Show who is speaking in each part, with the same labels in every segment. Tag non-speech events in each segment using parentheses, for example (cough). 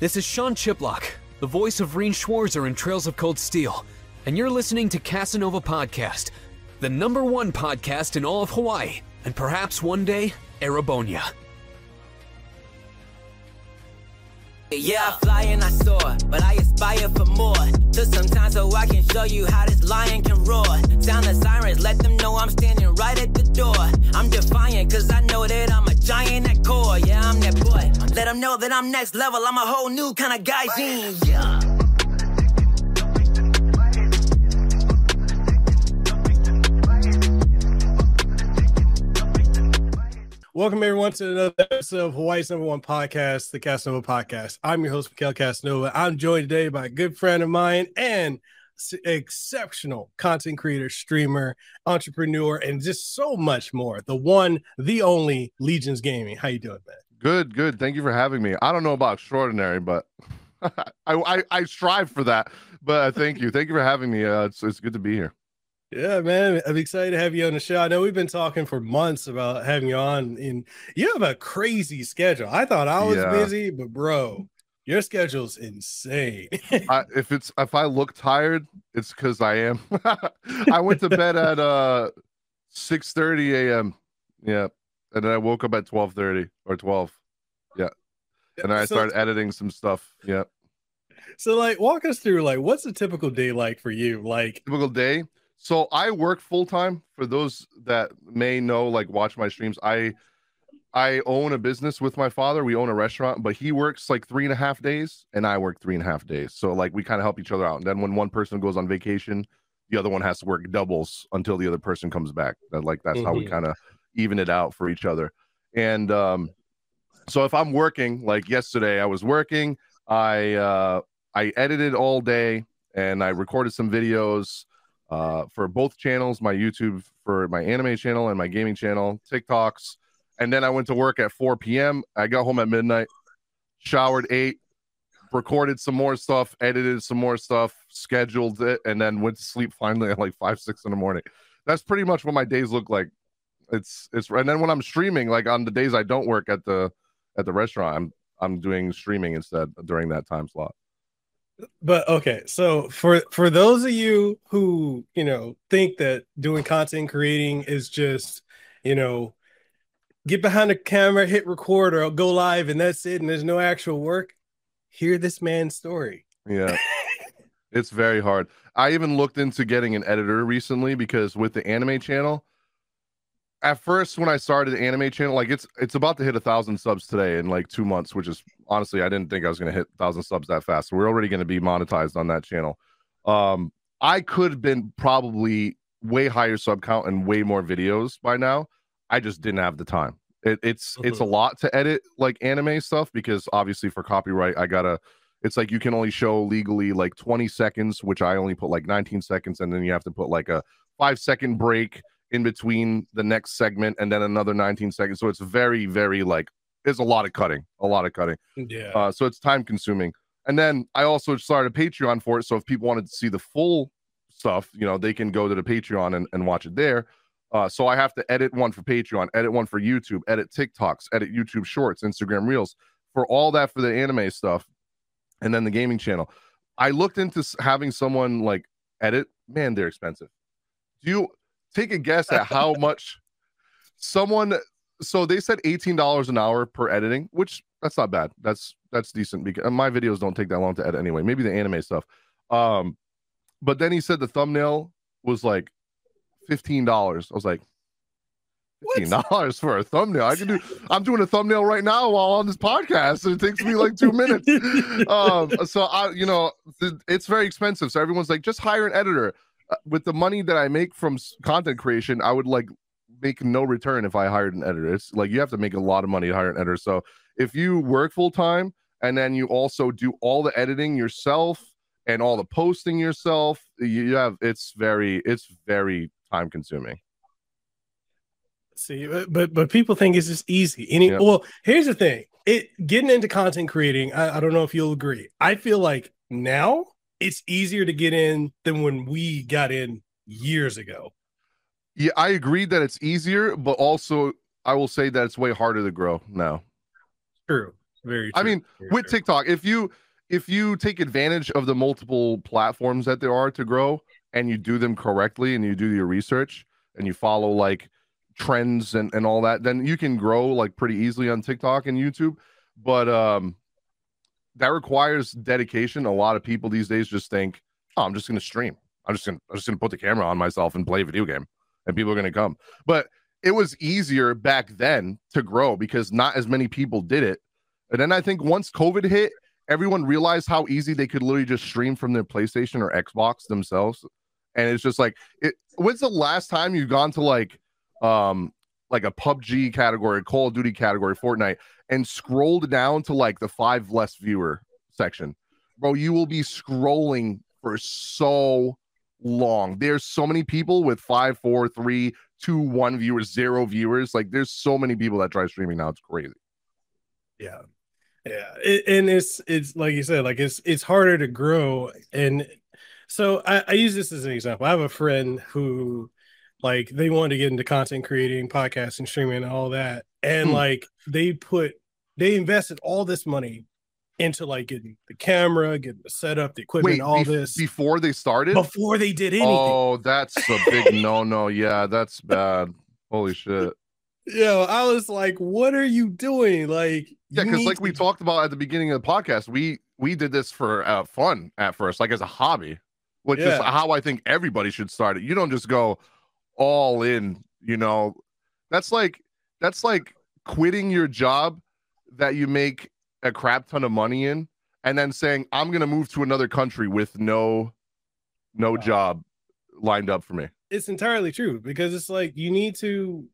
Speaker 1: This is Sean Chiplock, the voice of Rean Schwarzer in Trails of Cold Steel, and you're listening to Kasanova Podcast, the number one podcast in all of Hawaii, and perhaps one day, Erebonia.
Speaker 2: Yeah, I fly and I soar, but I aspire for more. Took some time so I can show you how this lion can roar. Sound the sirens, let them know I'm standing right at the door. I'm defiant, cause I know that I'm a giant at core. Yeah, I'm that boy. Let them know that I'm next level, I'm a whole new kind of guy. Yeah.
Speaker 3: Welcome everyone to another episode of Hawaii's number one podcast, the Kasanova Podcast. I'm your host, Mekel Kasanova. I'm joined today by a good friend of mine and exceptional content creator, streamer, entrepreneur, and just so much more. The one, the only LegionzGaming. How you doing, man?
Speaker 4: Good, good. Thank you for having me. I don't know about extraordinary, but (laughs) I, I I strive for that. But uh, thank you, thank you for having me. Uh, it's it's good to be here.
Speaker 3: Yeah, man. I'm excited to have you on the show. I know we've been talking for months about having you on, and you have a crazy schedule. I thought I was
Speaker 4: Yeah.
Speaker 3: busy, but bro, your schedule's insane.
Speaker 4: I, if it's if I look tired, it's because I am. (laughs) I went to bed at uh six thirty a.m. Yeah, and then I woke up at twelve thirty or twelve. Yeah, and I
Speaker 3: So-
Speaker 4: started editing some stuff. Yeah,
Speaker 3: So, like, walk us through, like, what's a typical day like for you? Like,
Speaker 4: typical day. So I work full time. For those that may know, like watch my streams, I I own a business with my father. We own a restaurant, but he works like three and a half days, and I work three and a half days. So like we kind of help each other out. And then when one person goes on vacation, the other one has to work doubles until the other person comes back. Like that's how we
Speaker 3: Mhm.
Speaker 4: kind of even it out for each other. And um, so if I'm working, like yesterday, I was working. I uh, I edited all day and I recorded some videos uh, for both channels, my YouTube for my anime channel and my gaming channel, TikToks. And then I went to work at 4 p.m. I got home at midnight, showered, ate, recorded some more stuff, edited some more stuff, scheduled it, and then went to sleep finally at like five, six in the morning. That's pretty much what my days look like. It's it's and then when I'm streaming, like on the days I don't work at the at the restaurant, I'm I'm doing streaming instead during that time slot.
Speaker 3: but okay, so for for those of you who you know think that doing content creating is just you know get behind the camera, hit record, or go live, and that's it, and there's no actual work, hear this man's story.
Speaker 4: Yeah. (laughs) it's very hard. I even looked into getting an editor recently because with the anime channel, at first when I started the anime channel, like it's it's about to hit a thousand subs today in like two months, which is honestly I didn't think I was gonna hit a thousand subs that fast. So we're already gonna be monetized on that channel. Um I could have been probably way higher sub count and way more videos by now. I just didn't have the time. It, it's it's a lot to edit like anime stuff because obviously for copyright I gotta it's like you can only show legally like 20 seconds, which I only put like 19 seconds, and then you have to put like a five second break in between the next segment and then another 19 seconds. So it's very, very like there's a lot of cutting, a lot of cutting.
Speaker 3: Yeah.
Speaker 4: Uh, so it's time consuming. And then I also started a Patreon for it. So if people wanted to see the full stuff, you know, they can go to the Patreon and, and watch it there. Uh, so I have to edit one for Patreon, edit one for YouTube, edit TikToks, edit YouTube Shorts, Instagram Reels, for all that for the anime stuff, and then the gaming channel. I looked into having someone like edit. Man, they're expensive. Do you take a guess at how (laughs) much someone? So they said eighteen dollars an hour per editing, which that's not bad. That's that's decent because my videos don't take that long to edit anyway. Maybe the anime stuff. Um, but then he said the thumbnail was like fifteen dollars. I was like, fifteen dollars for a thumbnail. I can do. I'm doing a thumbnail right now while on this podcast, and it takes me like two minutes. (laughs) um, so I, you know, th- it's very expensive. So everyone's like, just hire an editor. Uh, With the money that I make from s- content creation, I would like make no return if I hired an editor. It's like you have to make a lot of money to hire an editor. So if you work full time and then you also do all the editing yourself and all the posting yourself, you you have it's very it's very time consuming.
Speaker 3: See, but but, people think it's just easy. Any
Speaker 4: Yep.
Speaker 3: well, here's the thing: it getting into content creating. I, I don't know if you'll agree. I feel like now it's easier to get in than when we got in years ago.
Speaker 4: Yeah, I agree that it's easier, but also I will say that it's way harder to grow now.
Speaker 3: True. Very.
Speaker 4: I mean,
Speaker 3: very
Speaker 4: with
Speaker 3: true.
Speaker 4: TikTok, if you if you take advantage of the multiple platforms that there are to grow and you do them correctly and you do your research and you follow like trends and, and all that, then you can grow like pretty easily on TikTok and YouTube. But um that requires dedication. A lot of people these days just think, oh, I'm just gonna stream. I'm just gonna I'm just gonna put the camera on myself and play a video game and people are gonna come. But it was easier back then to grow because not as many people did it. And then I think once COVID hit, everyone realized how easy they could literally just stream from their PlayStation or Xbox themselves. And it's just like, it. When's the last time you've gone to like, um, like a PUBG category, Call of Duty category, Fortnite, and scrolled down to like the five less viewer section, bro? You will be scrolling for so long. There's so many people with five, four, three, two, one viewers, zero viewers. Like, there's so many people that try streaming now. It's crazy.
Speaker 3: Yeah. Yeah. It, and it's it's like you said, like it's it's harder to grow. And so I, I use this as an example. I have a friend who like they wanted to get into content creating, podcasting, streaming, and all that. And
Speaker 4: Hmm.
Speaker 3: like they put they invested all this money into like getting the camera, getting the setup, the equipment,
Speaker 4: Wait,
Speaker 3: all
Speaker 4: bef-
Speaker 3: this
Speaker 4: before they started?
Speaker 3: before they did anything.
Speaker 4: Oh, that's a big no no. Yeah, that's bad. Holy shit.
Speaker 3: Yo, I was like, what are you doing? Like,
Speaker 4: Yeah, because like we talked about at the beginning of the podcast, we we did this for uh, fun at first, like as a hobby, which is how I think everybody should start it. You don't just go all in, you know. That's like that's like quitting your job that you make a crap ton of money in and then saying I'm going to move to another country with no no
Speaker 3: Wow.
Speaker 4: job lined up for me.
Speaker 3: it's entirely true because it's like you need to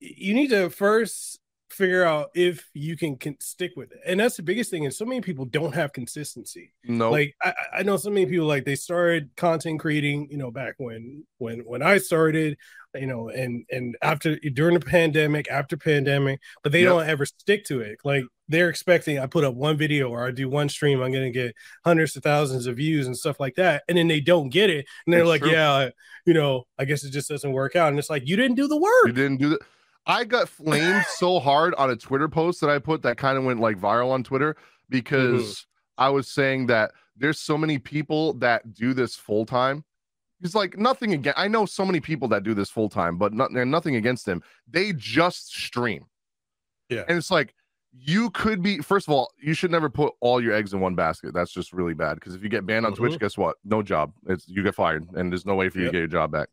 Speaker 3: you need to first figure out if you can, can stick with it and that's the biggest thing is so many people don't have consistency
Speaker 4: No.
Speaker 3: like I, I know so many people like they started content creating you know back when when when i started you know and and after during the pandemic after pandemic but they
Speaker 4: Yep.
Speaker 3: don't ever stick to it like they're expecting i put up one video or i do one stream i'm going to get hundreds of thousands of views and stuff like that and then they don't get it and they're
Speaker 4: It's
Speaker 3: like
Speaker 4: true.
Speaker 3: yeah you know i guess it just doesn't work out and it's like you didn't do the work
Speaker 4: You didn't do that. I got flamed (laughs) so hard on a Twitter post that I put that kind of went like viral on Twitter because I was saying that there's so many people that do this full time. He's like nothing again. I know so many people that do this full time, but not, nothing against them. They just stream.
Speaker 3: Yeah.
Speaker 4: And it's like you could be first of all, you should never put all your eggs in one basket. That's just really bad. Because if you get banned on Twitch,
Speaker 3: Mhm.
Speaker 4: guess what? No job. It's you get fired, and there's no way for you
Speaker 3: Yep.
Speaker 4: to get your job back.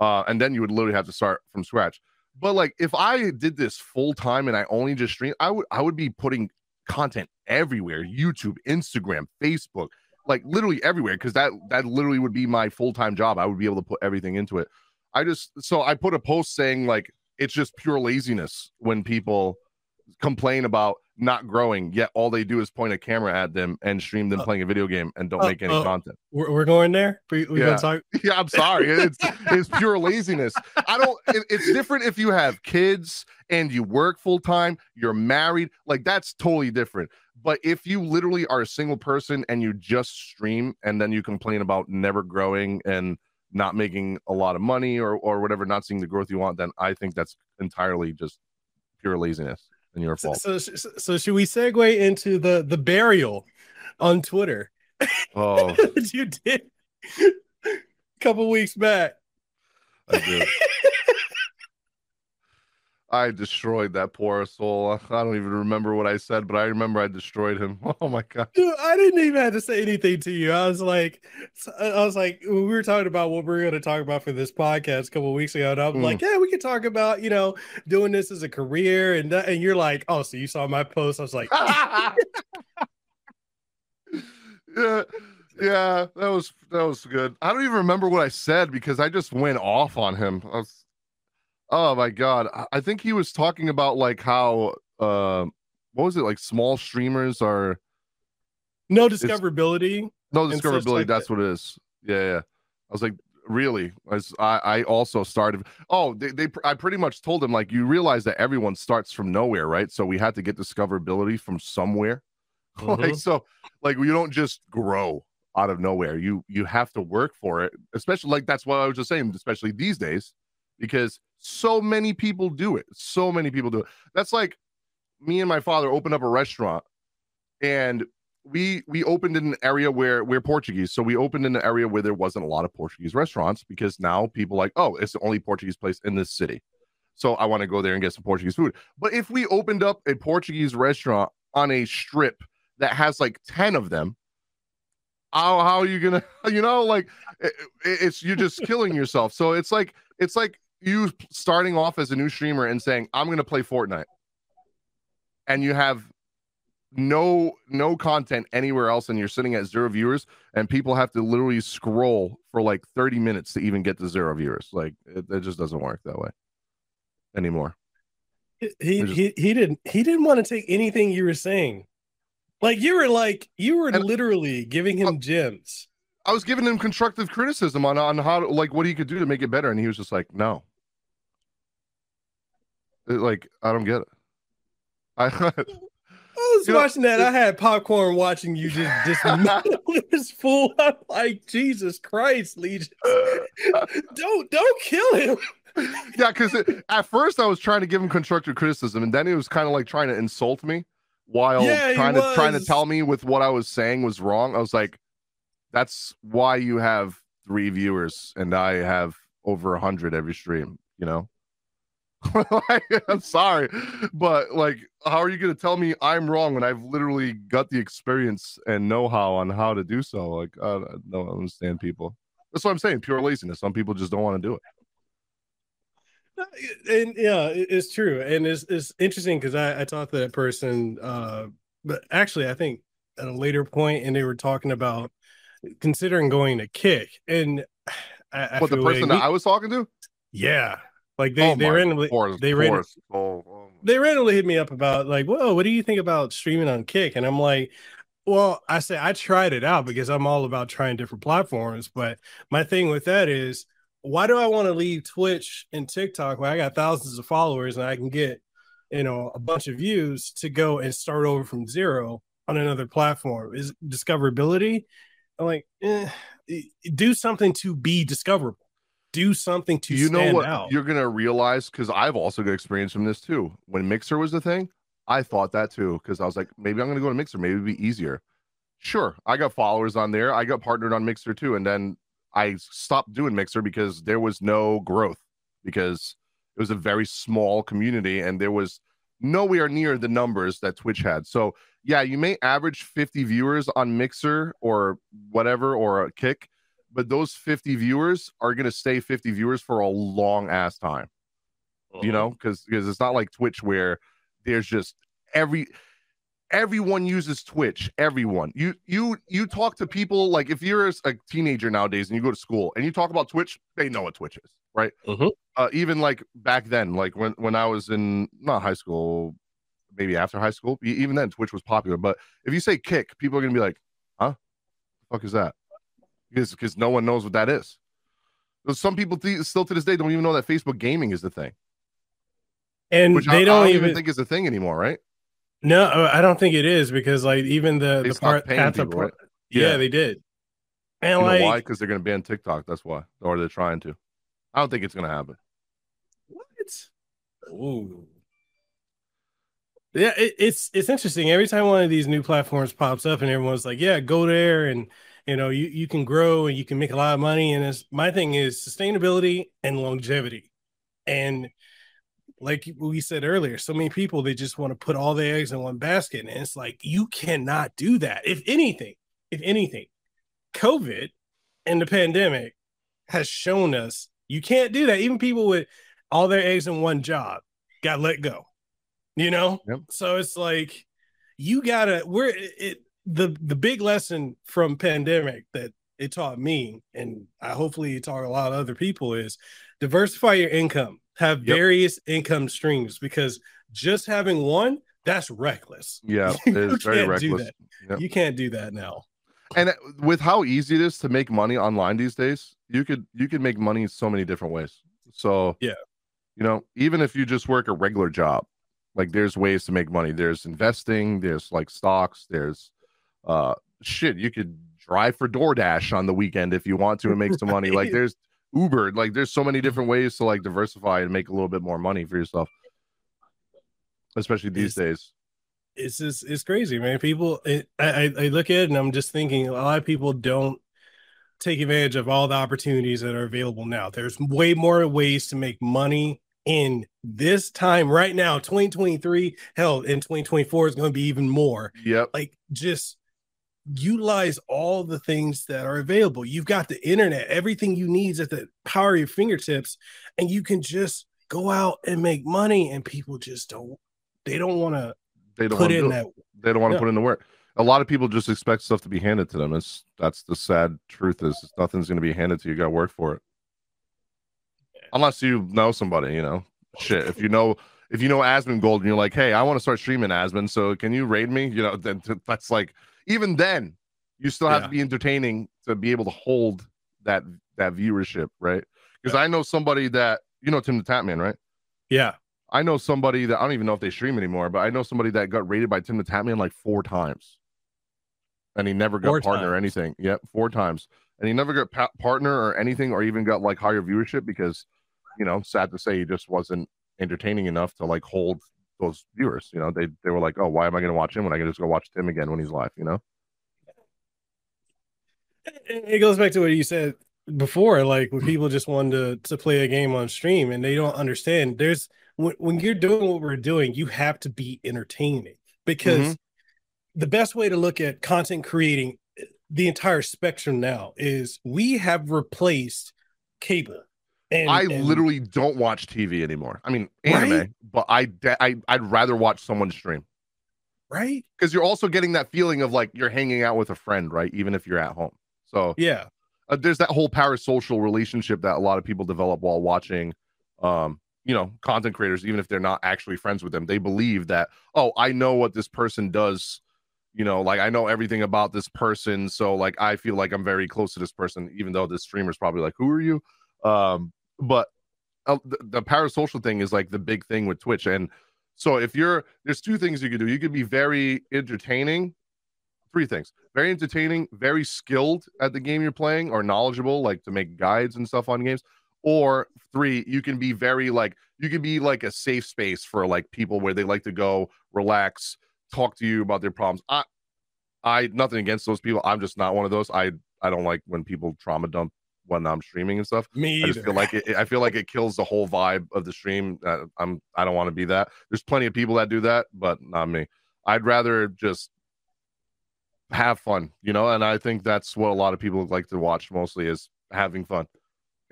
Speaker 4: Uh, and then you would literally have to start from scratch. But like if I did this full time and I only just stream, I would I would be putting content everywhere, YouTube, Instagram, Facebook, like literally everywhere, because that that literally would be my full-time job. I would be able to put everything into it. I just so I put a post saying like it's just pure laziness when people complain about not growing, yet all they do is point a camera at them and stream them
Speaker 3: Uh,
Speaker 4: playing a video game and don't
Speaker 3: uh,
Speaker 4: make any
Speaker 3: uh,
Speaker 4: content.
Speaker 3: we're, we're going there we, we
Speaker 4: Yeah.
Speaker 3: talk (laughs)
Speaker 4: Yeah, I'm sorry. It's it's pure laziness. I don't. It, it's different if you have kids and you work full time. You're married, like that's totally different. But if you literally are a single person and you just stream and then you complain about never growing and not making a lot of money or or whatever, not seeing the growth you want, then I think that's entirely just pure laziness and your fault.
Speaker 3: so so so should we segue into the the burial on twitter
Speaker 4: Oh, (laughs)
Speaker 3: you did a couple weeks back
Speaker 4: I did. (laughs) I destroyed that poor soul. (laughs) I don't even remember what I said, but I remember I destroyed him. (laughs) Oh my god.
Speaker 3: Dude, I didn't even have to say anything to you. I was like, I was like, we were talking about what we are going to talk about for this podcast a couple of weeks ago, and I'm
Speaker 4: Mm.
Speaker 3: like, yeah, we could talk about, you know, doing this as a career, and that, and you're like, oh, so you saw my post? I was like, (laughs)
Speaker 4: yeah, yeah, that was that was good. I don't even remember what I said because I just went off on him. I was, oh my god, I- think he was talking about like how uh, what was it like small streamers are
Speaker 3: no discoverability.
Speaker 4: no discoverability.
Speaker 3: like
Speaker 4: that's what it is. Yeah, yeah. I was like, really? I, I I also started. Oh, they, they I pretty much told him like you realize that everyone starts from nowhere, right? So we had to get discoverability from somewhere. (laughs) like
Speaker 3: Mhm.
Speaker 4: so, like you don't just grow out of nowhere. You you have to work for it. Especially like that's what I was just saying. Especially these days, because so many people do it. So many people do it. That's like me and my father opened up a restaurant and we we opened in an area where we're Portuguese. So we opened in an area where there wasn't a lot of Portuguese restaurants because now people like, oh, it's the only Portuguese place in this city. So I want to go there and get some Portuguese food. But if we opened up a Portuguese restaurant on a strip that has like 10 of them, how, how are you gonna (laughs) you know like it, it's you're just killing yourself so it's like it's like you starting off as a new streamer and saying i'm gonna play fortnite and you have no no content anywhere else and you're sitting at zero viewers and people have to literally scroll for like 30 minutes to even get to zero viewers. Like it, it just doesn't work that way anymore.
Speaker 3: He just... he he didn't he didn't want to take anything you were saying. Like you were like you were and, literally giving him gems.
Speaker 4: I was giving him constructive criticism on on how like what he could do to make it better and he was just like no it, like i don't get it i (laughs)
Speaker 3: I was you watching know, that. I had popcorn watching you just dismantle this (laughs) (laughs) fool. I'm like, Jesus Christ, Legion. don't don't kill him.
Speaker 4: yeah, because at first I was trying to give him constructive criticism, and then he was kind of like trying to insult me while yeah, trying to trying to tell me with what I was saying was wrong. I was like, that's why you have three viewers and I have over a hundred every stream, you know? (laughs) like, I'm sorry, but like, how are you going to tell me I'm wrong when I've literally got the experience and know-how on how to do so? Like, I don't understand people. That's what I'm saying. Pure laziness. Some people just don't want to do it.
Speaker 3: And yeah, it's true, and it's it's interesting because I, I talked to that person, uh, but actually, I think at a later point, and they were talking about considering going to kick, and (sighs)
Speaker 4: I, I what the person that I was talking to,
Speaker 3: yeah, like they, oh they randomly course, they randomly, oh, oh. they randomly hit me up about like, whoa, what do you think about streaming on Kick? And I'm like, well, I say I tried it out because I'm all about trying different platforms. But my thing with that is, why do I want to leave Twitch and TikTok where I got thousands of followers and I can get, you know, a bunch of views to go and start over from zero on another platform? Is discoverability? I'm like, eh, do something to be discoverable do something to you know what out.
Speaker 4: you're gonna realize because I've also got experience from this too. When Mixer was the thing, I thought that too because I was like, maybe I'm gonna go to Mixer, maybe it'd be easier. Sure, I got followers on there. I got partnered on Mixer too, and then I stopped doing Mixer because there was no growth because it was a very small community and there was nowhere near the numbers that Twitch had. So yeah, you may average 50 viewers on Mixer or whatever or a Kick but those 50 viewers are going to stay 50 viewers for a long ass time. Uh-huh. You know, because because it's not like Twitch where there's just every everyone uses Twitch. Everyone. You you you talk to people like if you're a teenager nowadays and you go to school and you talk about Twitch, they know what Twitch is, right?
Speaker 3: Uh-huh.
Speaker 4: Uh, even like back then, like when when I was in not high school, maybe after high school, even then Twitch was popular. But if you say kick, people are gonna be like, "Huh? The fuck is that?" Because because no one knows what that is. Some people th- still to this day don't even know that Facebook gaming is the thing,
Speaker 3: and Which they I, don't, I don't even
Speaker 4: think is a thing anymore, right?
Speaker 3: No, uh, I don't think it is because like even the
Speaker 4: they
Speaker 3: the part,
Speaker 4: people, right?
Speaker 3: yeah, yeah, they did.
Speaker 4: And you like why? Because they're gonna ban TikTok. That's why, or they're trying to. I don't think it's gonna happen.
Speaker 3: What? Ooh. Yeah, it, it's it's interesting. Every time one of these new platforms pops up, and everyone's like, "Yeah, go there and you know you, you can grow and you can make a lot of money. And it's, my thing is sustainability and longevity. And like we said earlier so many people they just want to put all their eggs in one basket. And it's like you cannot do that. If anything if anything covid and the pandemic has shown us you can't do that. Even people with all their eggs in one job got let go you know? Yep. so it's like you gotta we're it the the big lesson from pandemic that it taught me, and I hopefully it taught a lot of other people is diversify your income, have yep. various income streams because just having one that's reckless.
Speaker 4: Yeah, (laughs) it's very reckless.
Speaker 3: Yep. You can't do that now.
Speaker 4: And uh, with how easy it is to make money online these days, you could you could make money so many different ways. So
Speaker 3: yeah,
Speaker 4: you know, even if you just work a regular job, like there's ways to make money. There's investing, there's like stocks, there's uh shit you could drive for DoorDash on the weekend if you want to and make some money like there's Uber like there's so many different ways to like diversify and make a little bit more money for yourself especially these
Speaker 3: It's-
Speaker 4: days.
Speaker 3: it's just it's crazy, man. People, it, I I look at it and I'm just thinking a lot of people don't take advantage of all the opportunities that are available now. There's way more ways to make money in this time right now, 2023. Hell, in 2024 is going to be even more.
Speaker 4: Yep.
Speaker 3: Like just utilize all the things that are available. You've got the internet, everything you need is at the power of your fingertips, and you can just go out and make money. And people just don't, they don't want to
Speaker 4: They don't
Speaker 3: put
Speaker 4: want to
Speaker 3: in
Speaker 4: do
Speaker 3: that
Speaker 4: They don't want to put in the work. A lot of people just expect stuff to be handed to them. It's that's the sad truth is nothing's going to be handed to you. You got to work for it. Unless you know somebody, you know. Shit, if you know if you know Asmongold and you're like, "Hey, I want to start streaming Asmon, so can you raid me?" You know, then that's like even then you still have
Speaker 3: Yeah.
Speaker 4: to be entertaining to be able to hold that that viewership, right? Because I know somebody that you know Tim the Tatman, right?
Speaker 3: Yeah.
Speaker 4: I know somebody that I don't even know if they stream anymore, but I know somebody that got rated by Tim the Tatman like four times, and he never got
Speaker 3: Four
Speaker 4: partner or anything. Yep, four times, and he never got pa- partner or anything, or even got like higher viewership because, you know, sad to say, he just wasn't entertaining enough to like hold those viewers. You know, they they were like, oh, why am I going to watch him when I can just go watch Tim again when he's live? You know?
Speaker 3: It goes back to what you said before, like when people just wanted to, to play a game on stream and they don't understand. There's when, when you're doing what we're doing, you have to be entertaining because mm-hmm. the best way to look at content creating eh, the entire spectrum now is we have replaced cable. And,
Speaker 4: I
Speaker 3: and-
Speaker 4: literally don't watch TV anymore. I mean, anime,
Speaker 3: Right?
Speaker 4: but I, I I'd rather watch someone stream.
Speaker 3: right.
Speaker 4: because you're also getting that feeling of like you're hanging out with a friend, right? Even if you're at home. So
Speaker 3: Yeah.
Speaker 4: uh, there's that whole parasocial relationship that a lot of people develop while watching, um, you know, content creators. Even if they're not actually friends with them, they believe that oh, I know what this person does. You know, like I know everything about this person, so like I feel like I'm very close to this person, even though this streamer's probably like, "Who are you?" Um, but uh, the, the parasocial thing is like the big thing with Twitch, and so if you're there's two things you could do. You could be very entertaining. Three things: very entertaining, very skilled at the game you're playing, or knowledgeable, like to make guides and stuff on games. Or three, you can be very like you can be like a safe space for like people where they like to go relax, talk to you about their problems. I I nothing against those people. I'm just not one of those. I I don't like when people trauma dump when I'm streaming and stuff.
Speaker 3: Me
Speaker 4: I just feel like it, I feel like it kills the whole vibe of the stream. Uh, I'm I don't want to be that. There's plenty of people that do that, but not me. I'd rather just have fun, you know. And I think that's what a lot of people like to watch mostly is having fun,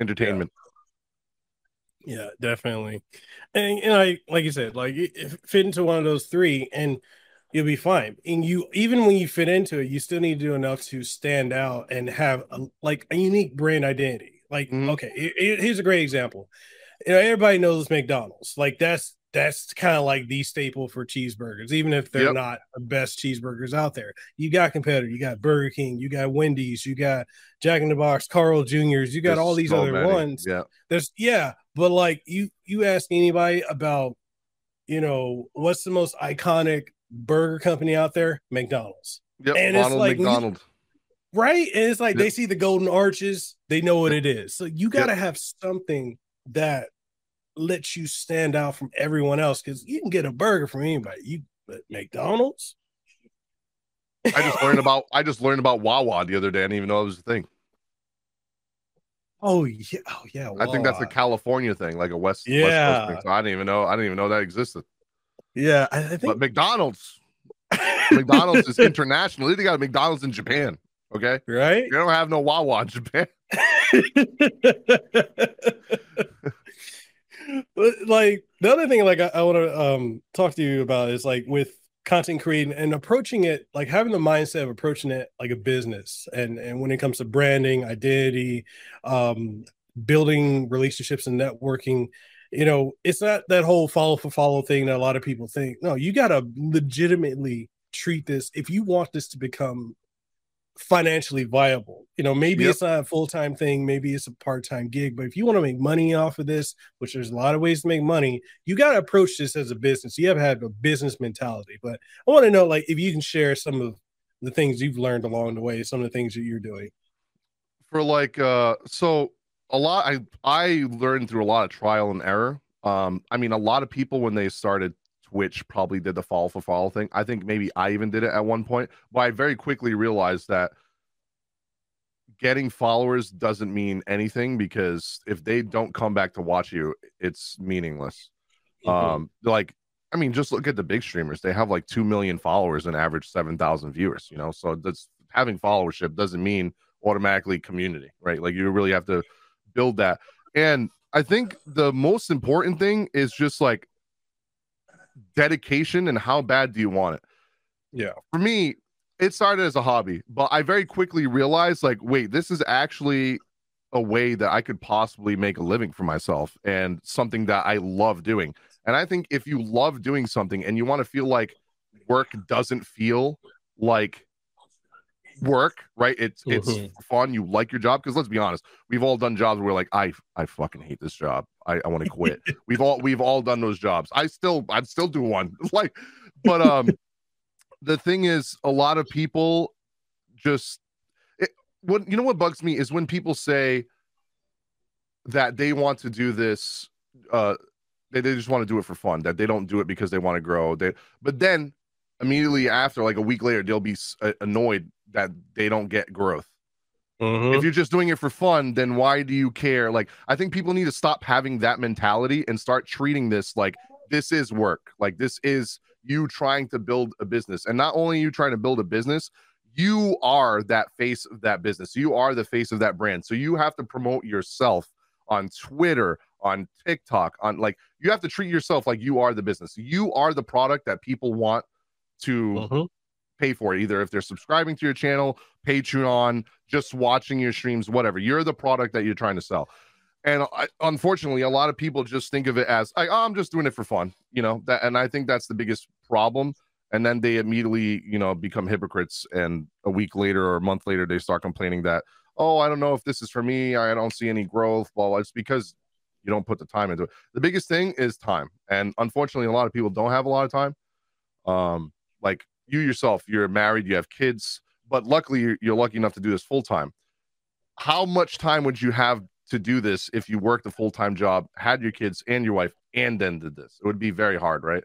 Speaker 4: entertainment.
Speaker 3: Yeah, definitely. And, and I, like you said, like it- it fit into one of those three, and you'll be fine. And you, even when you fit into it, you still need to do enough to stand out and have a, like a unique brand identity. Like,
Speaker 4: Mhm.
Speaker 3: okay, he- he- here's a great example. You know, everybody knows McDonald's. Like that's that's kind of like the staple for cheeseburgers, even if they're
Speaker 4: Yep.
Speaker 3: not the best cheeseburgers out there. You got competitor, You got Burger King. You got Wendy's. You got Jack in the Box, Carl Juniors. You got
Speaker 4: There's
Speaker 3: all these
Speaker 4: so
Speaker 3: other
Speaker 4: many.
Speaker 3: ones
Speaker 4: Yeah,
Speaker 3: there's yeah but like you you ask anybody about you know what's the most iconic burger company out there mcdonald's
Speaker 4: yep.
Speaker 3: And it's like
Speaker 4: McDonald.
Speaker 3: right and it's like
Speaker 4: Yep.
Speaker 3: they see the golden arches they know what it is so you got to have something that lets you stand out from everyone else because you can get a burger from anybody you but mcdonald's
Speaker 4: I just learned about I just learned about Wawa the other day. I didn't even know it was a thing.
Speaker 3: oh yeah oh yeah
Speaker 4: I think that's a California thing, like a West, West
Speaker 3: Yeah.
Speaker 4: Coast thing. So I didn't even know. I didn't even know that existed.
Speaker 3: Yeah i, I
Speaker 4: But
Speaker 3: think
Speaker 4: McDonald's, McDonald's is (laughs) international. They got a McDonald's in Japan. Okay,
Speaker 3: right
Speaker 4: you don't have no Wawa in Japan. (laughs)
Speaker 3: but like the other thing like i, I want to um talk to you about is like with content creating and approaching it like having the mindset of approaching it like a business and and when it comes to branding identity um building relationships and networking you know it's not that whole follow for follow thing that a lot of people think no you got to legitimately treat this if you want this to become financially viable. You know, maybe
Speaker 4: Yep.
Speaker 3: it's not a full time thing, maybe it's a part time gig, but if you want to make money off of this, which there's a lot of ways to make money, you got to approach this as a business. You have to have a business mentality. But I want to know, like, if you can share some of the things you've learned along the way, some of the things that you're doing.
Speaker 4: for like uh so a lot i i learned through a lot of trial and error um i mean a lot of people when they started Twitch probably did the follow for follow thing. I think maybe I even did it at one point, but I very quickly realized that getting followers doesn't mean anything because if they don't come back to watch you, it's meaningless. Mm-hmm. Um, like I mean, just look at the big streamers. They have like two million followers and average seven thousand viewers. You know, so that's having followership doesn't mean automatically community, right? Like you really have to build that. And I think the most important thing is just like dedication and how bad do you want it?
Speaker 3: Yeah.
Speaker 4: For me, it started as a hobby, but I very quickly realized like, wait, this is actually a way that I could possibly make a living for myself and something that I love doing. And I think if you love doing something and you want to feel like work doesn't feel like work, right? It's mm-hmm. it's fun. You like your job because let's be honest, we've all done jobs where we're like, I I fucking hate this job. I, I want to quit. (laughs) we've all we've all done those jobs. I still I'd still do one. (laughs) like, but um, (laughs) the thing is, a lot of people just it, what you know what bugs me is when people say that they want to do this uh they, they just want to do it for fun that they don't do it because they want to grow they but then immediately after like a week later they'll be annoyed that they don't get growth. Mm-hmm. if you're just doing it for fun then why do you care? Like i think people need to stop having that mentality and start treating this like this is work. Like this is you trying to build a business. And not only you trying to build a business you are that face of that business. You are the face of that brand. So you have to promote yourself on twitter on tiktok on like you have to treat yourself like you are the business. You are the product that people want to mm-hmm. Pay for it either if they're subscribing to your channel patreon just watching your streams whatever. You're the product that you're trying to sell. And I, unfortunately a lot of people just think of it as oh, i'm just doing it for fun you know that and i think that's the biggest problem. And then they immediately you know become hypocrites. And a week later or a month later they start complaining that oh i don't know if this is for me. I don't see any growth blah. it's because you don't put the time into it. The biggest thing is time. And unfortunately a lot of people don't have a lot of time. Um like you yourself you're married you have kids but luckily you're, you're lucky enough to do this full time how much time would you have to do this if you worked a full-time job had your kids and your wife and then did this? It would be very hard right?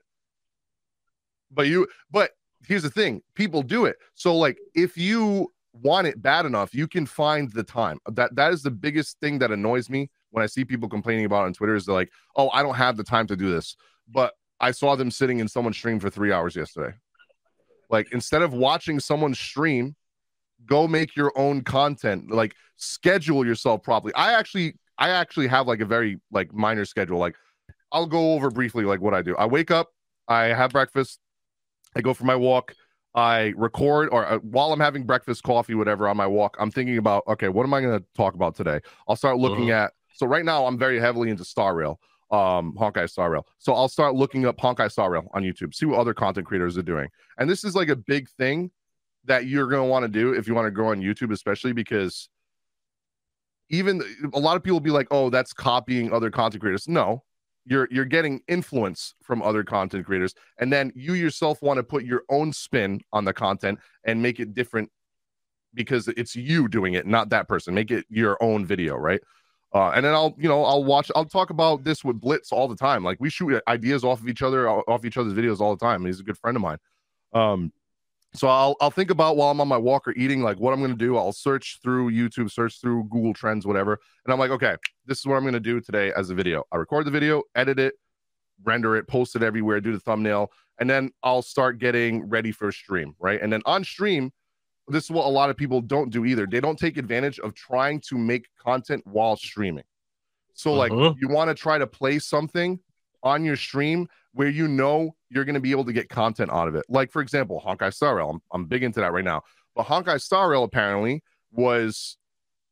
Speaker 4: But you but here's the thing people do it. So like if you want it bad enough you can find the time. That that is the biggest thing that annoys me when i see people complaining about on twitter is they're like oh i don't have the time to do this. But i saw them sitting in someone's stream for three hours yesterday like instead of watching someone stream go make your own content. Like schedule yourself properly. I actually i actually have like a very like minor schedule. Like i'll go over briefly like what i do. I wake up i have breakfast i go for my walk i record or uh, while i'm having breakfast coffee whatever on my walk i'm thinking about okay what am i going to talk about today? I'll start looking uh-huh. at so right now i'm very heavily into star rail um honkai star rail so i'll start looking up honkai star rail on youtube see what other content creators are doing and this is like a big thing that you're going to want to do if you want to grow on YouTube, especially because even a lot of people be like, "Oh, that's copying other content creators." No, you're you're getting influence from other content creators, and then you yourself want to put your own spin on the content and make it different because it's you doing it, not that person. Make it your own video, right? Uh, and then I'll, you know, I'll watch. I'll talk about this with Blitz all the time. Like we shoot ideas off of each other, off each other's videos all the time. He's a good friend of mine. Um, so I'll I'll think about while I'm on my walk or eating, like what I'm gonna do. I'll search through YouTube, search through Google Trends, whatever, and I'm like, okay, this is what I'm gonna do today as a video. I record the video, edit it, render it, post it everywhere, do the thumbnail, and then I'll start getting ready for a stream, right? And then on stream, this is what a lot of people don't do either. They don't take advantage of trying to make content while streaming. So like uh-huh. you want to try to play something on your stream where you know you're going to be able to get content out of it. Like, for example, Honkai Star Rail. I'm, I'm big into that right now. But Honkai Star Rail apparently was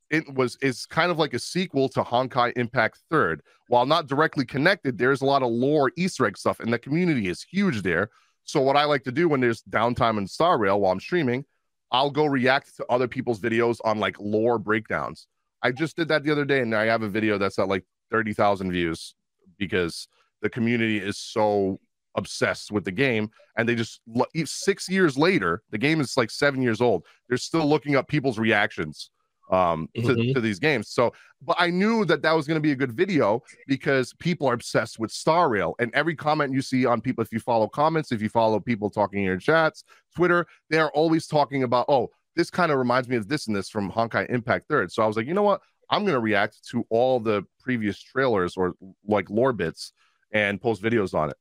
Speaker 4: it was is kind of like a sequel to Honkai Impact Third. While not directly connected, there's a lot of lore Easter egg stuff, and the community is huge there. So what I like to do when there's downtime in Star Rail while I'm streaming, I'll go react to other people's videos on like lore breakdowns. I just did that the other day, and I have a video that's at like thirty thousand views because the community is so obsessed with the game and they just six years later the game is like seven years old they're still looking up people's reactions um to,
Speaker 3: Mhm.
Speaker 4: to these games. So but I knew that that was going to be a good video because people are obsessed with Star Rail and every comment you see on people if you follow comments, if you follow people talking in your chats, Twitter, they are always talking about oh, this kind of reminds me of this and this from Honkai Impact Third. So I was like, you know what? I'm going to react to all the previous trailers or like lore bits and post videos on it.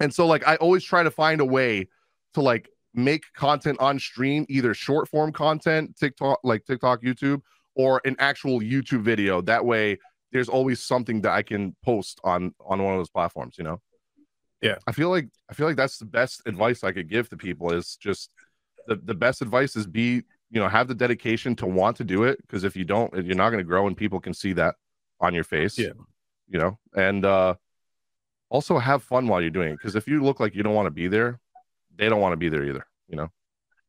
Speaker 4: And so like I always try to find a way to like make content on stream, either short form content, TikTok, like TikTok, YouTube, or an actual YouTube video. That way there's always something that I can post on on one of those platforms, you know?
Speaker 3: Yeah.
Speaker 4: I feel like I feel like that's the best advice I could give to people is just the, the best advice is be, you know, have the dedication to want to do it. Because if you don't, you're not gonna grow and people can see that on your face.
Speaker 3: Yeah.
Speaker 4: You know, and uh also have fun while you're doing it. Because if you look like you don't want to be there, they don't want to be there either, you know.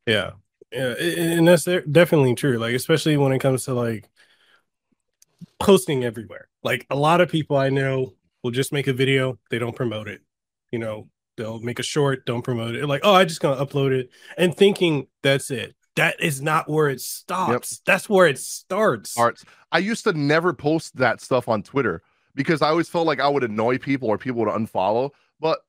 Speaker 3: Yeah, yeah, and that's definitely true. Like, especially when it comes to like posting everywhere. Like, a lot of people I know will just make a video, they don't promote it. You know, they'll make a short, don't promote it. Like, oh, I just gonna upload it, and thinking that's it. That is not where it stops. That's where it starts.
Speaker 4: arts. I used to never post that stuff on Twitter because I always felt like I would annoy people or people would unfollow. But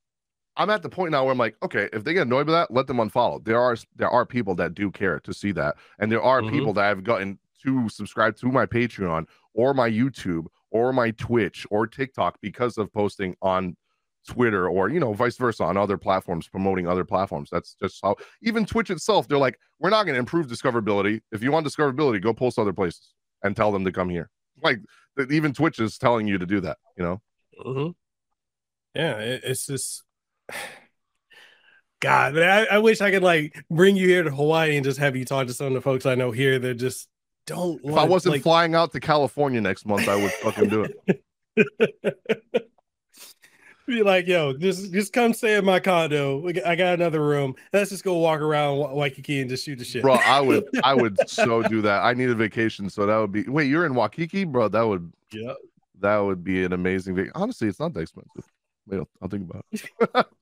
Speaker 4: I'm at the point now where I'm like, okay, if they get annoyed by that, let them unfollow. There are there are people that do care to see that, and there are
Speaker 3: Mhm.
Speaker 4: people that I've gotten to subscribe to my Patreon or my YouTube or my Twitch or TikTok because of posting on Twitter or you know vice versa on other platforms promoting other platforms. That's just how even Twitch itself they're like we're not going to improve discoverability. If you want discoverability, go post other places and tell them to come here. Like even Twitch is telling you to do that. You know,
Speaker 3: Mhm. Yeah, it, it's just (sighs) God, man, I, I wish I could like bring you here to Hawaii and just have you talk to some of the folks I know here that just don't.
Speaker 4: if I wasn't
Speaker 3: like,
Speaker 4: flying out to California next month, I would fucking do it. (laughs)
Speaker 3: be like, yo, just just come stay in my condo. I got another room. Let's just go walk around Wa- Waikiki and just shoot the shit,
Speaker 4: Bro, I would (laughs) I would so do that. I need a vacation, so that would be wait, you're in Waikiki, bro. That would
Speaker 3: yeah,
Speaker 4: that would be an amazing vac- honestly, it's not that expensive. Wait, I'll, I'll think about it. (laughs)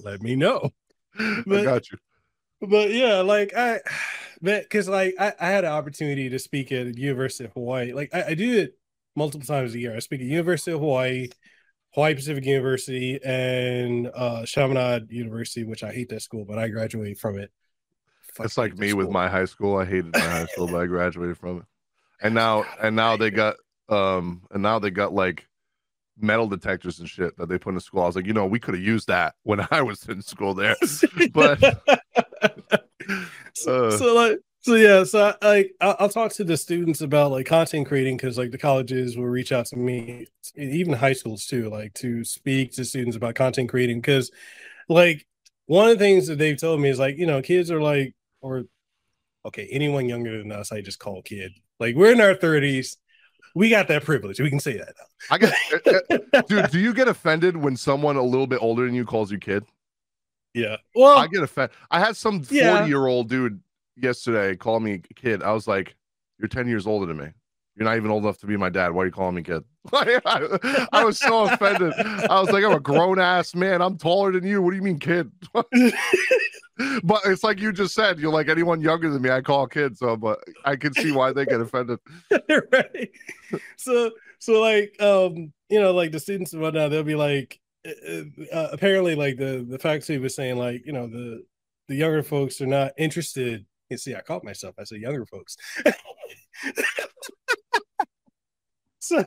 Speaker 3: let me know.
Speaker 4: I
Speaker 3: But-
Speaker 4: got you.
Speaker 3: But yeah, like I, because like I, I had an opportunity to speak at the University of Hawaii. Like I, I do it multiple times a year. I speak at University of Hawaii, Hawaii Pacific University, and uh Chaminade University, which I hate that school, but I graduated from it. Fuck
Speaker 4: It's like me with my high school. I hated my high school, but I (laughs) graduated from it. And now and now they got um and now they got like metal detectors and shit that they put in the school. I was like, you know, we could have used that when (laughs) I was in school there. (laughs) But
Speaker 3: so,
Speaker 4: uh,
Speaker 3: so like so yeah so I, like I'll, I'll talk to the students about like content creating because like the colleges will reach out to me even high schools too like to speak to students about content creating because like one of the things that they've told me is like you know kids are like or okay anyone younger than us i just call kid like we're in our 30s we got that privilege we can say that
Speaker 4: I get
Speaker 3: uh, uh, (laughs)
Speaker 4: dude, do you get offended when someone a little bit older than you calls you kid?
Speaker 3: yeah well
Speaker 4: I get offended. I had some 40
Speaker 3: Yeah.
Speaker 4: year old dude yesterday call me kid. I was like, You're 10 years older than me. You're not even old enough to be my dad. Why are you calling me kid? (laughs) I, I was so offended. I was like, I'm a grown ass man. I'm taller than you. What do you mean, kid? (laughs) but it's like you just said, you're like anyone younger than me, I call kids. So, but I can see why they get offended. (laughs)
Speaker 3: right so so like um you know like the students and whatnot they'll be like uh, uh, apparently like the the faculty was saying like you know the the younger folks are not interested you see i caught myself i said younger folks (laughs) so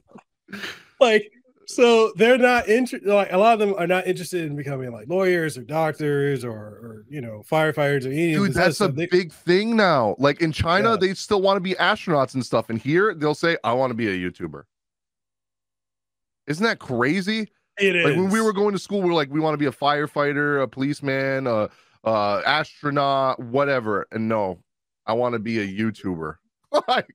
Speaker 3: like so they're not interested like a lot of them are not interested in becoming like lawyers or doctors or or you know firefighters or any
Speaker 4: Dude, that's a.
Speaker 3: They-
Speaker 4: big thing now. Like in China,
Speaker 3: Yeah.
Speaker 4: they still want to be astronauts and stuff. And here, they'll say, I want to be a YouTuber. Isn't that crazy?
Speaker 3: it
Speaker 4: Like when we were going to school, we were like, we want to be a firefighter, a policeman, a, a astronaut, whatever. And no, I want to be a YouTuber. (laughs) like,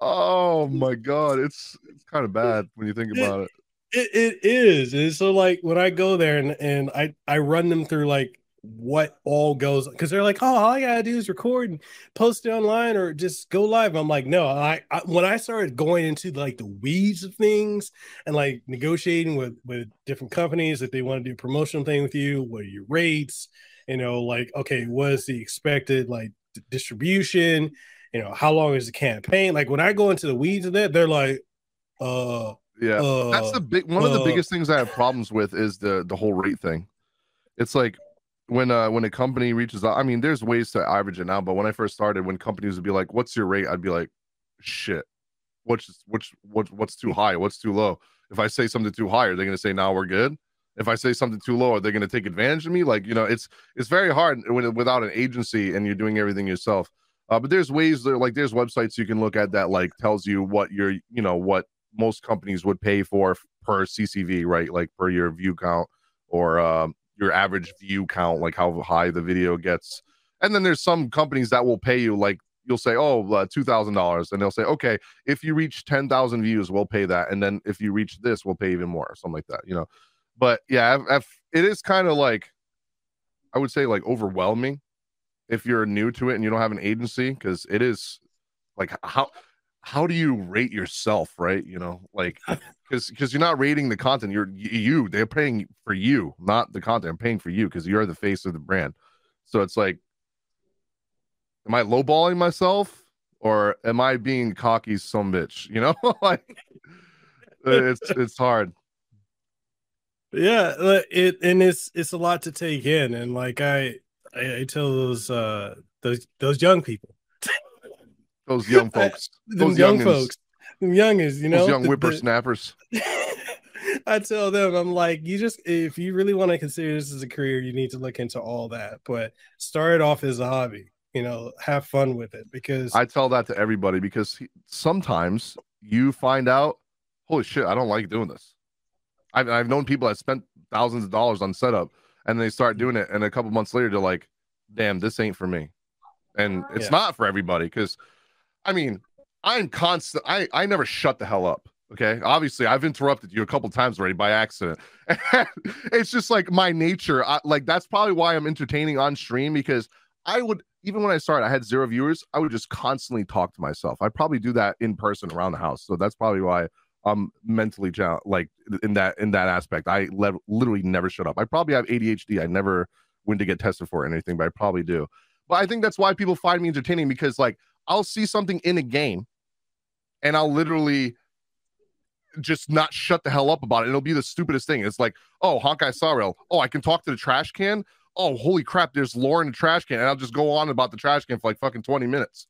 Speaker 4: oh my god, it's it's kind of bad when you think about it.
Speaker 3: It, it is. And so like when I go there and, and I, I run them through like what all goes because they're like, oh, all I gotta do is record and post it online or just go live. I'm like, no, I, I when I started going into like the weeds of things and like negotiating with with different companies if they want to do a promotional thing with you, what are your rates? You know, like okay, what is the expected like distribution? You know, how long is the campaign? Like when I go into the weeds of that, they're like, uh,
Speaker 4: yeah,
Speaker 3: uh,
Speaker 4: that's the big one of the
Speaker 3: uh,
Speaker 4: biggest things I have problems with is the the whole rate thing. It's like when uh when a company reaches out, I mean, there's ways to average it now, but when I first started, when companies would be like, "What's your rate?" I'd be like, "Shit, which which what what's too high? What's too low?" If I say something too high, are they gonna say now we're good? If I say something too low, are they gonna take advantage of me? Like you know, it's it's very hard when without an agency and you're doing everything yourself. Uh, but there's ways there like there's websites you can look at that like tells you what your you know what most companies would pay for per CCV, right? Like per your view count or um, your average view count, like how high the video gets. And then there's some companies that will pay you like you'll say, oh, uh, two thousand dollars, and they'll say, okay, if you reach ten thousand views, we'll pay that, and then if you reach this, we'll pay even more, or something like that, you know. But yeah, I've, it is kind of like, I would say like overwhelming if you're new to it and you don't have an agency because it is like how how do you rate yourself right? You know like (laughs) because because you're not rating the content. You're you they're paying for you not the content. I'm paying for you because you're the face of the brand. So it's like am i lowballing myself or am i being cocky some bitch? You know (laughs) like it's (laughs) it's hard.
Speaker 3: Yeah uh, it and it's it's a lot to take in and like i i, I tell those uh those those young people.
Speaker 4: Those young folks. (laughs) Those
Speaker 3: young
Speaker 4: youngins,
Speaker 3: folks. Them youngers you know?
Speaker 4: those young
Speaker 3: the- the-
Speaker 4: whippersnappers. (laughs)
Speaker 3: I tell them, I'm like, you just if you really want to consider this as a career, you need to look into all that. But start it off as a hobby, you know, have fun with it because
Speaker 4: I tell that to everybody because sometimes you find out, holy shit, I don't like doing this. I've, I've known people that spent thousands of dollars on setup and they start doing it, and a couple months later, they're like, damn, this ain't for me. And it's
Speaker 3: Yeah.
Speaker 4: not for everybody because, I mean, I'm constant, I, I never shut the hell up. Okay. Obviously, I've interrupted you a couple times already by accident. (laughs) it's just like my nature. I, like, that's probably why I'm entertaining on stream because I would even when I started, I had zero viewers. I would just constantly talk to myself. I probably do that in person around the house. So that's probably why I'm mentally challenged. Like in that in that aspect, I le- literally never shut up. I probably have ADHD. I never went to get tested for anything, but I probably do. But I think that's why people find me entertaining because like I'll see something in a game, and I'll literally just not shut the hell up about it. It'll be the stupidest thing. It's like, oh, Honkai Star Rail. Oh, I can talk to the trash can oh holy crap there's lore in the trash can and i'll just go on about the trash can for like fucking 20 minutes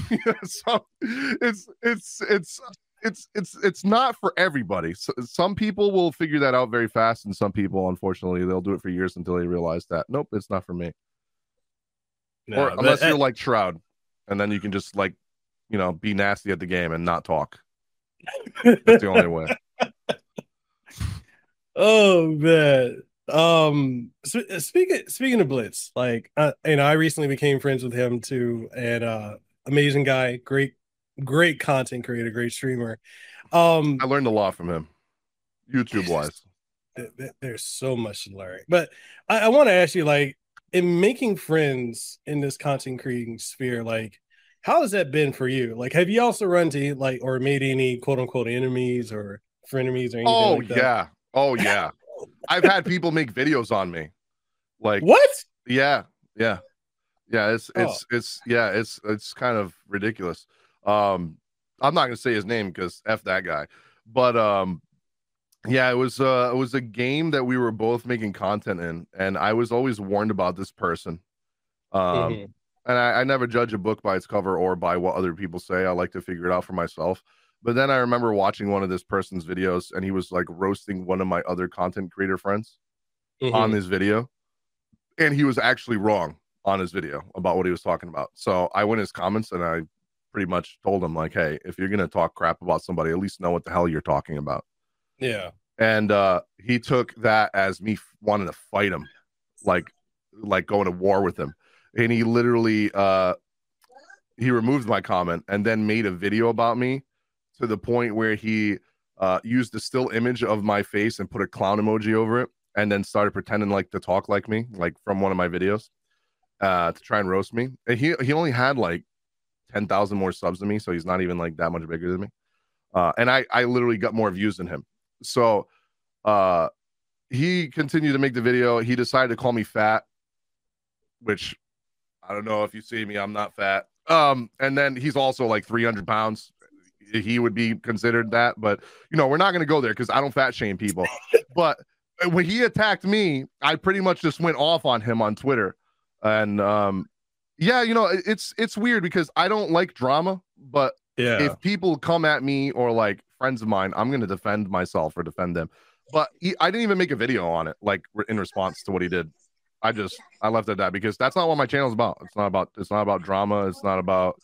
Speaker 4: (laughs) so it's it's it's it's it's it's not for everybody. So, some people will figure that out very fast and some people unfortunately they'll do it for years until they realize that nope it's not for me.
Speaker 3: No,
Speaker 4: or unless
Speaker 3: uh,
Speaker 4: you're like shroud and then you can just like you know be nasty at the game and not talk. That's the only way. (laughs)
Speaker 3: Oh man. Um sp- speaking speaking of Blitz, like uh, you know, I recently became friends with him too, and uh amazing guy, great, great content creator, great streamer. Um
Speaker 4: i learned a lot from him youtube wise
Speaker 3: th- th- there's so much to learn. But I, I want to ask you, like, in making friends in this content creating sphere, like, how has that been for you? Like, have you also run to like or made any quote unquote enemies or frenemies or anything?
Speaker 4: oh
Speaker 3: like
Speaker 4: yeah oh (laughs) yeah i've had people make videos on me like
Speaker 3: What?
Speaker 4: Yeah, yeah, yeah. It's
Speaker 3: Oh.
Speaker 4: it's it's yeah. It's it's kind of ridiculous. Um, I'm not gonna say his name because f that guy, but um, yeah, it was uh, it was a game that we were both making content in, and I was always warned about this person. Um,
Speaker 3: Mhm.
Speaker 4: and I, I never judge a book by its cover or by what other people say. I like to figure it out for myself. But then I remember watching one of this person's videos, and he was like roasting one of my other content creator friends on
Speaker 3: Mhm.
Speaker 4: this video and he was actually wrong on his video about what he was talking about so i went in his comments and i pretty much told him like hey if you're gonna talk crap about somebody at least know what the hell you're talking about.
Speaker 3: Yeah.
Speaker 4: and uh he took that as me wanting to fight him like like going to war with him. And he literally uh he removed my comment and then made a video about me to the point where he uh used the still image of my face and put a clown emoji over it and then started pretending like to talk like me like from one of my videos uh to try and roast me. And he he only had like 10,000 more subs than me so he's not even like that much bigger than me uh and I I literally got more views than him so uh he continued to make the video he decided to call me fat which i don't know if you see me i'm not fat Um, and then he's also like 300 pounds. He would be considered that, but you know, we're not going to go there because I don't fat shame people. (laughs) but when he attacked me, I pretty much just went off on him on Twitter. And um, yeah, you know, it's it's weird because I don't like drama, but
Speaker 3: Yeah.
Speaker 4: if people come at me or like friends of mine, I'm going to defend myself or defend them. But he, I didn't even make a video on it, like in response to what he did. I just I left it at that because that's not what my channel's about. It's not about it's not about drama. It's not about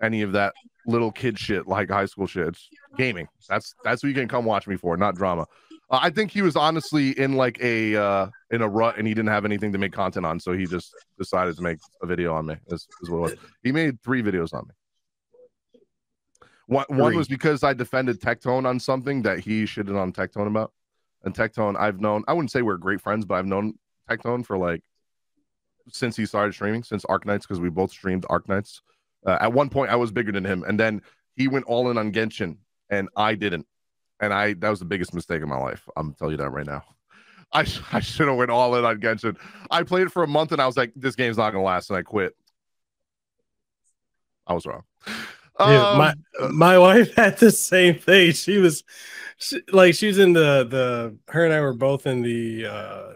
Speaker 4: any of that little kid shit like high school shit. It's gaming. That's that's what you can come watch me for, not drama. Uh, I think he was honestly in like a uh in a rut and he didn't have anything to make content on, so he just decided to make a video on me. Is, is what it was. He made three videos on me. One, one was because I defended Tectone on something that he shitted on Tectone about. And Tectone, I've known, I wouldn't say we're great friends, but I've known Tectone for like since he started streaming, since Arknights, because we both streamed Arknights. Uh, at one point, I was bigger than him, and then he went all in on Genshin, and I didn't. And I that was the biggest mistake in my life. I'm telling you that right now. (laughs) I, I should have went all in on Genshin. I played it for a month, and I was like, this game's not gonna last, and I quit. I was wrong. (laughs)
Speaker 3: Yeah,
Speaker 4: Um,
Speaker 3: my my wife (laughs) had the same thing. She was she, like she was in the the her and I were both in the uh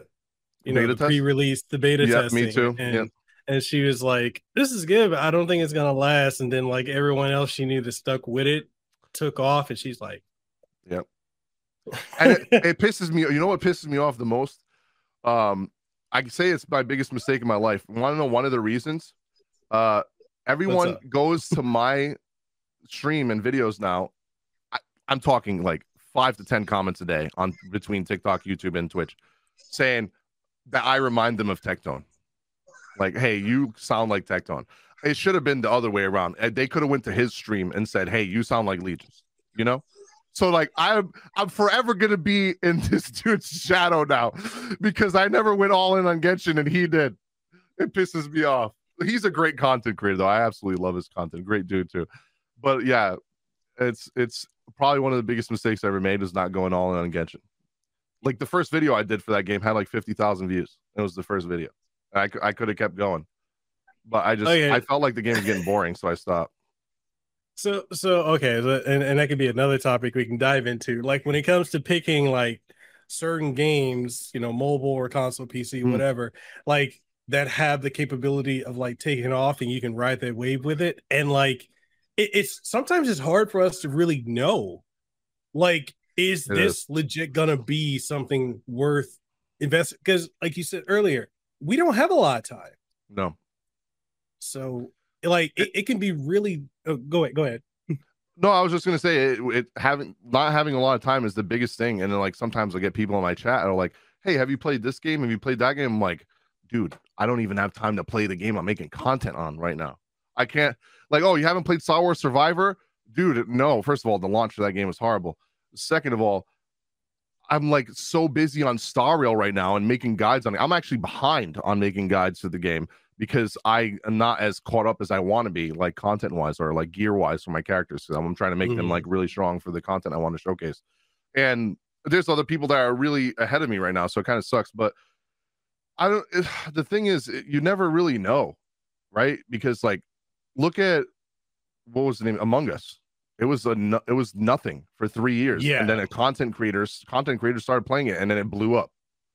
Speaker 3: you know the pre-release the beta
Speaker 4: Yeah,
Speaker 3: testing.
Speaker 4: me too.
Speaker 3: And,
Speaker 4: Yeah.
Speaker 3: and she was like, "This is good, but I don't think it's gonna last." And then like everyone else she knew that stuck with it took off, and she's like,
Speaker 4: Yep. (laughs) and it, it pisses me. You know what pisses me off the most? Um, I can say it's my biggest mistake in my life. Want to know one of the reasons? Uh, everyone goes to my stream and videos now. I, I'm talking like five to ten comments a day on between TikTok, YouTube, and Twitch, saying that I remind them of Tectone. Like, hey, you sound like Tectone. It should have been the other way around. They could have went to his stream and said, "Hey, you sound like Legionz." You know. So like I'm I'm forever gonna be in (laughs) this dude's shadow now because I never went all in on Genshin and he did. It pisses me off. He's a great content creator though. I absolutely love his content. Great dude too. But yeah, it's it's probably one of the biggest mistakes I ever made is not going all in on Genshin. Like the first video I did for that game had like fifty thousand views. It was the first video. And I I could have kept going, but I just. I felt like the game was getting boring, so I stopped.
Speaker 3: So so okay, and and that could be another topic we can dive into. Like when it comes to picking like certain games, you know, mobile or console, PC,
Speaker 4: Hmm.
Speaker 3: whatever, like that have the capability of like taking off and you can ride that wave with it. And like it, it's sometimes it's hard for us to really know. Like, is
Speaker 4: It
Speaker 3: this legit gonna be something worth invest? Because like you said earlier, we don't have a lot of time.
Speaker 4: No,
Speaker 3: So like it, it can be really oh, go ahead, go ahead.
Speaker 4: No, I was just gonna say it, it having not having a lot of time is the biggest thing. And then like sometimes I get people in my chat are like, Hey, have you played this game? Have you played that game? I'm like, dude, I don't even have time to play the game I'm making content on right now. I can't like, oh, you haven't played Star Wars Survivor? Dude, no. First of all, the launch of that game was horrible. Second of all, I'm like so busy on Star Rail right now and making guides on it. I'm actually behind on making guides to the game because I am not as caught up as I want to be, like content wise or like gear wise for my characters. So I'm trying to make them
Speaker 3: Mhm.
Speaker 4: like really strong for the content I want to showcase. And there's other people that are really ahead of me right now, so it kind of sucks. But I don't. It, (sighs) the thing is, it- you never really know, right? Because like, look at what was the name Among Us. It was a no, it was nothing for three years,
Speaker 3: Yeah.
Speaker 4: and then a content creators content creators started playing it, and then it blew up.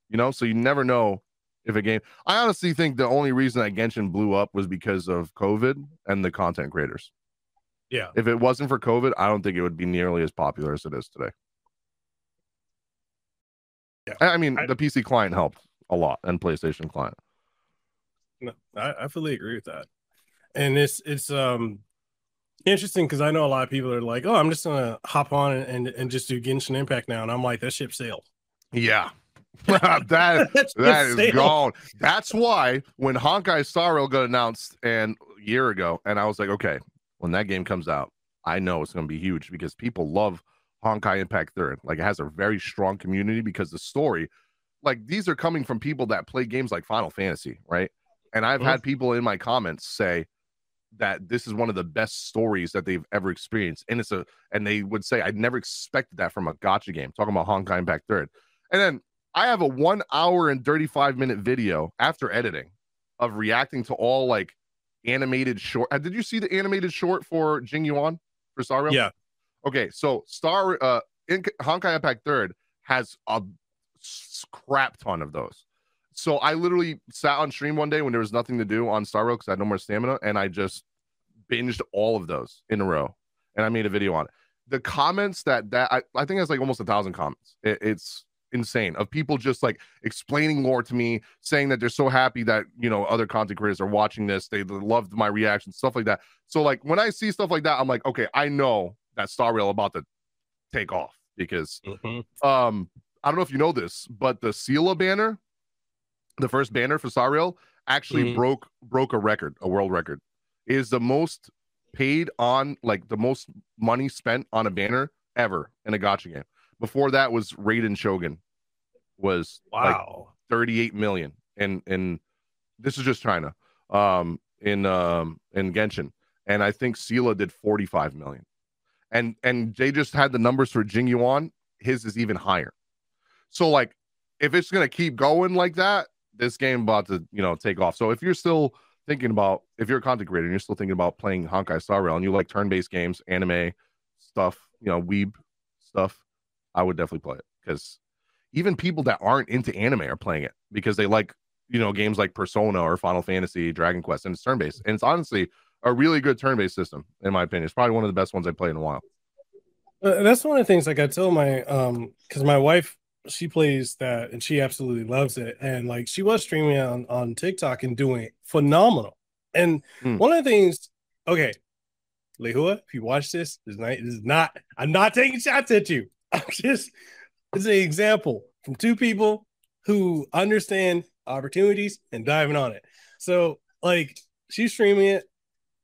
Speaker 4: You know, so you never know if a game. I honestly think the only reason that Genshin blew up was because of COVID and the content creators.
Speaker 3: Yeah.
Speaker 4: If it wasn't for COVID, I don't think it would be nearly as popular as it is today.
Speaker 3: Yeah.
Speaker 4: I mean,
Speaker 3: I-
Speaker 4: the PC client helped a lot, and PlayStation client.
Speaker 3: No, I, I fully agree with that. And it's it's um interesting because I know a lot of people are like, oh, I'm just gonna hop on and, and, and just do Genshin Impact now. And I'm like, that ship sailed.
Speaker 4: Yeah, (laughs) that (laughs)
Speaker 3: That
Speaker 4: is
Speaker 3: sailed.
Speaker 4: gone. That's why when Honkai Star Rail got announced and a year ago, and I was like, okay, when that game comes out, I know it's going to be huge because people love Honkai Impact Third. Like it has a very strong community because the story, like these are coming from people that play games like Final Fantasy, right? And I've
Speaker 3: Mhm.
Speaker 4: had people in my comments say that this is one of the best stories that they've ever experienced, and it's a, and they would say I never expected that from a gacha game. Talking about Honkai Impact Third, and then I have a one hour and 35 minute video after editing of reacting to all like animated short. Uh, did you see the animated short for Jing Yuan for Star Rail?
Speaker 3: Yeah.
Speaker 4: Okay, so Star uh in Honkai Impact Third has a crap ton of those. So I literally sat on stream one day when there was nothing to do on Star Rail because I had no more stamina, and I just binged all of those in a row, and I made a video on it. The comments that that I, I think it's like almost a thousand comments. It, it's insane of people just like explaining lore to me, saying that they're so happy that you know other content creators are watching this. They loved my reaction, stuff like that. So like when I see stuff like that, I'm like, okay, I know that Star Rail about to take off because
Speaker 3: Mm-hmm.
Speaker 4: um I don't know if you know this, but the Seele banner, the first banner for Star Rail, actually
Speaker 3: Mhm.
Speaker 4: broke broke a record, a world record. It is the most paid on like the most money spent on a banner ever in a gacha game. Before that was Raiden Shogun was like
Speaker 3: Wow.
Speaker 4: 38 million and and this is just China um in um in Genshin. And I think Seele did 45 million. And and they just had the numbers for Jing Yuan his is even higher. So like if it's gonna keep going like that this game about to you know take off. So if you're still thinking about if you're a content creator and you're still thinking about playing Honkai Star Rail and you like turn-based games anime stuff you know weeb stuff I would definitely play it because even people that aren't into anime are playing it because they like you know games like Persona or Final Fantasy, Dragon Quest, and it's turn based. And it's honestly a really good turn based system in my opinion. It's probably one of the best ones I've played in a while.
Speaker 3: Uh, that's one of the things like I tell my um because my wife she plays that and she absolutely loves it and like she was streaming on on TikTok and doing phenomenal. And
Speaker 4: Hmm.
Speaker 3: one of the things, okay, Lehua, if you watch this, this is not, this is not I'm not taking shots at you. (laughs) I'm just it's an example from two people who understand opportunities and diving on it. So like she's streaming it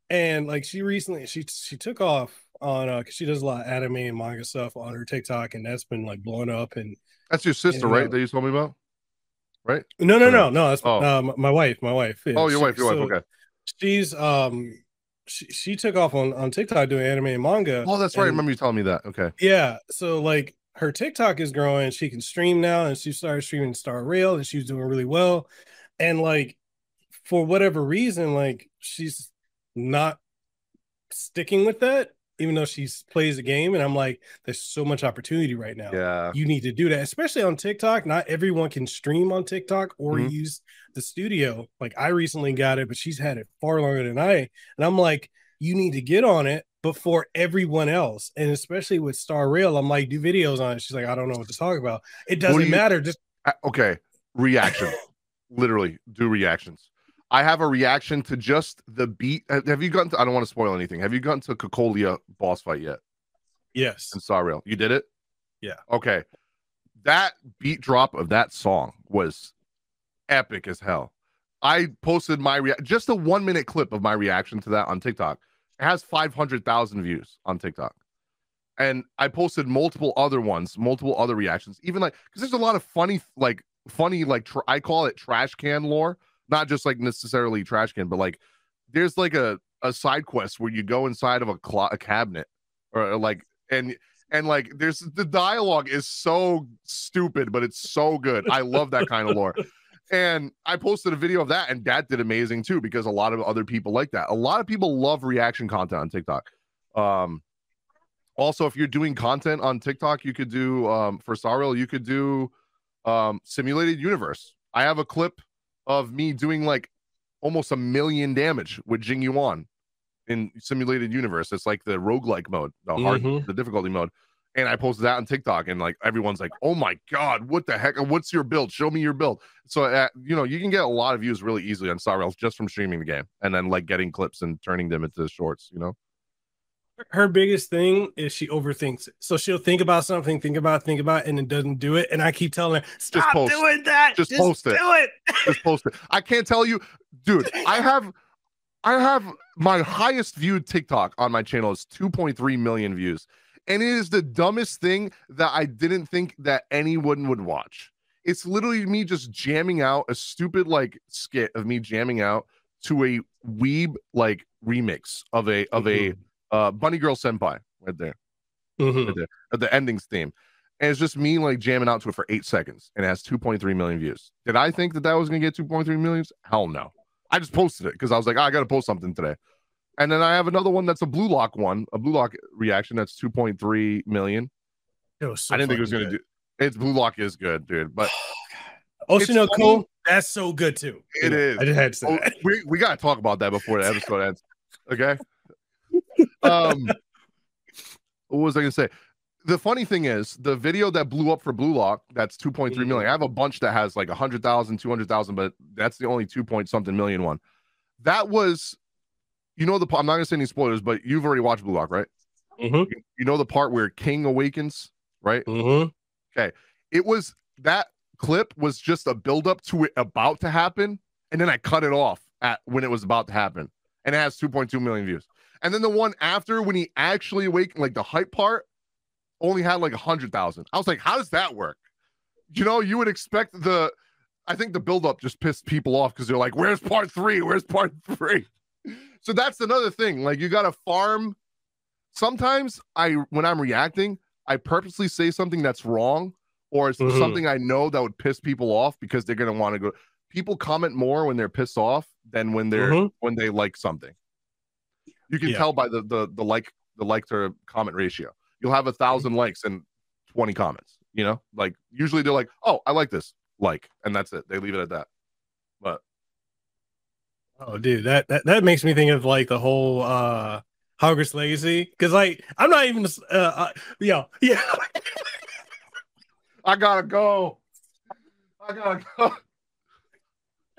Speaker 3: and like she recently she she took off on uh she does a lot of anime and manga stuff on her TikTok and that's been like blowing up and
Speaker 4: That's your sister,
Speaker 3: Yeah.
Speaker 4: right? That you told me about, right?
Speaker 3: no no no no that's
Speaker 4: Oh.
Speaker 3: uh, my- my wife my wife yeah.
Speaker 4: Oh, your
Speaker 3: She-
Speaker 4: wife, your
Speaker 3: so
Speaker 4: wife. Okay.
Speaker 3: she's um she, she took off on on TikTok doing anime and manga
Speaker 4: Oh, that's right. I remember you telling me that. Okay.
Speaker 3: Yeah. So like her TikTok is growing. She can stream now, and she started streaming Star Rail, and she's doing really well. And like for whatever reason, like she's not sticking with that, even though she plays the game. And I'm like, there's so much opportunity right now.
Speaker 4: Yeah.
Speaker 3: You need to do that, especially on TikTok. Not everyone can stream on TikTok or
Speaker 4: Mhm.
Speaker 3: use the studio. Like I recently got it, but she's had it far longer than I. And I'm like, you need to get on it before everyone else. And especially with Star Rail, I'm like, do videos on it. She's like, I don't know what to talk about. It doesn't
Speaker 4: you-
Speaker 3: matter. Just
Speaker 4: okay. Reaction. (laughs) Literally, do reactions. I have a reaction to just the beat. Have have you gotten to? I don't want to spoil anything. Have you gotten to Cocolia boss fight yet?
Speaker 3: yes.
Speaker 4: Star Rail. You did it?
Speaker 3: Yeah.
Speaker 4: Okay. That beat drop of that song was epic as hell. I posted my rea- just a one minute clip of my reaction to that on TikTok. It has 500,000 views on TikTok. And I posted multiple other ones, multiple other reactions, even like because there's a lot of funny, like funny, like tr- I call it trash can lore, not just like necessarily trash can, but like there's like a a side quest where you go inside of a, clo- a cabinet or, like and and like there's the dialogue is so stupid but it's so good. I love that kind of lore. And i posted a video of that and that did amazing too because a lot of other people like that. A lot of people love reaction content on tiktok. Um also if you're doing content on tiktok you could do um for Star you could do um simulated universe. I have a clip of me doing like almost a million damage with jing yuan in simulated universe. It's like the roguelike mode the hard
Speaker 3: Mhm.
Speaker 4: the difficulty mode. And i posted that on tiktok and like everyone's like oh my god what the heck? What's your build? Show me your build. So uh, you know you can get a lot of views really easily on Star Rails just from streaming the game and then like getting clips and turning them into shorts you know
Speaker 3: her biggest thing is she overthinks it. So she'll think about something, think about, think about, and it doesn't do it. And I keep telling her, stop
Speaker 4: post.
Speaker 3: doing that.
Speaker 4: Just post it.
Speaker 3: Do it.
Speaker 4: just post it. I can't tell you, dude. I (laughs) have, I have my highest viewed TikTok on my channel is 2.3 million views, and it is the dumbest thing that I didn't think that anyone would watch. It's literally me just jamming out a stupid like skit of me jamming out to a weeb like remix of a of a mm-hmm. Uh bunny girl senpai right there
Speaker 3: Mhm.
Speaker 4: right there, the endings theme. And it's just me like jamming out to it for eight seconds and it has 2.3 million views. Did I think that that was going to get 2.3 million? Hell no. I just posted it because I was like, "Ah, I got to post something today. And then I have another one that's a blue lock one, a blue lock reaction that's 2.3 million.
Speaker 3: It So
Speaker 4: I didn't think it was going to do. It's blue lock is good, dude. But
Speaker 3: Oshi no Ko, that's so good too.
Speaker 4: It
Speaker 3: yeah,
Speaker 4: is.
Speaker 3: I just had to say
Speaker 4: oh,
Speaker 3: that.
Speaker 4: we we got to talk about that before the episode ends. Okay. (laughs) Um, what was I going to say? The funny thing is, the video that blew up for Blue Lock, that's 2.3 million. I have a bunch that has like 100,000, 200,000, but that's the only 2 point something million one. That was, you know, the I'm not going to say any spoilers, but you've already watched Blue Lock, right?
Speaker 3: Mhm.
Speaker 4: You, you know the part where King awakens, right?
Speaker 3: Mhm.
Speaker 4: It was that clip was just a build up to it about to happen, and then I cut it off at when it was about to happen, and it has 2.2 million views. And then the one after when he actually awakened, like the hype part, only had like a hundred thousand. I was like, how does that work? You know, you would expect the. I think the build up just pissed people off because they're like, "Where's part three? Where's part three? So that's another thing. Like you got to farm. Sometimes I, when I'm reacting, I purposely say something that's wrong or it's
Speaker 3: Mhm.
Speaker 4: something I know that would piss people off because they're gonna want to go. People comment more when they're pissed off than when they're
Speaker 3: Mhm.
Speaker 4: when they like something. You can
Speaker 3: Yeah.
Speaker 4: tell by the the the like the like to comment ratio. You'll have a thousand likes and twenty comments. You know, like usually they're like, "Oh, I like this," like, and that's it. They leave it at that. But
Speaker 3: Oh, dude, that, that that makes me think of like the whole uh Hogwarts Legacy because like I'm not even uh, uh yo yeah (laughs)
Speaker 4: I gotta go. I gotta go.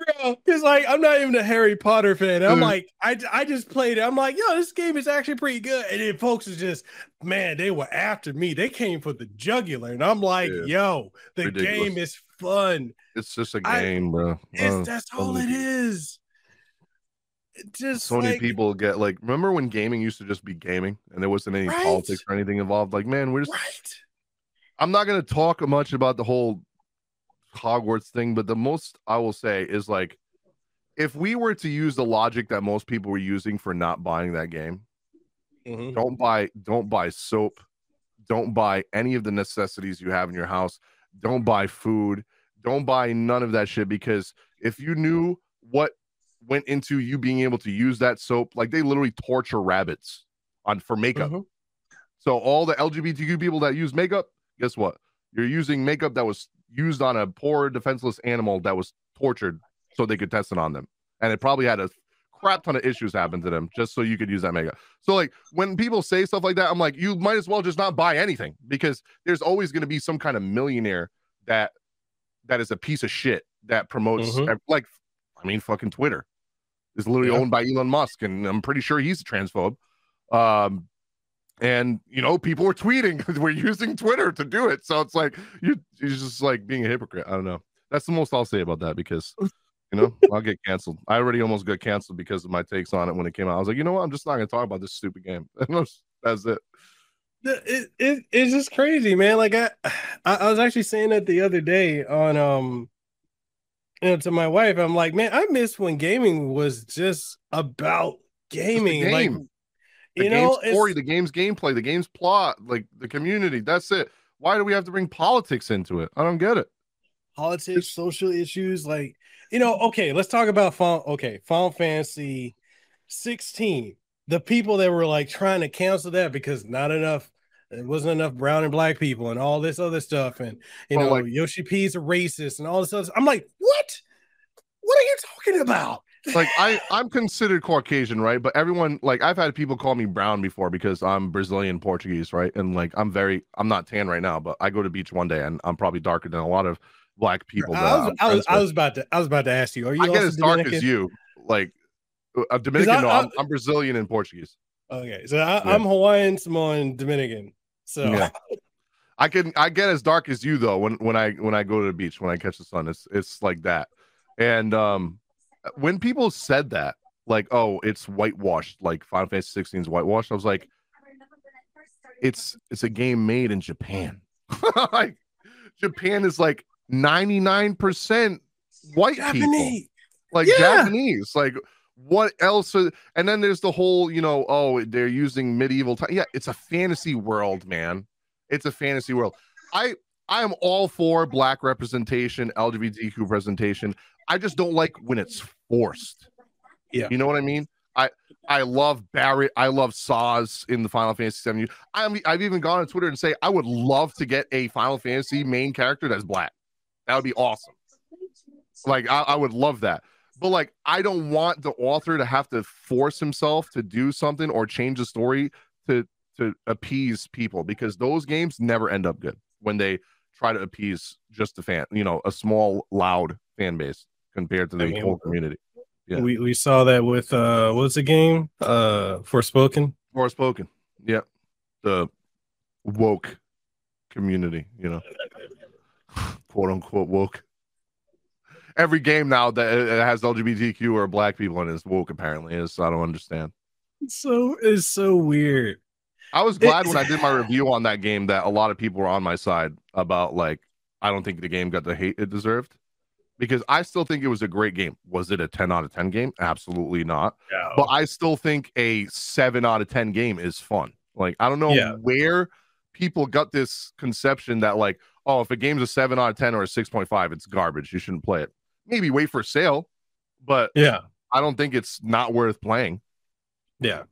Speaker 4: (laughs)
Speaker 3: because like I'm not even a Harry Potter fan. I'm
Speaker 4: Mhm.
Speaker 3: like I I just played it. I'm like yo this game is actually pretty good. And then folks is just man they were after me. They came for the jugular and I'm like
Speaker 4: Yeah.
Speaker 3: yo the
Speaker 4: Ridiculous.
Speaker 3: game is fun.
Speaker 4: It's just a game, bro.
Speaker 3: It's
Speaker 4: Uh,
Speaker 3: that's all it is. Just
Speaker 4: so many
Speaker 3: like,
Speaker 4: people get like remember when gaming used to just be gaming and there wasn't any
Speaker 3: Right.
Speaker 4: politics or anything involved like man we're just
Speaker 3: right.
Speaker 4: i'm not going to talk much about the whole hogwarts thing but the most i will say is like if we were to use the logic that most people were using for not buying that game
Speaker 3: Mhm.
Speaker 4: don't buy don't buy soap don't buy any of the necessities you have in your house don't buy food don't buy none of that shit because if you knew what went into you being able to use that soap like they literally torture rabbits on for makeup
Speaker 3: Mhm.
Speaker 4: so all the lgbtq people that use makeup guess what you're using makeup that was used on a poor defenseless animal that was tortured so they could test it on them and it probably had a crap ton of issues happen to them just so you could use that mega. so like when people say stuff like that, I'm like, you might as well just not buy anything because there's always going to be some kind of millionaire that that is a piece of shit that promotes
Speaker 3: Mhm.
Speaker 4: like I mean fucking Twitter is literally
Speaker 3: Yeah.
Speaker 4: owned by Elon Musk and I'm pretty sure he's a transphobe. Um and you know people were tweeting (laughs) we're using Twitter to do it. So it's like you you're just like being a hypocrite. I don't know. That's the most I'll say about that because you know, I'll get canceled. I already almost got canceled because of my takes on it when it came out. I was like, you know what? I'm just not gonna talk about this stupid game. (laughs) That's it.
Speaker 3: It, it, it's just crazy, man. Like I, (sighs) I, I was actually saying that the other day on um, you know, to my wife. I'm like, man, I miss when gaming was just about gaming. Like,
Speaker 4: game. The
Speaker 3: you
Speaker 4: game's
Speaker 3: know,
Speaker 4: story, the game's gameplay, the game's plot, like the community. That's it. Why do we have to bring politics into it? I don't get it.
Speaker 3: politics, social issues. Like, you know, okay, let's talk about Final. Okay, Final Fantasy 16. The people that were like trying to cancel that because not enough. It wasn't enough brown and black people and all this other stuff. And you
Speaker 4: Well,
Speaker 3: know,
Speaker 4: like-
Speaker 3: Yoshi is a racist and all this other. stuff. I'm like, what? What are you talking about?
Speaker 4: Like I, I'm considered Caucasian, right? But everyone, like, I've had people call me brown before because I'm Brazilian Portuguese, right? And like, I'm very, I'm not tan right now, but I go to beach one day and I'm probably darker than a lot of black people.
Speaker 3: I was,
Speaker 4: I'm
Speaker 3: was, I was about to, I was about to ask you. Are you?
Speaker 4: I get as dark as you, like a Dominican.
Speaker 3: I-
Speaker 4: no,
Speaker 3: I-
Speaker 4: I'm, I'm Brazilian and Portuguese.
Speaker 3: Okay, so I,
Speaker 4: Yeah.
Speaker 3: I'm Hawaiian, Samoan, Dominican. So
Speaker 4: Yeah. (laughs) I can I get as dark as you though when when I when I go to the beach when I catch the sun. It's it's like that. And um when people said that, like, oh, it's whitewashed, like Final Fantasy 16 is whitewashed, I was like, it's it's a game made in Japan. (laughs) like Japan is like 99% white people
Speaker 3: Japanese.
Speaker 4: like
Speaker 3: Yeah.
Speaker 4: Japanese. Like what else? Are, and then there's the whole, you know, oh, they're using medieval time. Yeah, it's a fantasy world, man. It's a fantasy world. I I am all for black representation, LGBTQ representation. I just don't like when it's forced.
Speaker 3: Yeah.
Speaker 4: You know what I mean? I I love Barret. I love Sazh in the Final Fantasy 7. I mean, I've even gone on Twitter and say I would love to get a Final Fantasy main character that's black. That would be awesome. Like I, I would love that. But like I don't want the author to have to force himself to do something or change the story to to appease people because those games never end up good when they try to appease just the fan, you know, a small loud fan base compared to the
Speaker 3: I mean,
Speaker 4: whole community. Yeah.
Speaker 3: We we saw that with uh what's the game? Uh Forspoken.
Speaker 4: More spoken. Yeah. The woke community, you know, (sighs) quote unquote woke. Every game now that it has LGBTQ or black people in it is woke, apparently. Is I don't understand.
Speaker 3: So it's so weird.
Speaker 4: I was glad when I (laughs) did my review on that game that a lot of people were on my side about like I don't think the game got the hate it deserved because I still think it was a great game. Was it a 10 out of 10 game? Absolutely not.
Speaker 3: Yeah.
Speaker 4: But I still think a 7 out of 10 game is fun. Like I don't know
Speaker 3: Yeah.
Speaker 4: where people got this conception that like oh if a game's a 7 out of 10 or a 6.5 it's garbage. You shouldn't play it. Maybe wait for sale, but
Speaker 3: yeah.
Speaker 4: I don't think it's not worth playing.
Speaker 3: Yeah.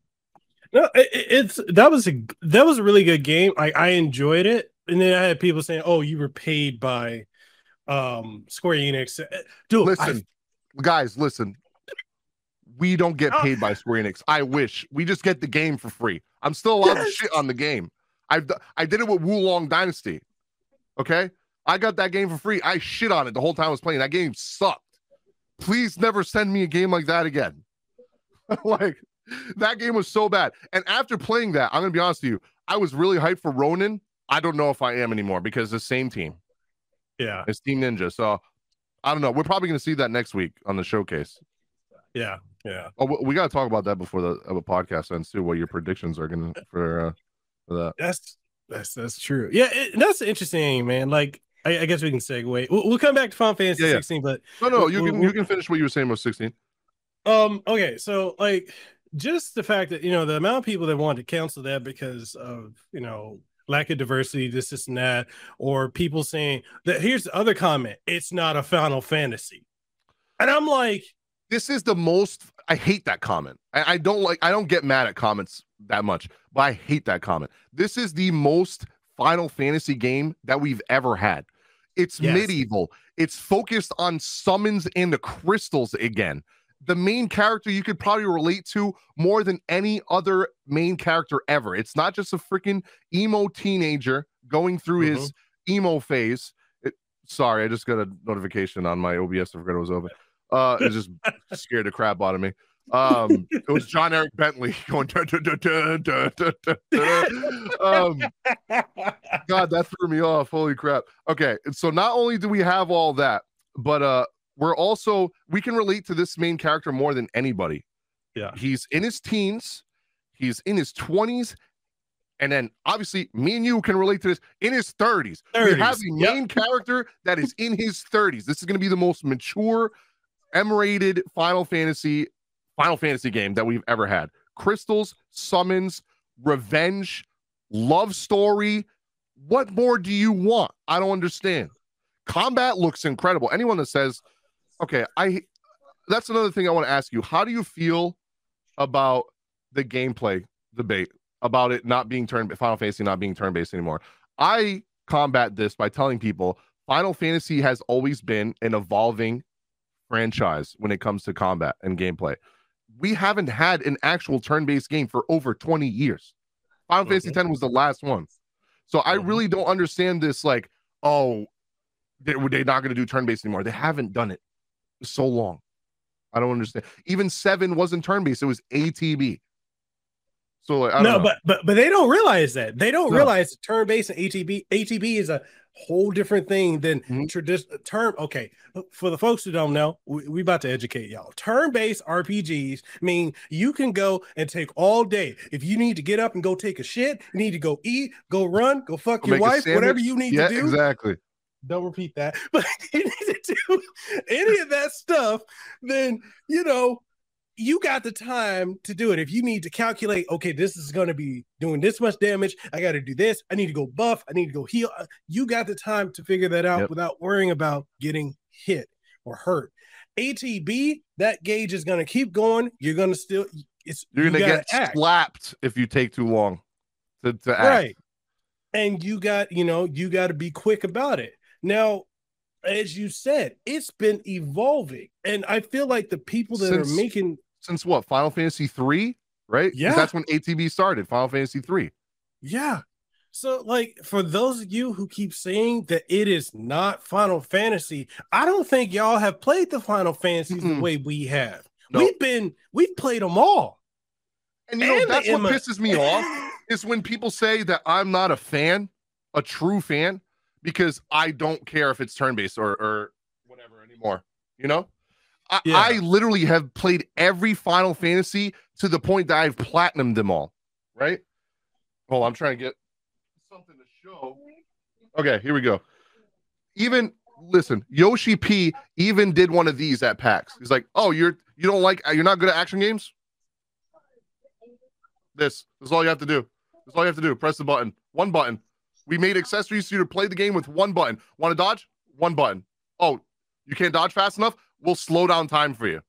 Speaker 3: No, it- it's that was a that was a really good game. I I enjoyed it, and then I had people saying, "Oh, you were paid by um Square Enix." Uh, Dude,
Speaker 4: Listen, guys, listen. We don't get paid by Square Enix. I wish we just get the game for free. I'm still allowed to
Speaker 3: Yes.
Speaker 4: shit on the game. I've I did it with Wo Long Dynasty. Okay, I got that game for free. I shit on it the whole time I was playing. That game sucked. Please never send me a game like that again. (laughs) like that game was so bad. And after playing that, I'm gonna be honest with you. I was really hyped for Ronin. I don't know if I am anymore because the same team.
Speaker 3: Yeah,
Speaker 4: It's Team Ninja. So I don't know. We're probably going to see that next week on the showcase.
Speaker 3: yeah, yeah.
Speaker 4: Oh, we- got to talk about that before the of a podcast ends too. What your predictions are going to for uh, for that?
Speaker 3: That's that's that's true. Yeah, it, that's interesting, man. Like, I, I guess we can segue. We'll, we'll come back to Final Fantasy
Speaker 4: Yeah, yeah.
Speaker 3: 16, but
Speaker 4: No, no, you can you can finish what you were saying about sixteen.
Speaker 3: Um, okay, so like just the fact that you know the amount of people that want to cancel that because of you know lack of diversity, this, this, and that, or people saying that here's the other comment, it's not a Final Fantasy. And I'm like,
Speaker 4: This is the most. I hate that comment. I, I don't like. I don't get mad at comments that much, but I hate that comment. This is the most Final Fantasy game that we've ever had. It's
Speaker 3: Yes.
Speaker 4: medieval. It's focused on summons and the crystals again. The main character you could probably relate to more than any other main character ever. It's not just a freaking emo teenager going through his emo phase. It, sorry, I just got a notification on my OBS. I forgot it was open. Uh, it just (laughs) scared the crap out of me. Um, it was John Eric Bentley going. Um, God, that threw me off. Holy crap. Okay, so not only do we have all that, but uh, we're also we can relate to this main character more than anybody.
Speaker 3: Yeah.
Speaker 4: he's in his teens, he's in his twenties, and then obviously me and you can relate to this in his thirties. We have a
Speaker 3: yep.
Speaker 4: main character that is in his thirties. This is going to be the most mature, M-rated Final Fantasy Final Fantasy game that we've ever had. Crystals, summons, revenge, love story. What more do you want? I don't understand. Combat looks incredible. Anyone that says, okay, I that's another thing I want to ask you. How do you feel about the gameplay debate about it not being turn Final Fantasy not being turn-based anymore? I combat this by telling people Final Fantasy has always been an evolving franchise when it comes to combat and gameplay. We haven't had an actual turn-based game for over 20 years. Final Fantasy
Speaker 3: Mhm.
Speaker 4: 10 was the last one. So I
Speaker 3: Mhm.
Speaker 4: really don't understand this like, oh, they, they're not going to do turn-based anymore. They haven't done it so long. I don't understand. Even 7 wasn't turn-based, it was ATB. So like, I don't
Speaker 3: no,
Speaker 4: know.
Speaker 3: but but but they don't realize that. They don't
Speaker 4: No.
Speaker 3: realize turn-based and ATB ATB is a whole different thing than
Speaker 4: Mhm.
Speaker 3: traditional turn. Okay, for the folks who don't know, we, we about to educate y'all. Turn-based RPGs mean you can go and take all day. If you need to get up and go take a shit, you need to go eat, go run, go fuck
Speaker 4: Go
Speaker 3: your wife, whatever you need
Speaker 4: yeah,
Speaker 3: to do.
Speaker 4: exactly.
Speaker 3: Don't repeat that. (laughs) But you need to do any of that stuff, then you know you got the time to do it. If you need to calculate, okay, this is going to be doing this much damage. I got to do this. I need to go buff. I need to go heal. uh, You got the time to figure that out
Speaker 4: Yep.
Speaker 3: without worrying about getting hit or hurt. ATB, that gauge is gonna keep going. You're gonna still it's
Speaker 4: You're gonna
Speaker 3: you
Speaker 4: get
Speaker 3: act.
Speaker 4: slapped if you take too long to, to act.
Speaker 3: right. And you got, you know, you got to be quick about it. Now, as you said, it's been evolving, and I feel like the people that
Speaker 4: Since-
Speaker 3: are making
Speaker 4: Since what? Final Fantasy three, right?
Speaker 3: Yeah.
Speaker 4: that's when ATB started. Final Fantasy three.
Speaker 3: Yeah. So, like, for those of you who keep saying that it is not Final Fantasy, I don't think y'all have played the Final Fantasies the
Speaker 4: Mm-mm.
Speaker 3: way we have.
Speaker 4: No.
Speaker 3: We've been, we've played them all.
Speaker 4: And you know
Speaker 3: And the
Speaker 4: that's what pisses me off (laughs) is when people say that I'm not a fan, a true fan, because I don't care if it's turn based or or whatever anymore. You know, I,
Speaker 3: Yeah.
Speaker 4: I literally have played every Final Fantasy to the point that I've platinumed them all. Right? Hold, on, I'm trying to get something to show. Okay, here we go. Even listen, Yoshi P even did one of these at PAX. He's like, "Oh, you're you don't like you're not good at action games." This. This is all you have to do. This is all you have to do. Press the button. One button. We made accessories for you to play the game with one button. Want to dodge? One button. Oh, you can't dodge fast enough? We'll slow down time for you.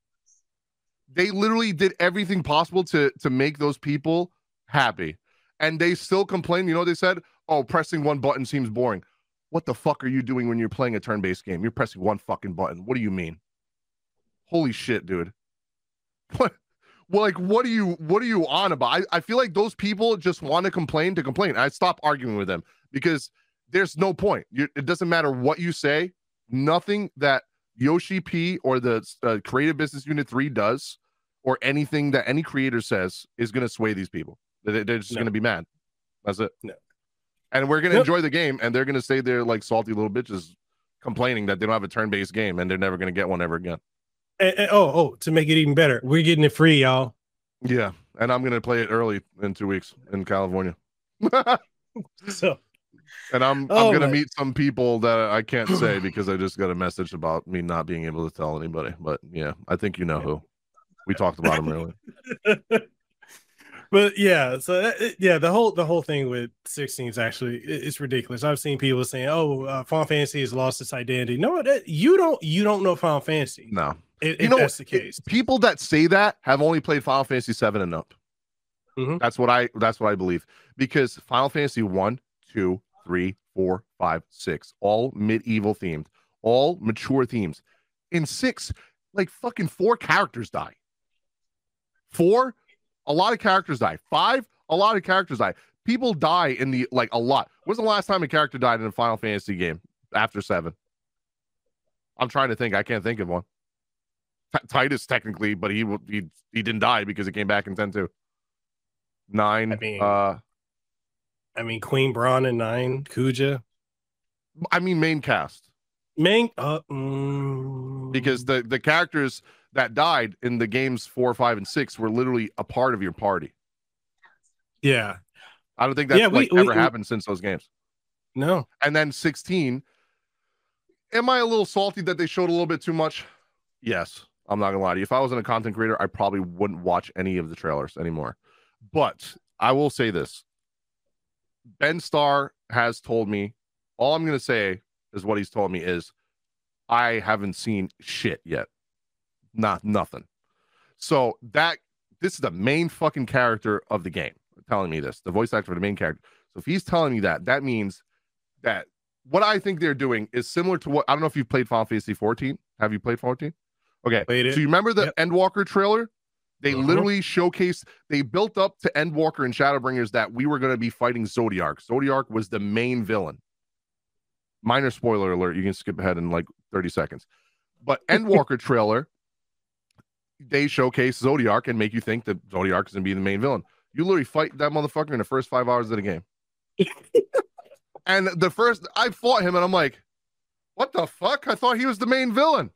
Speaker 4: They literally did everything possible to to make those people happy. And they still complain. You know they said? Oh, pressing one button seems boring. What the fuck are you doing when you're playing a turn-based game? You're pressing one fucking button. What do you mean? Holy shit, dude. (laughs) What well, like, what are you what are you on about? I, I feel like those people just want to complain to complain. I stop arguing with them because there's no point. You, it doesn't matter what you say. Nothing that Yoshi P or the uh, Creative Business Unit Three does, or anything that any creator says, is going to sway these people. They- They're just
Speaker 3: No.
Speaker 4: going to be mad. That's it.
Speaker 3: No.
Speaker 4: And we're going to enjoy the game, and they're going to say they're like salty little bitches complaining that they don't have a turn-based game, and they're never going to get one ever again.
Speaker 3: And- and- oh, oh, to make it even better, we're getting it free, y'all.
Speaker 4: Yeah, and I'm gonna play it early in two weeks in California. (laughs)
Speaker 3: So,
Speaker 4: and I'm
Speaker 3: Oh
Speaker 4: I'm gonna
Speaker 3: my-
Speaker 4: meet some people that I can't say because I just got a message about me not being able to tell anybody. But yeah, I think you know who. We talked about him earlier. (laughs)
Speaker 3: but yeah, so that, yeah, the whole the whole thing with 16 is actually it's ridiculous. I've seen people saying, "Oh, uh, Final Fantasy has lost its identity." No, that, you don't. You don't know Final Fantasy.
Speaker 4: No,
Speaker 3: if,
Speaker 4: you know
Speaker 3: that's the case.
Speaker 4: people that say that have only played Final Fantasy seven and up.
Speaker 3: Mhm.
Speaker 4: That's what I that's what I believe because Final Fantasy one, two, three, four, five, six, all medieval themed, all mature themes. In six, like fucking four characters die. Four, a lot of characters die. Five, a lot of characters die. People die in the like a lot. When's the last time a character died in a Final Fantasy game after seven? I'm trying to think. I can't think of one. T- Tidus technically, but he he he didn't die because he came back in ten two. Nine.
Speaker 3: I mean-
Speaker 4: uh,
Speaker 3: I mean, Queen Brahne and Nine, Kuja,
Speaker 4: I mean main cast
Speaker 3: Main Uh, mm,
Speaker 4: because the the characters that died in the games four, five, and six were literally a part of your party.
Speaker 3: yeah,
Speaker 4: I don't think that's
Speaker 3: Yeah, we-
Speaker 4: like
Speaker 3: we-
Speaker 4: ever
Speaker 3: we-
Speaker 4: happened since those games.
Speaker 3: no,
Speaker 4: And then 16. Am I a little salty that they showed a little bit too much? Yes. I'm not gonna lie to you. If I wasn't a content creator, I probably wouldn't watch any of the trailers anymore. But I will say this. Ben Starr has told me, all I'm gonna say is what he's told me is I haven't seen shit yet. Not nothing. So that this is the main fucking character of the game telling me this, the voice actor for the main character. So if he's telling me that, that means that what I think they're doing is similar to what I don't know if you've played Final Fantasy 14. Have you played 14? Okay.
Speaker 3: Played it.
Speaker 4: So you remember the
Speaker 3: Yep.
Speaker 4: Endwalker trailer? They
Speaker 3: Mhm.
Speaker 4: literally showcased, they built up to Endwalker and Shadowbringers that we were going to be fighting Zodiark. Zodiark was the main villain. Minor spoiler alert. You can skip ahead in like 30 seconds. But (laughs) Endwalker trailer, they showcase Zodiark and make you think that Zodiark is going to be the main villain. You literally fight that motherfucker in the first five hours of the game. (laughs) and the first, I fought him and I'm like, what the fuck? I thought he was the main villain.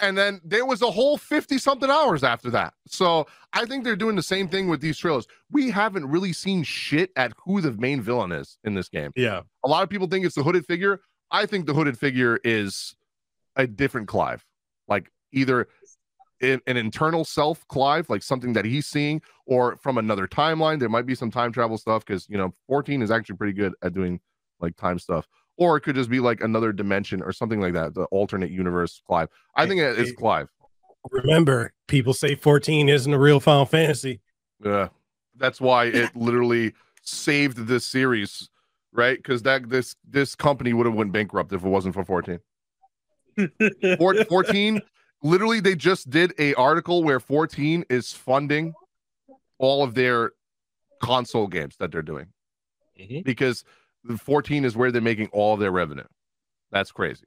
Speaker 4: And then there was a whole 50 something hours after that. So I think they're doing the same thing with these trailers. We haven't really seen shit at who the main villain is in this game.
Speaker 3: yeah,
Speaker 4: A lot of people think it's the hooded figure. I think the hooded figure is a different Clive, like either in, an internal self Clive, like something that he's seeing, or from another timeline. There might be some time travel stuff because you know 14 is actually pretty good at doing like time stuff, or it could just be like another dimension or something like that, the alternate universe Clive. I think it's Clive.
Speaker 3: Remember, people say 14 isn't a real Final Fantasy.
Speaker 4: Yeah, that's why it (laughs) literally saved this series, right? Because that this this company would have went bankrupt if it wasn't for 14. (laughs) 14 literally they just did a article where 14 is funding all of their console games that they're doing
Speaker 3: Mhm.
Speaker 4: because the 14 is where they're making all their revenue. That's crazy.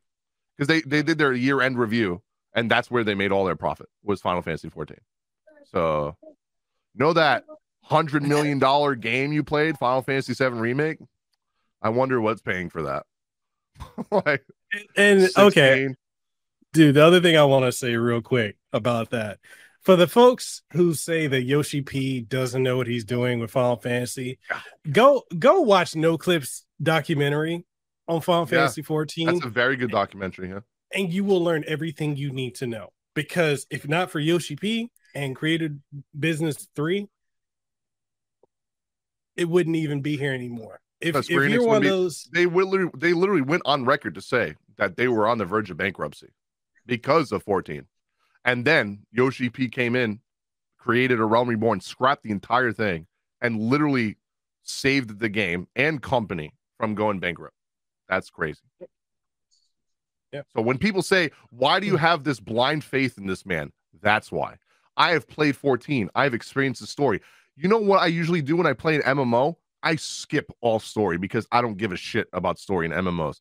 Speaker 4: Because they they did their year end review and that's where they made all their profit was final fantasy 14 so know that 100 million dollar game you played final fantasy 7 remake? I wonder what's paying for that. (laughs) Like
Speaker 3: And okay, dude, the other thing I want to say real quick about that for the folks who say that Yoshi P doesn't know what he's doing with Final Fantasy, go go watch Noclip's documentary on Final
Speaker 4: Yeah,
Speaker 3: Fantasy 14
Speaker 4: that's a very good documentary yeah
Speaker 3: and you will learn everything you need to know. Because if not for Yoshi P and Creative Business 3, it wouldn't even be here anymore. If, if you're one of those,
Speaker 4: they literally, they literally went on record to say that they were on the verge of bankruptcy because of 14. And then Yoshi P came in, created a Realm Reborn, scrapped the entire thing, and literally saved the game and company from going bankrupt. That's crazy.
Speaker 3: Yeah.
Speaker 4: So when people say, Why do you mm. have this blind faith in this man? That's why. I have played 14. I've experienced the story. You know what I usually do when I play an MMO? I skip all story because I don't give a shit about story in MMOs.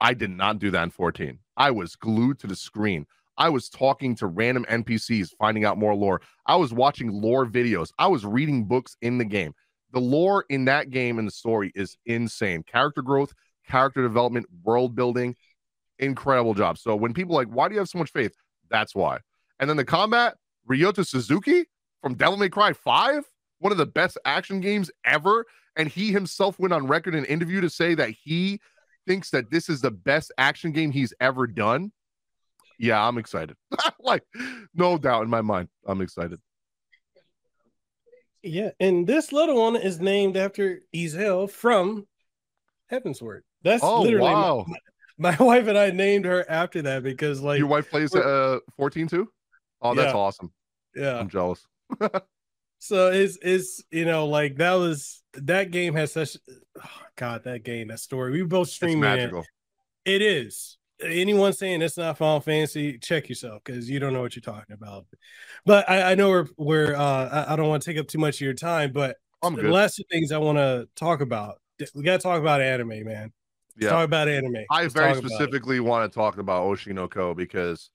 Speaker 4: I did not do that in 14. I was glued to the screen. I was talking to random NPCs, finding out more lore. I was watching lore videos. I was reading books in the game. The lore in that game and the story is insane. Character growth, character development, world building, incredible job. So when people like, why do you have so much faith? That's why. And then the combat, Ryota Suzuki from Devil May Cry 5, one of the best action games ever. And he himself went on record in an interview to say that he thinks that this is the best action game he's ever done. Yeah, I'm excited. (laughs) like, no doubt in my mind, I'm excited.
Speaker 3: Yeah, and this little one is named after Ezel from Heavensward. That's
Speaker 4: Oh,
Speaker 3: literally my-
Speaker 4: wow. (laughs)
Speaker 3: my, wife and I named her after that because, like,
Speaker 4: Your wife plays uh 14 too? Oh, that's
Speaker 3: Yeah.
Speaker 4: awesome.
Speaker 3: yeah.
Speaker 4: I'm jealous. (laughs)
Speaker 3: So it's it's you know like that was that game has such oh god that game that story we both
Speaker 4: It's
Speaker 3: streaming it. It is. Anyone saying it's not Final Fantasy, check yourself because you don't know what you're talking about. But I, I know we're we're uh I, I don't want to take up too much of your time, but
Speaker 4: I'm
Speaker 3: the
Speaker 4: good.
Speaker 3: last things I want to talk about. We gotta talk about anime, man.
Speaker 4: Yeah.
Speaker 3: talk about anime.
Speaker 4: I
Speaker 3: Let's
Speaker 4: very
Speaker 3: talk about it.
Speaker 4: specifically want to talk about Oshi no Ko because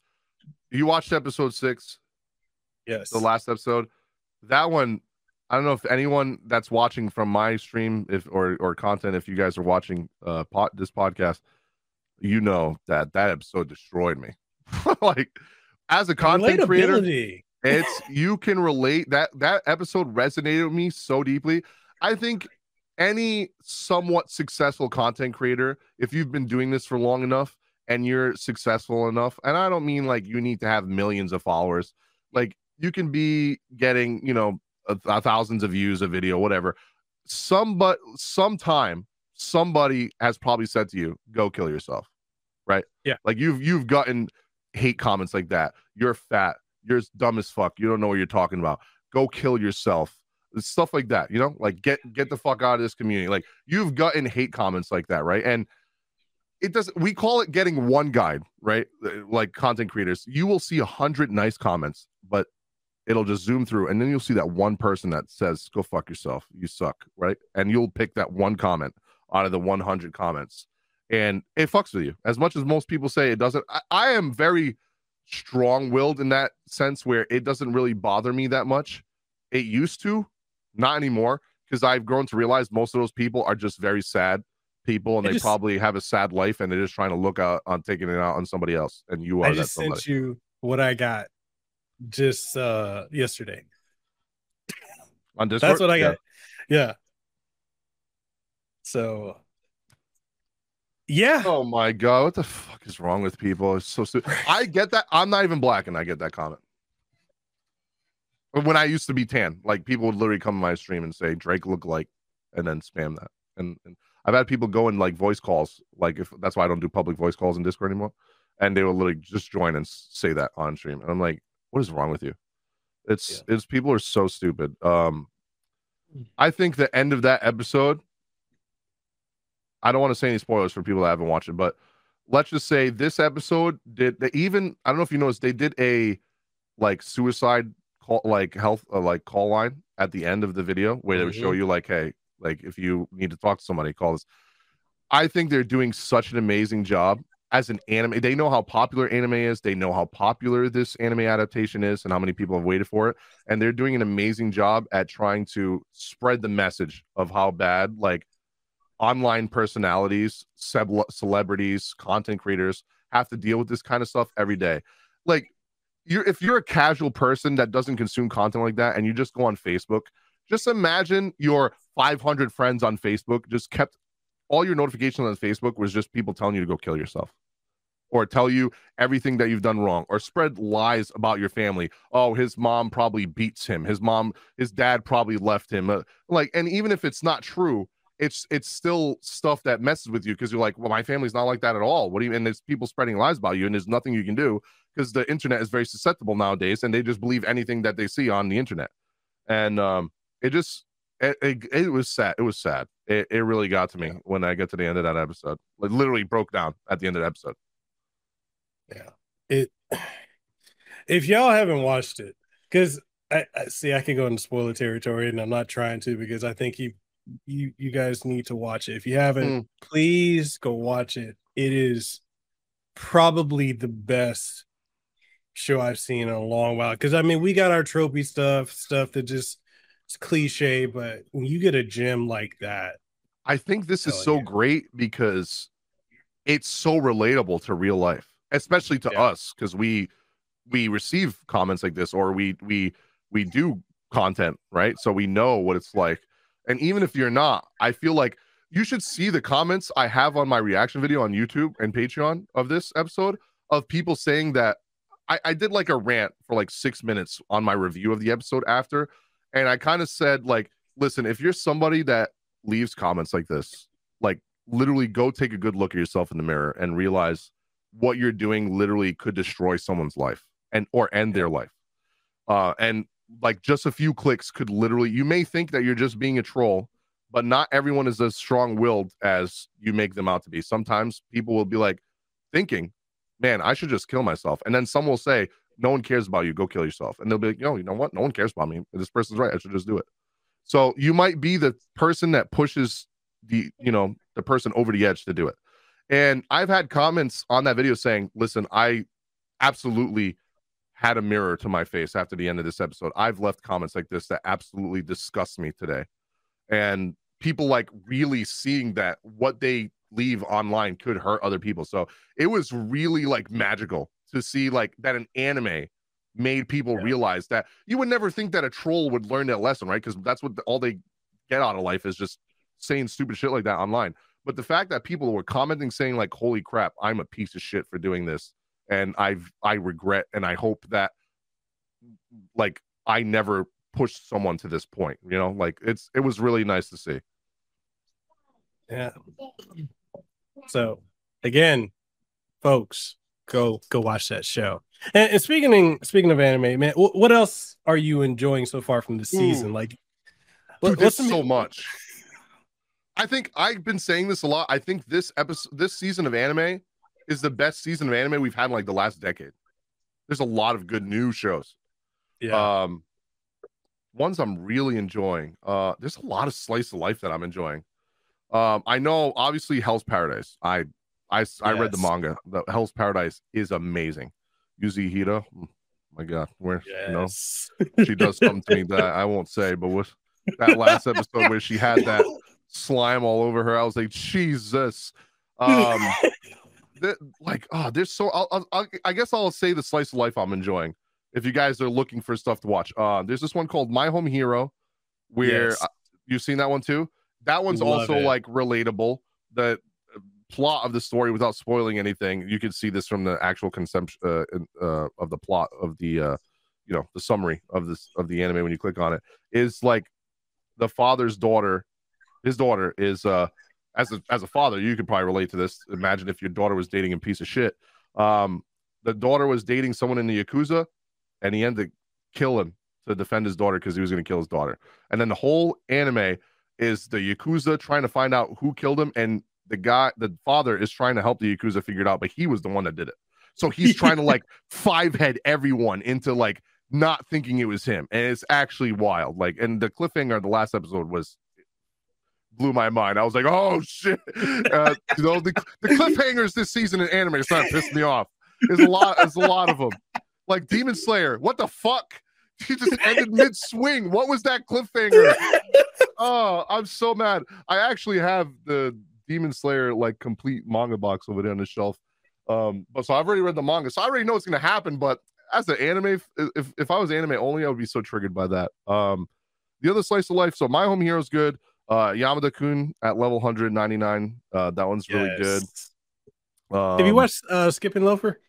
Speaker 4: you watched episode six,
Speaker 3: yes.
Speaker 4: the last episode. That one, I don't know if anyone that's watching from my stream, if or or content, if you guys are watching uh pot this podcast, you know that that episode destroyed me. (laughs) like as a content creator, it's you can relate that that episode resonated with me so deeply. I think any somewhat successful content creator if you've been doing this for long enough and you're successful enough and i don't mean like you need to have millions of followers like you can be getting you know a, a thousands of views a video whatever. Some but sometime somebody has probably said to you go kill yourself right?
Speaker 3: Yeah.
Speaker 4: like you've you've gotten hate comments like that. You're fat. You're dumb as fuck. You don't know what you're talking about. Go kill yourself. Stuff like that you know? Like get get the fuck out of this community. Like you've gotten hate comments like that right? And it doesn't we call it getting one guide right? Uh, like content creators. You will see a hundred nice comments but it'll just zoom through and then you'll see that one person that says go fuck yourself. You suck right? And you'll pick that one comment out of the 100 comments and it fucks with you as much as most people say it doesn't i, I am very strong-willed in that sense where it doesn't really bother me that much it used to not anymore because i've grown to realize most of those people are just very sad people and
Speaker 3: I
Speaker 4: they
Speaker 3: just-
Speaker 4: probably have a sad life and they're just trying to look out on taking it out on somebody else and you are
Speaker 3: I
Speaker 4: that
Speaker 3: just sent you what I got just uh yesterday.
Speaker 4: on Discord.
Speaker 3: That's what I
Speaker 4: Yeah.
Speaker 3: got. Yeah. So yeah.
Speaker 4: Oh my god, what the fuck is wrong with people? It's so stupid. I get that. I'm not even black, and I get that comment. When I used to be tan, like people would literally come to my stream and say Drake look like, and then spam that. And, and I've had people go in like voice calls, like if that's why I don't do public voice calls in Discord anymore. And they will literally just join and say that on stream. And I'm like, what is wrong with you? It's yeah. it's people are so stupid. Um I think the end of that episode, I don't want to say any spoilers for people that haven't watched it, but let's just say this episode did they even I don't know if you noticed they did a like suicide call like health uh, like call line at the end of the video where they would show mm-hmm. you like hey like if you need to talk to somebody call this i think they're doing such an amazing job as an anime they know how popular anime is they know how popular this anime adaptation is and how many people have waited for it and they're doing an amazing job at trying to spread the message of how bad like online personalities celebrities content creators have to deal with this kind of stuff every day like you're if you're a casual person that doesn't consume content like that and you just go on Facebook, just imagine your 500 friends on Facebook just kept all your notifications on Facebook was just people telling you to go kill yourself or tell you everything that you've done wrong or spread lies about your family. Oh, his mom probably beats him. His mom, his dad probably left him. Uh, like, and even if it's not true, it's it's still stuff that messes with you because you're like, well, my family's not like that at all. What do you? And there's people spreading lies about you, and there's nothing you can do because the internet is very susceptible nowadays, and they just believe anything that they see on the internet. And um, it just it, it, it was sad. It was sad. It, it really got to me yeah. when I get to the end of that episode. Like literally broke down at the end of the episode.
Speaker 3: Yeah. It. (sighs) If y'all haven't watched it, because I, I, see I can go into spoiler territory, and I'm not trying to because I think you you you guys need to watch it. If you haven't, mm. please go watch it. It is probably the best show I've seen in a long while. Because I mean, we got our tropey stuff, stuff that just it's cliche, but when you get a gem like that,
Speaker 4: I think this is so great because it's so relatable to real life, especially to yeah. us, because we we receive comments like this or we we we do content, right? So we know what it's like. And even if you're not, I feel like you should see the comments I have on my reaction video on YouTube and Patreon of this episode of people saying that I, I did like a rant for like six minutes on my review of the episode after. And I kind of said, like, listen, if you're somebody that leaves comments like this, like literally go take a good look at yourself in the mirror and realize what you're doing literally could destroy someone's life and or end their life. Uh, and like just a few clicks could literally you may think that you're just being a troll but not everyone is as strong-willed as you make them out to be. Sometimes people will be like thinking man i should just kill myself. And then some will say no one cares about you. Go kill yourself. And they'll be like no you know what? No one cares about me. This person's right. I should just do it. So you might be the person that pushes the you know the person over the edge to do it. And i've had comments on that video saying listen i absolutely had a mirror to my face after the end of this episode. I've left comments like this that absolutely disgust me today. And people like really seeing that what they leave online could hurt other people. So it was really like magical to see like that an anime made people yeah. realize that you would never think that a troll would learn that lesson, right? Because that's what the, all they get out of life is just saying stupid shit like that online. But the fact that people were commenting saying like, "Holy crap, I'm a piece of shit for doing this," and I've I regret and I hope that like I never pushed someone to this point. You know, like it's it was really nice to see.
Speaker 3: Yeah. So again, folks, go go watch that show. And, and speaking speaking of anime, man, w- what else are you enjoying so far from the hmm. season? Ooh. Like,
Speaker 4: Dude, what's so much. I think I've been saying this a lot. I think this episode, this season of anime is the best season of anime we've had in like the last decade. There's a lot of good new shows. Yeah. Um, ones I'm really enjoying. Uh, there's a lot of slice of life that I'm enjoying. Um, I know obviously Hell's Paradise. I I yes. I read the manga. The Hell's Paradise is amazing. Yuzuriha, oh my God, where yes. you know she does (laughs) something to me that I won't say, but with that last episode where she had that (laughs) slime all over her, I was like, Jesus. Um, (laughs) like oh there's so I'll, I'll, i guess i'll say the slice of life i'm enjoying if you guys are looking for stuff to watch uh there's this one called my home hero where yes. you've seen that one too that one's Love also it. like relatable the uh, plot of the story without spoiling anything you can see this from the actual consumption uh, uh, of the plot of the uh you know the summary of this of the anime when you click on it is like the father's daughter his daughter is uh as a as a father, you could probably relate to this. Imagine if your daughter was dating a piece of shit. Um, the daughter was dating someone in the yakuza, and he ended up killing to defend his daughter because he was going to kill his daughter. And then the whole anime is the yakuza trying to find out who killed him, and the guy, the father, is trying to help the yakuza figure it out, but he was the one that did it. So he's trying to like (laughs) five head everyone into like not thinking it was him, and it's actually wild. Like, and the cliffhanger, the last episode was blew my mind. I was like, oh shit. (laughs) Uh, you know, the, the cliffhangers this season in anime are starting to piss me off. There's a lot, there's a lot of them. Like Demon Slayer, what the fuck? (laughs) He just ended mid swing. What was that cliffhanger? (laughs) Oh, I'm so mad. I actually have the Demon Slayer like complete manga box over there on the shelf. Um, but so I've already read the manga, so I already know what's gonna happen. But as an anime, if if I was anime only, I would be so triggered by that. Um, the other slice of life. So my home hero is good. Uh, Yamada Kun at level 199. Uh, that one's really good.
Speaker 3: Um, Have you watched uh, Skipping Loafer?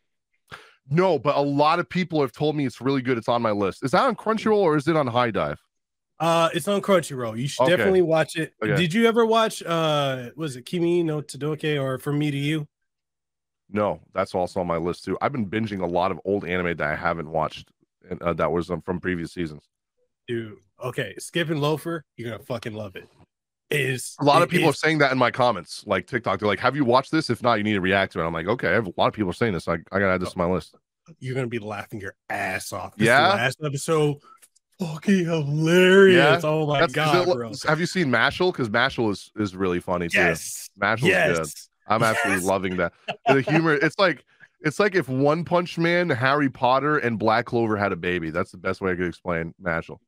Speaker 4: No, but a lot of people have told me it's really good. It's on my list. Is that on Crunchyroll or is it on HIDIVE?
Speaker 3: Uh, it's on Crunchyroll. You should
Speaker 4: Okay.
Speaker 3: definitely watch it.
Speaker 4: Okay.
Speaker 3: Did you ever watch uh was it Kimi ni Todoke or From Me to You?
Speaker 4: No, that's also on my list too. I've been binging a lot of old anime that I haven't watched, and uh, that was um, from previous seasons.
Speaker 3: Dude, okay, Skipping Loafer, you're gonna fucking love it. Is
Speaker 4: A lot of people are saying that in my comments, like TikTok. They're like, "Have you watched this? If not, you need to react to it." I'm like, "Okay." I have a lot of people saying this. I, I gotta add this to my list.
Speaker 3: you're gonna be laughing your ass off. This
Speaker 4: Yeah?
Speaker 3: last episode, fucking hilarious.
Speaker 4: Yeah?
Speaker 3: Oh my
Speaker 4: That's-
Speaker 3: god,
Speaker 4: it-
Speaker 3: bro.
Speaker 4: have you seen Mashle? Because Mashle is is really funny too.
Speaker 3: Yes,
Speaker 4: good.
Speaker 3: yes.
Speaker 4: I'm absolutely
Speaker 3: Yes.
Speaker 4: loving that. The (laughs) humor, it's like it's like if One Punch Man, Harry Potter, and Black Clover had a baby. That's the best way I could explain Mashle.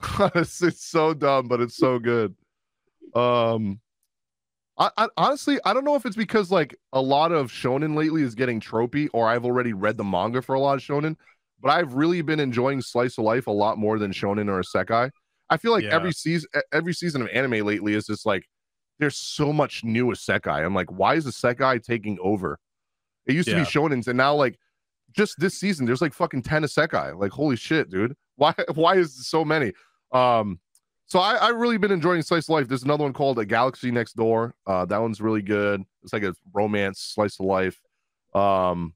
Speaker 4: (laughs) it's, it's so dumb, but it's so good. Um I, I honestly I don't know if it's because like a lot of shonen lately is getting tropey, or I've already read the manga for a lot of shonen, but I've really been enjoying Slice of Life a lot more than shonen or Isekai. I feel like
Speaker 3: Yeah.
Speaker 4: every season every season of anime lately is just like there's so much new Isekai. I'm like, why is Isekai taking over? It used to be shonens, and now like just this season, there's like fucking 10 Isekai. Like, holy shit, dude. (laughs) Why why is there so many? Um, so I, I really been enjoying Slice of Life. There's another one called A Galaxy Next Door. Uh, that one's really good. It's like a romance slice of life. Um,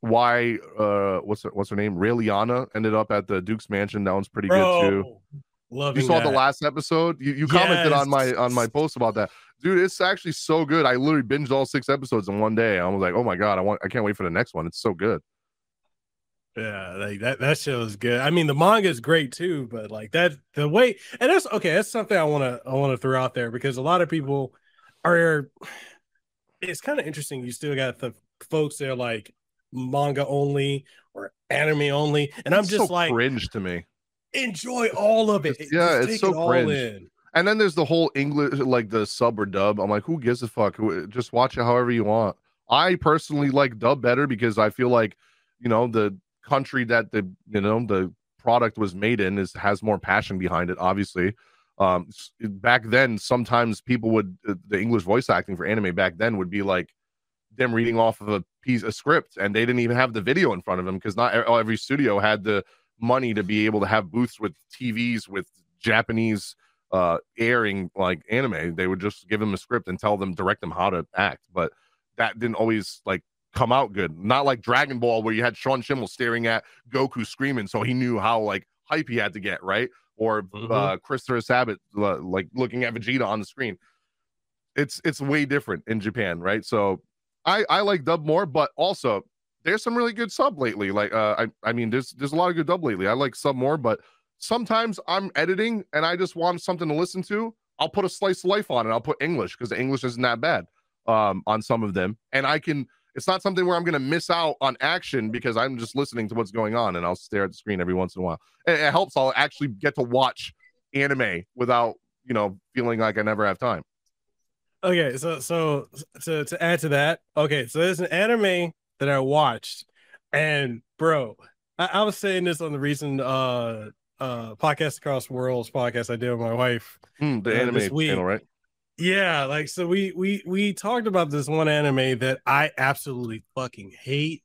Speaker 4: why uh what's her, what's her name? Raeliana ended up at the Duke's mansion. That one's pretty good too.
Speaker 3: Bro, loving
Speaker 4: You saw the last episode. You, you commented on my on my post about that, dude. It's actually so good. I literally binged all six episodes in one day. I was like, oh my god, I want, I can't wait for the next one. It's so good.
Speaker 3: Yeah, like that that show is good. I mean, the manga is great too, but like that the way and that's okay. That's something I want to I want to throw out there because a lot of people are. It's kind of interesting. You still got the folks that are like manga only or anime only, and I'm just
Speaker 4: so
Speaker 3: like
Speaker 4: cringe to me.
Speaker 3: enjoy all of it.
Speaker 4: It's- yeah,
Speaker 3: Just
Speaker 4: it's so
Speaker 3: it all
Speaker 4: cringe.
Speaker 3: in.
Speaker 4: And then there's the whole English, like the sub or dub. I'm like, who gives a fuck? Just watch it however you want. I personally like dub better because I feel like, you know, the country that the you know the product was made in is has more passion behind it. Obviously, um, back then sometimes people would uh, the English voice acting for anime back then would be like them reading off of a piece of script, and they didn't even have the video in front of them because not e- every studio had the money to be able to have booths with TVs with Japanese uh airing like anime they would just give them a script and tell them direct them how to act but that didn't always like come out good not like dragon ball where you had sean schemmel staring at goku screaming so he knew how like hype he had to get right or
Speaker 3: Mhm.
Speaker 4: uh christopher sabat uh, like looking at vegeta on the screen it's it's way different in japan right so i i like dub more but also there's some really good sub lately like uh i i mean there's there's a lot of good dub lately i like sub more but sometimes I'm editing and I just want something to listen to. I'll put a slice of life on it. I'll put English because the English isn't that bad um, on some of them. And I can, it's not something where I'm going to miss out on action because I'm just listening to what's going on and I'll stare at the screen every once in a while. It, it helps. I'll actually get to watch anime without, you know, feeling like I never have time.
Speaker 3: Okay, so so to to add to that, okay, so there's an anime that I watched, and bro, I, I was saying this on the recent uh uh podcast across worlds podcast I did with my wife.
Speaker 4: Hmm, the
Speaker 3: Uh,
Speaker 4: anime
Speaker 3: this week-
Speaker 4: channel, right?
Speaker 3: Yeah, like so we we we talked about this one anime that I absolutely fucking hate.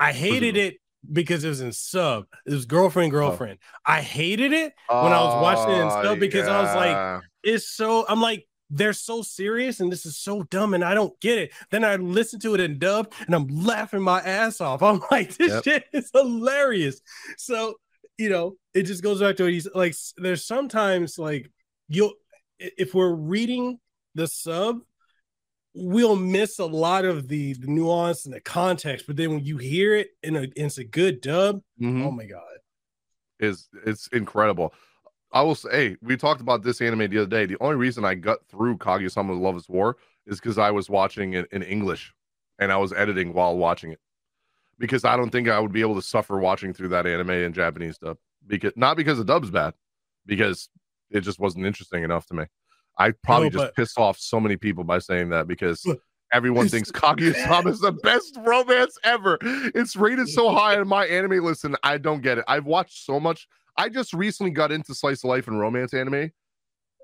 Speaker 3: I hated it because it was in sub. It was girlfriend girlfriend. I hated it when I was watching it and
Speaker 4: Oh,
Speaker 3: stuff because I was like, it's so I'm like they're so serious and this is so dumb and I don't get it. Then I listen to it in dub and I'm laughing my ass off. (laughs) I'm like, this yep. shit is hilarious. So, you know, it just goes back to what he's like. There's sometimes like you'll, if we're reading the sub, we'll miss a lot of the, the nuance and the context. But then when you hear it in a, it's a good dub, mm-hmm. oh my God.
Speaker 4: Is it's incredible. I will say, hey, we talked about this anime the other day. The only reason I got through Kaguya-sama Love is War is because I was watching it in English and I was editing while watching it. Because I don't think I would be able to suffer watching through that anime in Japanese dub. Because not because the dub's bad, because it just wasn't interesting enough to me. I probably no, but... just pissed off so many people by saying that because everyone thinks Kaguya-sama (laughs) is the best romance ever. It's rated so (laughs) high on my anime list, and I don't get it. I've watched so much I just recently got into slice of life and romance anime,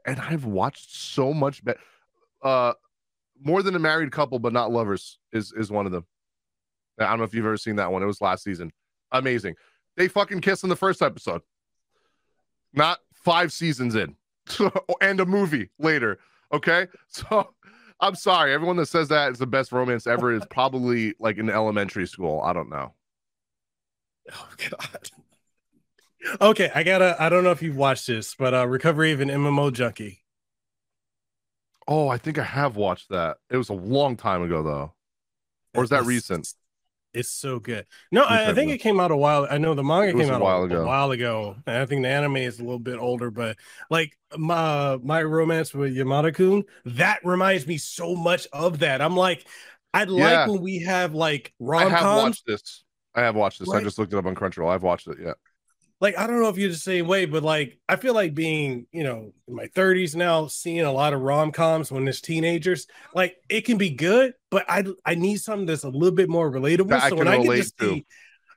Speaker 4: and I've watched so much better. Uh, more than a married couple, but not lovers is is one of them. I don't know if you've ever seen that one. It was last season. Amazing. They fucking kiss in the first episode. Not five seasons in, (laughs) and a movie later. Okay, (laughs) so I'm sorry. Everyone that says that is the best romance ever is probably like in elementary school. I don't know. (laughs)
Speaker 3: Oh God okay, I gotta. I don't know if you've watched this, but uh Recovery of an MMO Junkie.
Speaker 4: Oh, I think I have watched that. It was a long time ago though. Or is that recent?
Speaker 3: It's so good. No, I, I, think it came out a while. I know the manga came out a while, ago. a while ago. And I think the anime is a little bit older, but like my my romance with Yamada Kun, that reminds me so much of that. I'm like, I'd yeah. like when we have like rom
Speaker 4: I have watched this. I have watched this. Like, I just looked it up on Crunchyroll. I've watched it. Yeah
Speaker 3: like I don't know if you're the same way, but like I feel like being, you know, in my 30s now, seeing a lot of rom-coms when there's teenagers, like it can be good, but I I need something that's a little bit more relatable.
Speaker 4: That so I when I get to see,
Speaker 3: to.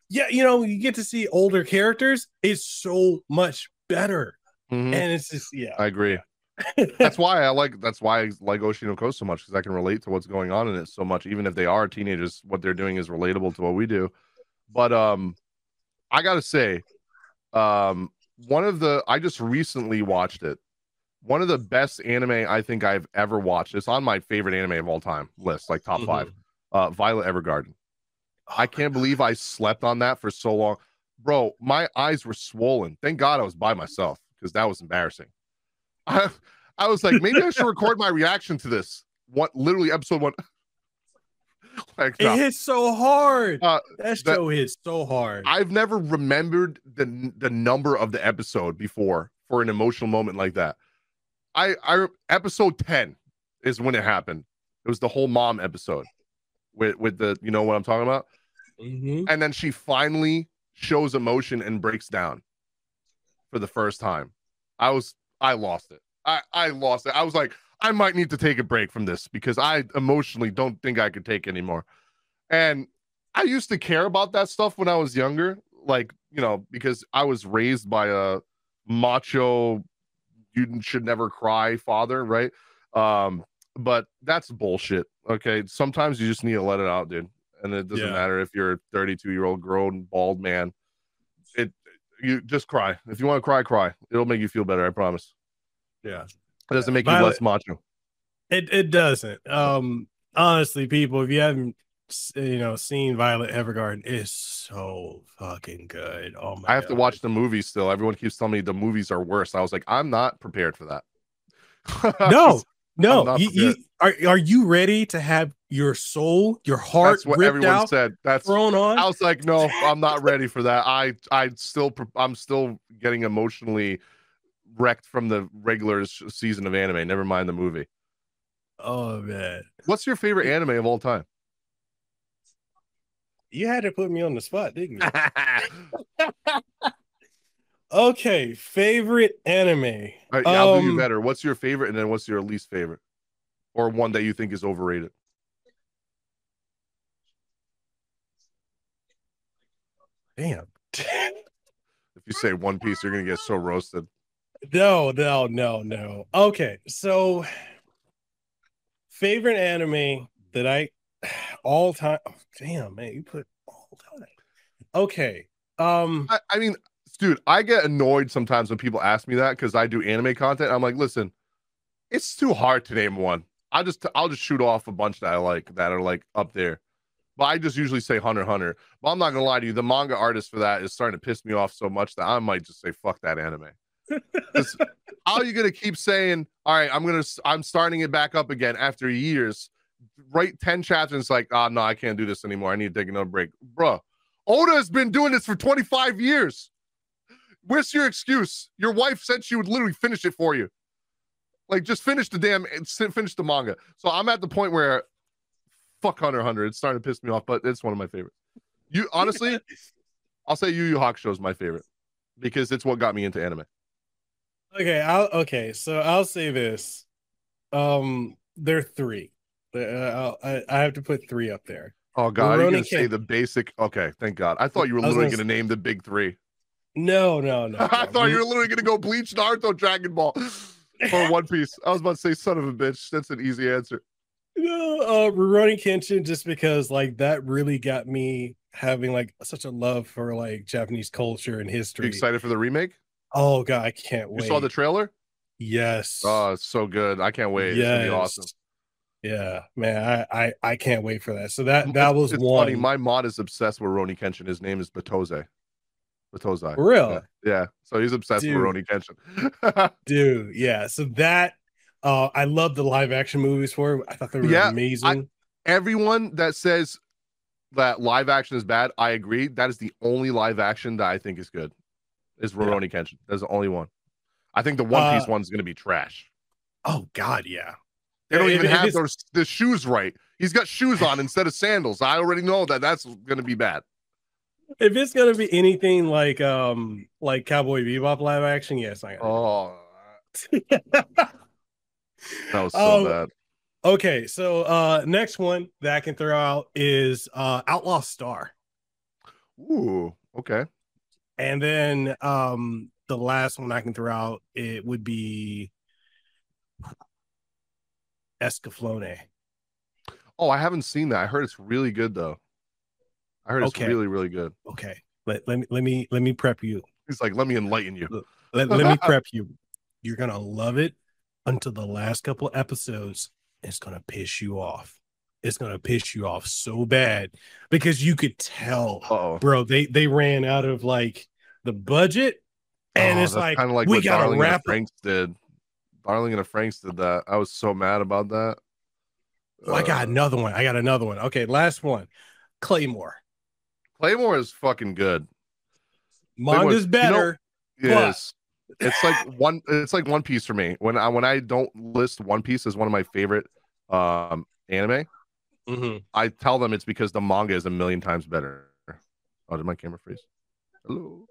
Speaker 3: yeah, you know, you get to see older characters, it's so much better. Mm-hmm. And it's just yeah.
Speaker 4: I agree. (laughs) that's why I like that's why I like Oshi no Ko so much because I can relate to what's going on in it so much. Even if they are teenagers, what they're doing is relatable to what we do. But um I gotta say, um, one of the I just recently watched it. One of the best anime I think I've ever watched. It's on my favorite anime of all time list, like top mm-hmm. five. Uh, Violet Evergarden. Oh, I can't believe I slept on that for so long, bro. My eyes were swollen. Thank God I was by myself because that was embarrassing. I (laughs) I was like, maybe I should record my reaction to this. What literally episode one? (laughs)
Speaker 3: like, it hits so hard. Uh, that show that, hits so hard.
Speaker 4: I've never remembered the the number of the episode before for an emotional moment like that. I I episode 10 is when it happened. It was the whole mom episode with with the you know what I'm talking about? Mm-hmm. And then she finally shows emotion and breaks down for the first time. I was I lost it. I I lost it. I was like, I might need to take a break from this because I emotionally don't think I could take anymore. And I used to care about that stuff when I was younger, like, you know, because I was raised by a macho, you should never cry father, right? Um, but that's bullshit. Okay. Sometimes you just need to let it out, dude. And it doesn't yeah. matter if you're a 32 year old grown bald man. It you just cry. If you want to cry, cry. It'll make you feel better, I promise.
Speaker 3: Yeah.
Speaker 4: It doesn't make Violet, you less macho.
Speaker 3: It it doesn't. Um, honestly, people, if you haven't you know seen Violet Evergarden, it's so fucking good. Oh my!
Speaker 4: I have
Speaker 3: God.
Speaker 4: to watch the movies still. Everyone keeps telling me the movies are worse. I was like, I'm not prepared for that. (laughs)
Speaker 3: no, no. You, you, are are you ready to have your soul, your heart That's what everyone out,
Speaker 4: said. That's
Speaker 3: thrown on.
Speaker 4: I was like, no, I'm not ready for that. I I still I'm still getting emotionally wrecked from the regular season of anime. Never mind the movie.
Speaker 3: Oh man,
Speaker 4: what's your favorite anime of all time?
Speaker 3: You had to put me on the spot, didn't you? (laughs) okay, favorite anime.
Speaker 4: Right, yeah, I'll um, do you um, better. What's your favorite, and then what's your least favorite, or one that you think is overrated?
Speaker 3: Damn. (laughs)
Speaker 4: if you say One Piece, you're gonna get so roasted.
Speaker 3: No, no, no, no. Okay, so favorite anime that I all time. Oh, damn, man, you put all time. Okay. Um,
Speaker 4: I, I, mean, dude, I get annoyed sometimes when people ask me that because I do anime content. I'm like, listen, It's too hard to name one. I just I'll just shoot off a bunch that I like that are like up there. But I just usually say Hunter Hunter. But I'm not gonna lie to you, the manga artist for that is starting to piss me off so much that I might just say fuck that anime. How are you gonna keep saying, all right, I'm gonna I'm starting it back up again after years? Write 10 chapters, it's like, oh no, I can't do this anymore. I need to take another break. Bro, Oda has been doing this for 25 years. Where's your excuse? Your wife said she would literally finish it for you. Like, just finish the damn eh, finish the manga. So I'm at the point where fuck Hunter Hunter. It's starting to piss me off, but it's one of my favorites. You honestly, (laughs) I'll say Yu Yu Hakusho is my favorite because it's what got me into anime.
Speaker 3: Okay, I'll okay. So I'll say this. Um, there are three. Uh, I, I have to put three up there.
Speaker 4: Oh God, you're gonna say the basic. Okay, thank God. I thought you were literally gonna, gonna name the big three.
Speaker 3: No, no, no. (laughs)
Speaker 4: I thought you were literally gonna go Bleach, Naruto, Dragon Ball, (laughs) or One Piece. I was about to say, son of a bitch. That's an easy answer.
Speaker 3: No, uh, Rurouni Kenshin, just because like that really got me having like such a love for like Japanese culture and history.
Speaker 4: You excited for the remake?
Speaker 3: Oh god, I can't wait.
Speaker 4: You saw the trailer?
Speaker 3: Yes.
Speaker 4: Oh, it's so good. I can't wait. Yes. Awesome.
Speaker 3: Yeah, man, I, I I can't wait for that. So that that was
Speaker 4: it's
Speaker 3: one.
Speaker 4: Funny. My mod is obsessed with Rurouni Kenshin. His name is Batose. Batose.
Speaker 3: real?
Speaker 4: Yeah. yeah. So he's obsessed dude. with Rurouni Kenshin. (laughs)
Speaker 3: dude, yeah. So that uh I love the live action movies for it. I thought they were yeah, amazing. I,
Speaker 4: everyone that says that live action is bad, I agree. That is the only live action that I think is good. Is Rurouni yeah. Kenshin. That's the only one. I think the One Piece uh, one's gonna be trash.
Speaker 3: Oh God, yeah.
Speaker 4: They don't even have those the shoes right. He's got shoes on instead of sandals. I already know that that's going to be bad.
Speaker 3: If it's going to be anything like um like Cowboy Bebop live action, yes, I.
Speaker 4: Oh, (laughs) that was so um, bad.
Speaker 3: Okay, so uh next one that I can throw out is uh Outlaw Star.
Speaker 4: Ooh, okay.
Speaker 3: And then um the last one I can throw out it would be Escaflowne.
Speaker 4: Oh, I haven't seen that. I heard it's really good though. I heard it's okay. really, really good.
Speaker 3: Okay. Let, let me let me let me prep you.
Speaker 4: He's like, let me enlighten you.
Speaker 3: Let, let me (laughs) prep you. You're gonna love it until the last couple episodes. It's gonna piss you off. It's gonna piss you off so bad because you could tell, Uh-oh. bro. They they ran out of like the budget, and oh, it's like kind of like we gotta Darling wrap.
Speaker 4: Franxx did. Darling and the Franxx did that. I was so mad about that.
Speaker 3: Oh, I got uh, another one. I got another one. Okay, last one. Claymore.
Speaker 4: Claymore is fucking good.
Speaker 3: Manga's better.
Speaker 4: You know, yes. It's like (laughs) one it's like one piece for me. When I when I don't list One Piece as one of my favorite um anime, mm-hmm. I tell them it's because the manga is a million times better. Oh, did my camera freeze? Hello.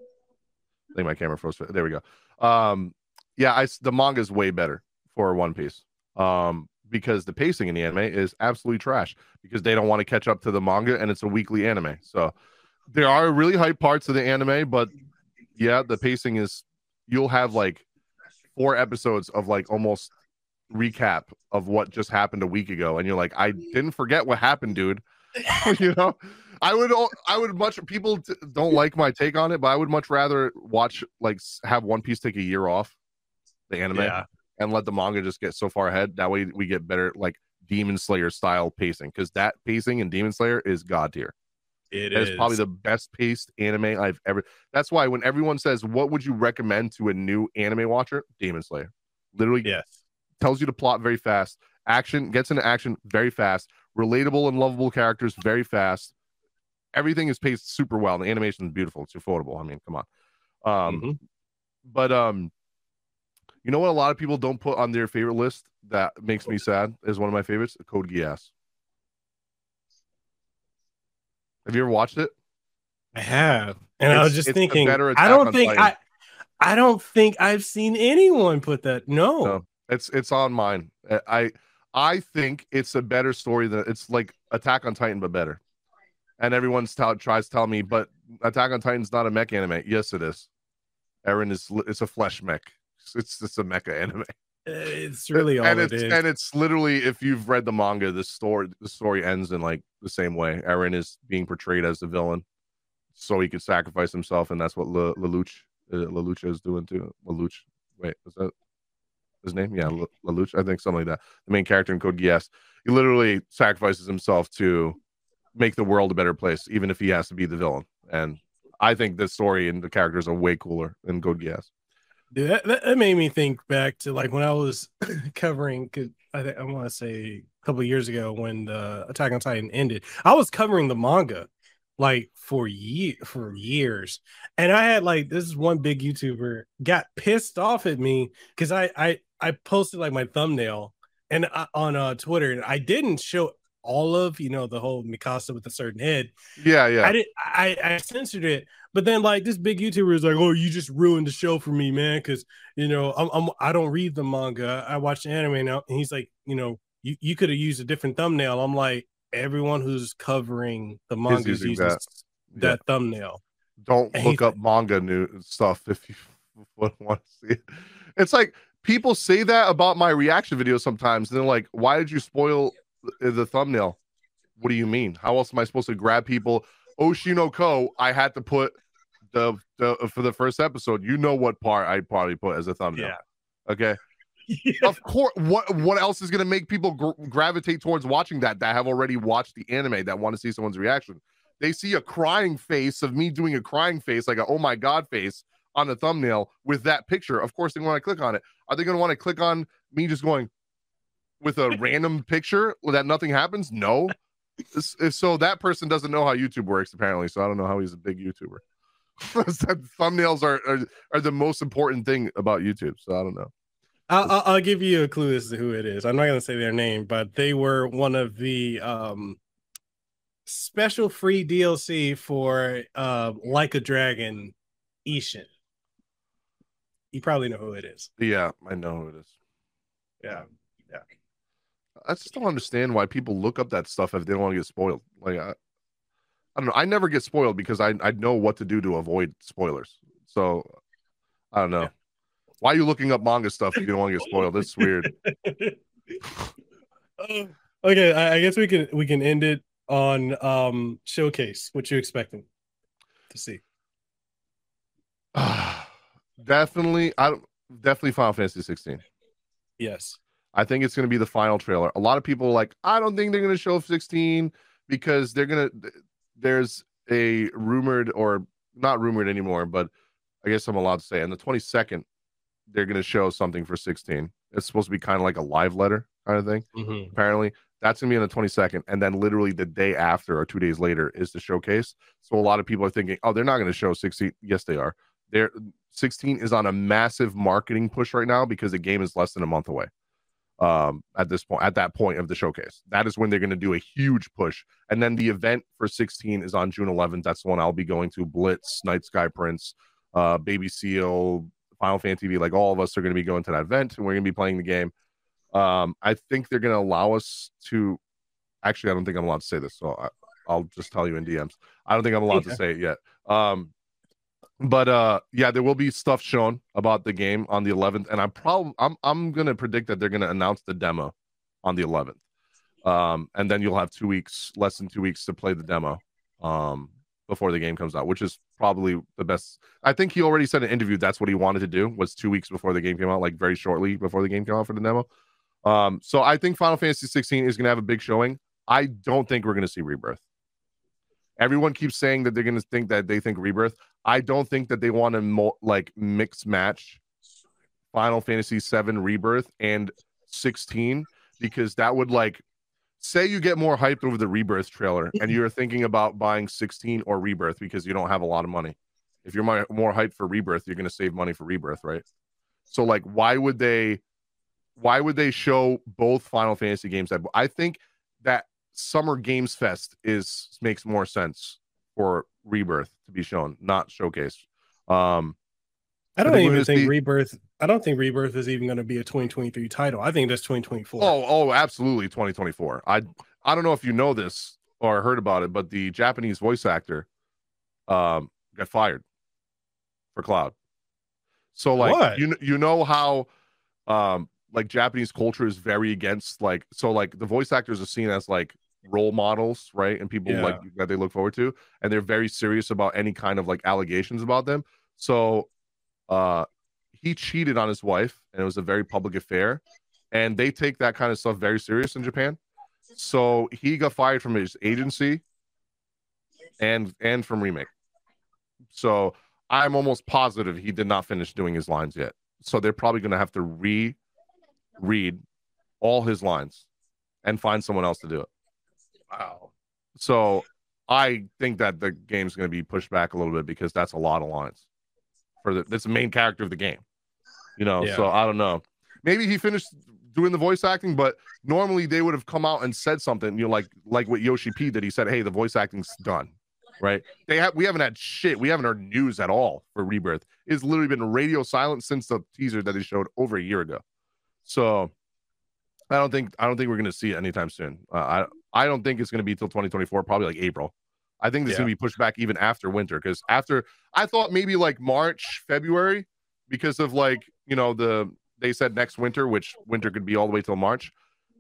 Speaker 4: I think my camera froze. There we go. Um, yeah, I the manga is way better for One Piece. Um, because the pacing in the anime is absolutely trash because they don't want to catch up to the manga and it's a weekly anime. So there are really hype parts of the anime, but yeah, the pacing is you'll have like four episodes of like almost recap of what just happened a week ago and you're like I mm. didn't forget what happened, dude. (laughs) you know, I would I would much people don't like my take on it, but I would much rather watch like have One Piece take a year off the anime yeah. and let the manga just get so far ahead. That way we get better like Demon Slayer style pacing because that pacing in Demon Slayer is god tier.
Speaker 3: It
Speaker 4: is. probably the best paced anime I've ever. That's why when everyone says, "What would you recommend to a new anime watcher?" Demon Slayer, literally,
Speaker 3: yes,
Speaker 4: tells you to plot very fast, action gets into action very fast, relatable and lovable characters very fast. Everything is paced super well. The animation is beautiful. It's affordable. I mean, come on. Um, mm-hmm. but um, you know what? A lot of people don't put on their favorite list that makes me sad is one of my favorites. Code Geass. Have you ever watched it?
Speaker 3: I have, and it's, I was just thinking. I don't think I. I don't think I've seen anyone put that. No. no,
Speaker 4: it's it's on mine. I I think it's a better story than it's like Attack on Titan, but better. And everyone's t- tries to tell me, but Attack on Titan's not a mech anime. Yes, it is. Eren is it's a flesh mech. It's it's a mecha anime.
Speaker 3: Uh, it's really all
Speaker 4: and
Speaker 3: it's,
Speaker 4: it And it's literally, if you've read the manga, the story the story ends in like the same way. Eren is being portrayed as the villain, so he could sacrifice himself, and that's what Lelouch uh, Lelouch is doing too. Lelouch, wait, is that his name? Yeah, Lelouch, I think something like that. The main character in Code Geass. He literally sacrifices himself to make the world a better place, even if he has to be the villain. And I think the story and the characters are way cooler in Code Geass.
Speaker 3: Dude, that, that made me think back to like when I was (coughs) covering. I think I want to say a couple years ago when the Attack on Titan ended. I was covering the manga like for year for years, and I had like this one big YouTuber got pissed off at me because I I I posted like my thumbnail and I, on uh, Twitter, and I didn't show all of you know the whole Mikasa with a certain head.
Speaker 4: Yeah, yeah.
Speaker 3: I did. I I censored it, but then like this big YouTuber is like, "Oh, you just ruined the show for me, man," because you know I'm, I'm I don't read the manga. I watch the anime now, and he's like, you know, you you could have used a different thumbnail. I'm like, everyone who's covering the manga uses that, that yeah. thumbnail.
Speaker 4: Don't and look up manga new stuff if you (laughs) want to see it. It's like people say that about my reaction videos sometimes, and they're like, "Why did you spoil the thumbnail. What do you mean? How else am I supposed to grab people? Oh, Oshi no Ko, I had to put the, the for the first episode. You know what part I probably put as a thumbnail. Yeah. Okay. Yeah. (laughs) Of course. What what else is going to make people gr- gravitate towards watching that that have already watched the anime that want to see someone's reaction? They see a crying face of me doing a crying face, like a oh my god face on the thumbnail with that picture. Of course, they want to click on it. Are they going to want to click on me just going, with a random (laughs) picture that nothing happens? No. So that person doesn't know how YouTube works, apparently. So I don't know how he's a big YouTuber. (laughs) thumbnails are, are, are the most important thing about YouTube. So I don't know.
Speaker 3: I'll, I'll give you a clue as to who it is. I'm not going to say their name, but they were one of the um, special free DLC for uh, Like a Dragon Ishin. You probably know who it is.
Speaker 4: Yeah, I know who it is.
Speaker 3: Yeah. Yeah.
Speaker 4: I just don't understand why people look up that stuff if they don't want to get spoiled. Like I, I don't know. I never get spoiled because I I know what to do to avoid spoilers. So I don't know. Yeah. Why are you looking up manga stuff if you don't want to get spoiled? That's weird.
Speaker 3: uh, (laughs) (laughs) okay, I, I, guess we can we can end it on um showcase. What you expecting to see? (sighs) (sighs)
Speaker 4: definitely, I definitely Final Fantasy 16.
Speaker 3: Yes.
Speaker 4: I think it's going to be the final trailer. A lot of people are like, I don't think they're going to show 16 because they're going to. There's a rumored or not rumored anymore, but I guess I'm allowed to say on the 22nd they're going to show something for 16. It's supposed to be kind of like a live letter kind of thing. Mm-hmm. Apparently, that's going to be on the 22nd, and then literally the day after or two days later is the showcase. So a lot of people are thinking, oh, they're not going to show 16. Yes, they are. They're 16 is on a massive marketing push right now because the game is less than a month away um, at this point, at that point of the showcase. That is when they're going to do a huge push. And then the event for 16 is on June 11th. That's the one I'll be going to. Blitz, Night Sky Prince, uh, Baby Seal, Final Fantasy TV. Like all of us are going to be going to that event, and we're going to be playing the game. Um, I think they're going to allow us to. Actually, I don't think I'm allowed to say this, so I, will just tell you in DMs. I don't think I'm allowed to say it yet. Um, but uh yeah there will be stuff shown about the game on the 11th and i'm probably i'm i'm gonna predict that they're gonna announce the demo on the 11th um and then you'll have two weeks less than two weeks to play the demo um before the game comes out which is probably the best. I think he already said in an interview that's what he wanted to do was two weeks before the game came out like very shortly before the game came out for the demo. Um so i think final fantasy 16 is gonna have a big showing. I don't think we're gonna see rebirth Everyone keeps saying that they're going to think that they think Rebirth. I don't think that they want to mo- like mix match Final Fantasy 7 Rebirth and 16 because that would like say you get more hyped over the Rebirth trailer and you're thinking about buying 16 or Rebirth because you don't have a lot of money. If you're more hyped for Rebirth, you're going to save money for Rebirth, right? So like why would they why would they show both Final Fantasy games that I think that Summer Games Fest is makes more sense for Rebirth to be shown, not showcase. Um,
Speaker 3: I don't even think Rebirth. I don't think Rebirth is even going to be a 2023 title. I think that's 2024.
Speaker 4: Oh, oh, absolutely 2024. I I don't know if you know this or heard about it, but the Japanese voice actor um got fired for Cloud. So like what? you you know how um like Japanese culture is very against like so like the voice actors are seen as like role models, right? And people yeah. like that they look forward to, and they're very serious about any kind of like allegations about them. So, uh, he cheated on his wife, and it was a very public affair, and they take that kind of stuff very serious in Japan. So he got fired from his agency and and from remake. So I'm almost positive he did not finish doing his lines yet. So they're probably going to have to re read all his lines and find someone else to do it.
Speaker 3: Wow.
Speaker 4: So I think that the game's going to be pushed back a little bit because that's a lot of lines for the that's the main character of the game. You know,
Speaker 3: Yeah.
Speaker 4: so I don't know. Maybe he finished doing the voice acting, but normally they would have come out and said something, you know, like like what Yoshi P did. He said, "Hey, the voice acting's done." Right? They have we haven't had shit. We haven't heard news at all for Rebirth. It's literally been radio silent since the teaser that they showed over a year ago. So I don't think I don't think we're going to see it anytime soon. Uh, I I don't think it's going to be till 2024, probably like April. I think this is
Speaker 3: Yeah.
Speaker 4: going to be pushed back even after winter because after I thought maybe like March, February, because of like you know the they said next winter, which winter could be all the way till March.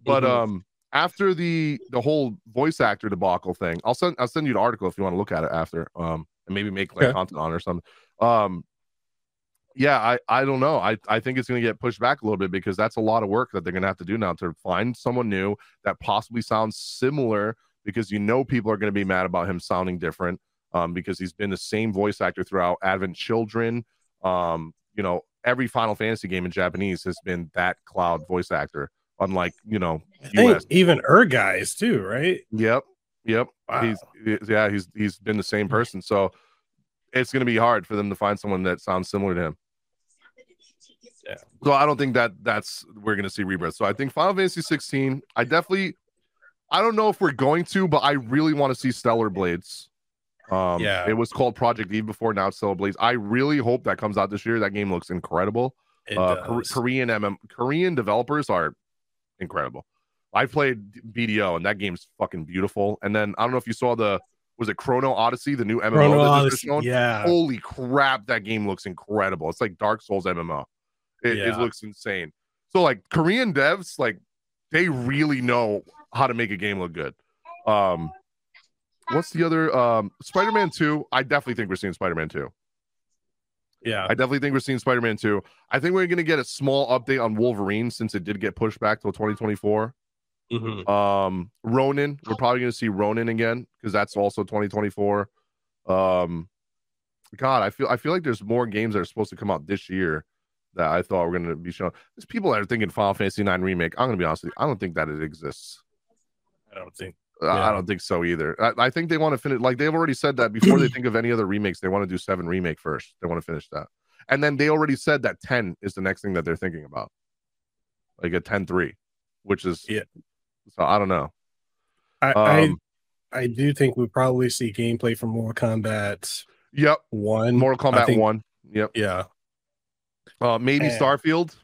Speaker 4: But
Speaker 3: Mhm.
Speaker 4: um after the the whole voice actor debacle thing, I'll send I'll send you the article if you want to look at it after um and maybe make like
Speaker 3: Okay.
Speaker 4: content on it or something. Um yeah, I I don't know. I I think it's going to get pushed back a little bit because that's a lot of work that they're going to have to do now to find someone new that possibly sounds similar because you know people are going to be mad about him sounding different um because he's been the same voice actor throughout Advent Children um you know every Final Fantasy game in Japanese has been that cloud voice actor unlike you know US
Speaker 3: even Er guys too, right?
Speaker 4: Yep. Yep.
Speaker 3: Wow.
Speaker 4: He's he's- yeah, he's he's been the same person. So it's gonna be hard for them to find someone that sounds similar to him.
Speaker 3: Yeah.
Speaker 4: So I don't think that that's we're gonna see rebirth. So I think Final Fantasy 16. I definitely I don't know if we're going to, but I really want to see Stellar Blades. Um
Speaker 3: Yeah.
Speaker 4: it was called Project Eve before, now it's Stellar Blades. I really hope that comes out this year. That game looks incredible
Speaker 3: It
Speaker 4: uh, Kor-
Speaker 3: does.
Speaker 4: Korean MM Korean developers are incredible. I played BDO and that game's fucking beautiful. And then I don't know if you saw the was it Chrono Odyssey, the new MMO
Speaker 3: Chrono
Speaker 4: that just
Speaker 3: Odyssey,
Speaker 4: shown?
Speaker 3: yeah.
Speaker 4: Holy crap, that game looks incredible. It's like Dark Souls MMO. It, it looks insane. So like Korean devs, like they really know how to make a game look good. Um what's the other um Spider-Man 2? I definitely think we're seeing Spider-Man 2.
Speaker 3: Yeah.
Speaker 4: I definitely think we're seeing Spider Man 2. I think we're going to get a small update on Wolverine since it did get pushed back till 2024.
Speaker 3: Mhm.
Speaker 4: Um, Ronin, we're probably going to see Ronin again because that's also 2024. Um, God, I feel I feel like there's more games that are supposed to come out this year that I thought were going to be shown. There's people that are thinking Final Fantasy 9 remake. I'm going to be honest with you, I don't think that it exists.
Speaker 3: I don't think.
Speaker 4: Uh, I don't think so either. I, I think they want to finish. Like they've already said that before they think of any other remakes, they want to do seven remake first. They want to finish that, and then they already said that ten is the next thing that they're thinking about, like a 10-3, which is
Speaker 3: Yeah.
Speaker 4: So I don't know.
Speaker 3: I,
Speaker 4: Um,
Speaker 3: I I do think we probably see gameplay from Mortal Kombat
Speaker 4: Yep,
Speaker 3: one.
Speaker 4: Mortal Kombat
Speaker 3: think-
Speaker 4: one. Yep.
Speaker 3: Yeah.
Speaker 4: Uh, maybe
Speaker 3: And-
Speaker 4: Starfield.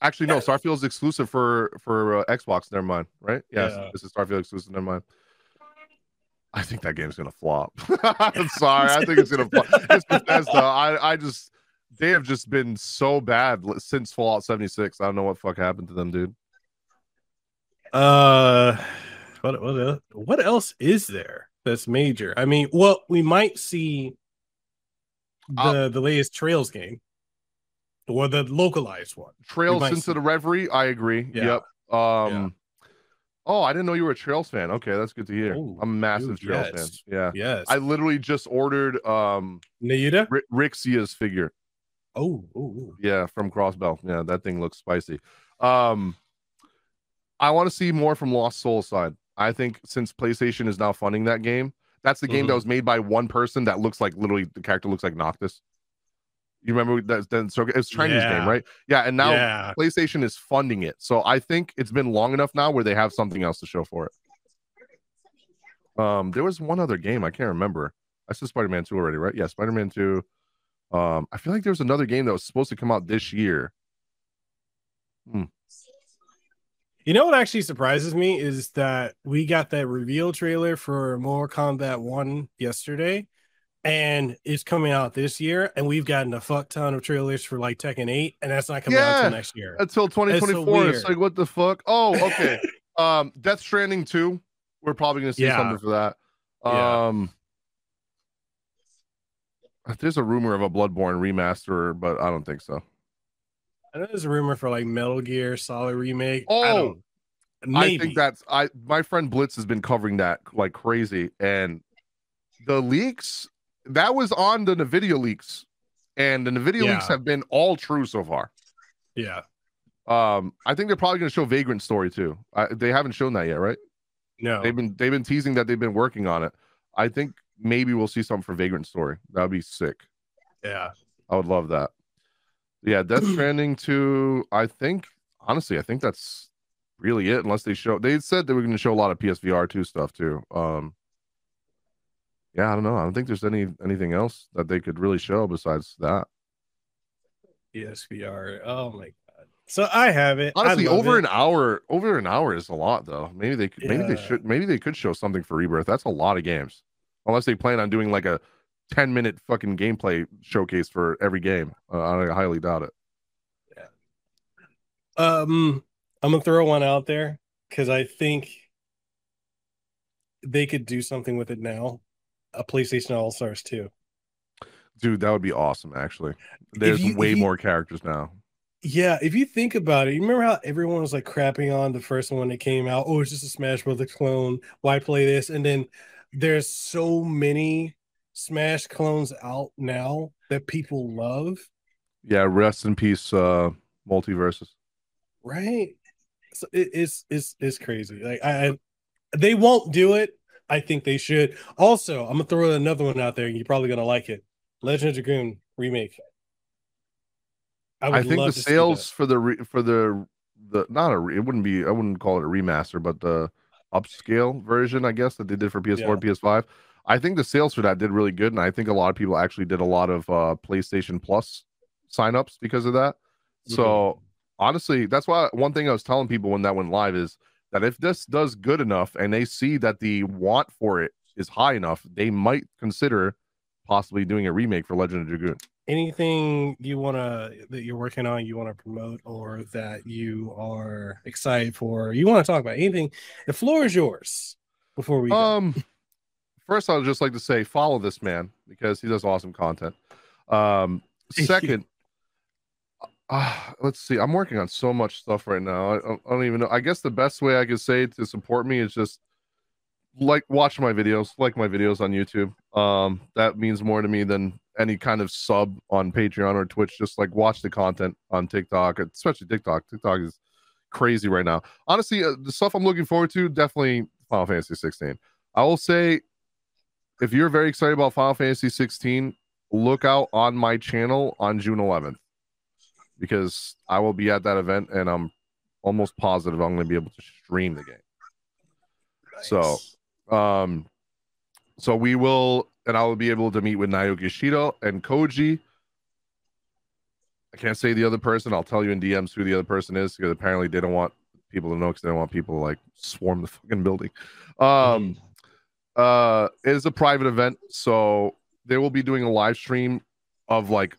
Speaker 4: Actually, no. Starfield's exclusive for for uh, Xbox. Never mind. Right? Yes,
Speaker 3: Yeah.
Speaker 4: this is Starfield exclusive. Never mind. I think that game's gonna flop. (laughs) I'm sorry. I think it's gonna flop. It's Bethesda. I I just they have just been so bad since Fallout 76. I don't know what fuck happened to them, dude.
Speaker 3: Uh, what what el- what else is there that's major? I mean, well, we might see the
Speaker 4: Uh,
Speaker 3: the latest Trails game or the localized one.
Speaker 4: Trails into
Speaker 3: see-
Speaker 4: the Reverie. I agree.
Speaker 3: Yeah.
Speaker 4: Yep. Um. Oh, I didn't know you were a Trails fan. Okay, that's good to hear.
Speaker 3: Oh,
Speaker 4: I'm a massive
Speaker 3: dude,
Speaker 4: Trails
Speaker 3: yes.
Speaker 4: fan. Yeah.
Speaker 3: Yes,
Speaker 4: I literally just ordered um
Speaker 3: Nayuda.
Speaker 4: Rick, Rixia's figure.
Speaker 3: Oh, oh, oh.
Speaker 4: Yeah, from Crossbell. Yeah, that thing looks spicy. Um, I want to see more from Lost Soul Aside. I think since PlayStation is now funding that game, that's the game that
Speaker 3: Mhm.
Speaker 4: was made by one person that looks like literally the character looks like Noctis. You remember that? Then so it's Chinese
Speaker 3: Yeah.
Speaker 4: game, right? Yeah, and now
Speaker 3: yeah,
Speaker 4: PlayStation is funding it. So I think it's been long enough now where they have something else to show for it. Um, there was one other game I can't remember. I said Spider-Man 2 already, right? Yeah, Spider-Man 2. Um, I feel like there was another game that was supposed to come out this year.
Speaker 3: You know what actually surprises me is that we got that reveal trailer for Mortal Kombat 1 yesterday, and it's coming out this year, and we've gotten a fuck ton of trailers for like Tekken 8, and that's not coming out until next year.
Speaker 4: Until 2024. it's
Speaker 3: weird.
Speaker 4: like what the fuck? Oh, okay. (laughs) um, Death Stranding 2. We're probably gonna see
Speaker 3: Yeah.
Speaker 4: something for that.
Speaker 3: Yeah.
Speaker 4: Um there's a rumor of a Bloodborne remaster, but I don't think so.
Speaker 3: I know there's a rumor for like Metal Gear Solid remake. I
Speaker 4: Oh,
Speaker 3: don't-
Speaker 4: I think that's I my friend Blitz has been covering that like crazy, and the leaks that was on the Nvidia leaks, and the Nvidia leaks have been all true so far.
Speaker 3: yeah.
Speaker 4: Um, I think they're probably going to show Vagrant Story too. I, they haven't shown that yet, right?
Speaker 3: No.
Speaker 4: They've been they've been teasing that they've been working on it. I think maybe we'll see something for Vagrant Story. That would be sick.
Speaker 3: yeah.
Speaker 4: I would love that. Yeah, Death (clears throat) Stranding 2. I think honestly, I think that's really it. Unless they show they said they were going to show a lot of PSVR 2 stuff too. Um yeah, I don't know. I don't think there's any anything else that they could really show besides that.
Speaker 3: PSVR. Oh my god. So I have it.
Speaker 4: Honestly, over
Speaker 3: it.
Speaker 4: an hour, over an hour is a lot though. Maybe they could maybe they should maybe they could show something for Rebirth. That's a lot of games. Unless they plan on doing like a 10 minute fucking gameplay showcase for every game. Uh, I highly doubt it. Yeah.
Speaker 3: Um, I'm gonna throw one out there because I think they could do something with it now. A PlayStation All Stars 2.
Speaker 4: Dude, that would be awesome. Actually, there's
Speaker 3: you-
Speaker 4: way
Speaker 3: you-
Speaker 4: more characters now.
Speaker 3: Yeah, if you think about it, you remember how everyone was like crapping on the first one that came out? Oh, it's just a Smash Brothers clone. Why play this? And then there's so many Smash clones out now that people love,
Speaker 4: Yeah, rest in peace, uh, MultiVersus.
Speaker 3: right? So it, it's it's it's crazy. Like I, I, they won't do it. I think they should. Also, I'm gonna throw another one out there, and you're probably gonna like it. Legend of Dragoon remake.
Speaker 4: I,
Speaker 3: would
Speaker 4: think
Speaker 3: love
Speaker 4: the sales for the re- for the the not a re- it wouldn't be I wouldn't call it a remaster, but the upscale version, I guess that they did for PS4 and PS5. I think the sales for that did really good, and I think a lot of people actually did a lot of uh, PlayStation Plus signups because of that. So honestly, that's why one thing I was telling people when that went live is that if this does good enough and they see that the want for it is high enough, they might consider possibly doing a remake for Legend of Dragoon.
Speaker 3: anything you want to that you're working on you want to promote or that you are excited for you want to talk about anything the floor is yours before we go.
Speaker 4: Um, first, I would just like to say follow this man because he does awesome content. Um, (laughs) second, uh, let's see. I'm working on so much stuff right now. I, I don't even know. I guess the best way I could say to support me is just like watch my videos, like my videos on YouTube. Um, that means more to me than any kind of sub on Patreon or Twitch. Just like watch the content on TikTok, especially TikTok. TikTok is crazy right now. Honestly, uh, the stuff I'm looking forward to definitely Final Fantasy 16. I will say, if you're very excited about Final Fantasy 16, look out on my channel on June 11th because I will be at that event and I'm almost positive I'm going to be able to stream the game. So, um, so we will, and I will be able to meet with Naoki Yoshida and Koji. I can't say the other person. I'll tell you in DMs who the other person is because apparently they don't want people to know because they don't want people to like swarm the fucking building. Um, uh, it is a private event, so they will be doing a live stream of like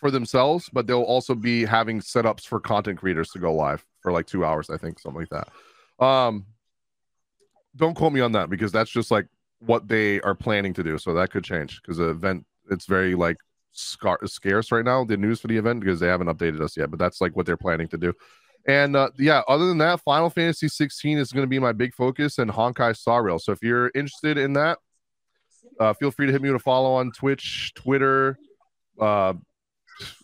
Speaker 4: for themselves, but they'll also be having setups for content creators to go live for like two hours, I think, something like that. Um, don't quote me on that because that's just like what they are planning to do. So that could change because the event it's very like scar- scarce right now. The news for the event because they haven't updated us yet, but that's like what they're planning to do. And uh, yeah, other than that, Final Fantasy 16 is going to be my big focus and Honkai Star Rail. So if you're interested in that, uh, feel free to hit me with a follow on Twitch, Twitter, uh,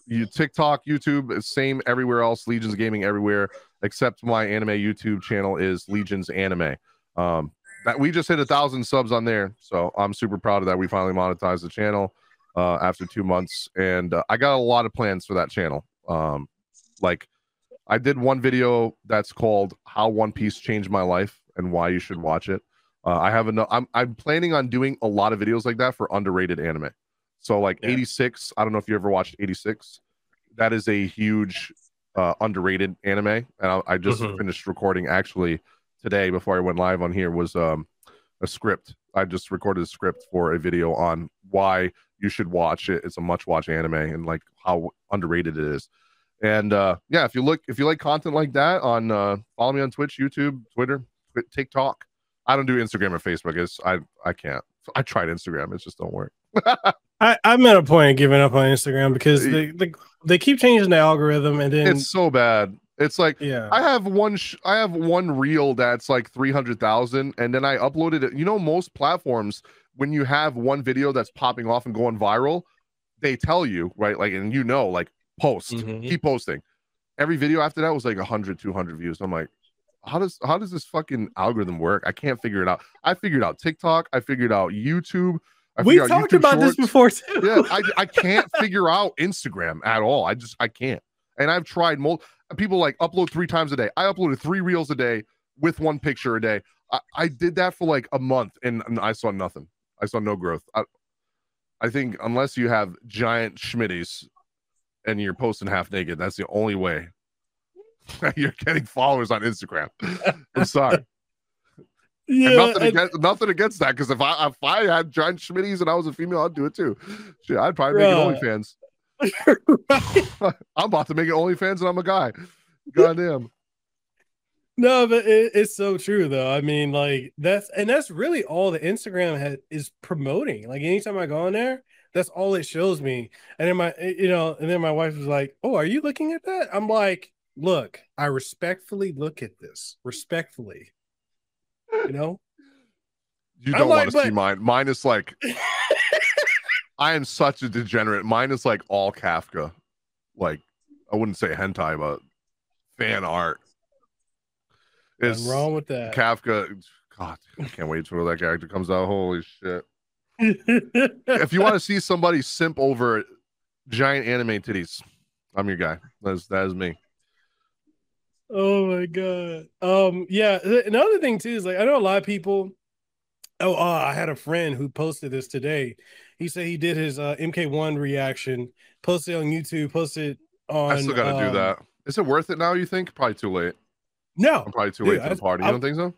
Speaker 4: you TikTok, YouTube, same everywhere else. LegionzGaming everywhere except my anime YouTube channel is LegionzAnime. Um, that we just hit a thousand subs on there, so I'm super proud of that. We finally monetized the channel uh, after two months, and uh, I got a lot of plans for that channel. Um, like I did one video that's called "How One Piece Changed My Life" and why you should watch it. Uh, I have enough. I'm I'm planning on doing a lot of videos like that for underrated anime. So like
Speaker 3: Yeah.
Speaker 4: 86. I don't know if you ever watched 86. That is a huge uh, underrated anime, and I, I just
Speaker 3: Mhm.
Speaker 4: finished recording actually today before I went live on here was um a script. I just recorded a script for a video on why you should watch it. It's a much watch anime and like how underrated it is. And uh yeah, if you look if you like content like that on uh follow me on Twitch, YouTube, Twitter, TikTok. I don't do Instagram or Facebook. It's I I can't. I tried Instagram, it just don't work. (laughs)
Speaker 3: I, I'm at a point of giving up on Instagram because they, they they keep changing the algorithm and then
Speaker 4: It's so bad. It's like
Speaker 3: yeah.
Speaker 4: I have one. Sh- I have one reel that's like three hundred thousand, and then I uploaded it. You know, most platforms when you have one video that's popping off and going viral, they tell you right, like, and you know, like, post,
Speaker 3: Mhm.
Speaker 4: keep posting. Every video after that was like 100, 200 views. I'm like, how does how does this fucking algorithm work? I can't figure it out. I figured out TikTok. I figured out YouTube. I
Speaker 3: we
Speaker 4: figured out
Speaker 3: talked
Speaker 4: YouTube
Speaker 3: about this before (laughs) too.
Speaker 4: yeah, I, I can't figure out Instagram at all. I just I can't. And I've tried mul- people like upload three times a day. I uploaded three reels a day with one picture a day. I, I did that for like a month and, and I saw nothing. I saw no growth. I, I think unless you have giant schmitties and you're posting half naked, that's the only way (laughs) you're getting followers on Instagram. I'm sorry.
Speaker 3: Yeah,
Speaker 4: And nothing
Speaker 3: and-
Speaker 4: against nothing against that because if I if I had giant schmitties and I was a female, I'd do it too. Shit, I'd probably make it OnlyFans. (laughs) (laughs) I'm about to make it OnlyFans and I'm a guy. Goddamn.
Speaker 3: No, but it, it's so true though. I mean, like that's and that's really all the Instagram has is promoting. Like anytime I go on there, that's all it shows me. And then my eh, you know, and then my wife was like, "Oh, are you looking at that?" I'm like, "Look, I respectfully look at this. Respectfully." You know?
Speaker 4: You don't
Speaker 3: like,
Speaker 4: want to see mine. Mine is like (laughs) I am such a degenerate. Mine is like all Kafka. Like I wouldn't say hentai, but fan art.
Speaker 3: Is wrong with that.
Speaker 4: Kafka. God, I can't wait till that character comes out. Holy shit. (laughs) if you want to see somebody simp over giant anime titties, I'm your guy. That's that is me.
Speaker 3: Oh my god. Um yeah, another thing too is like I know a lot of people Oh, uh, I had a friend who posted this today. He said he did his uh, MK1 reaction, posted on YouTube, posted on
Speaker 4: I still gotta
Speaker 3: um,
Speaker 4: do that. Is it worth it now? You think? Probably too late.
Speaker 3: No.
Speaker 4: I'm probably too
Speaker 3: Dude,
Speaker 4: late to
Speaker 3: I-
Speaker 4: the party. You don't think so?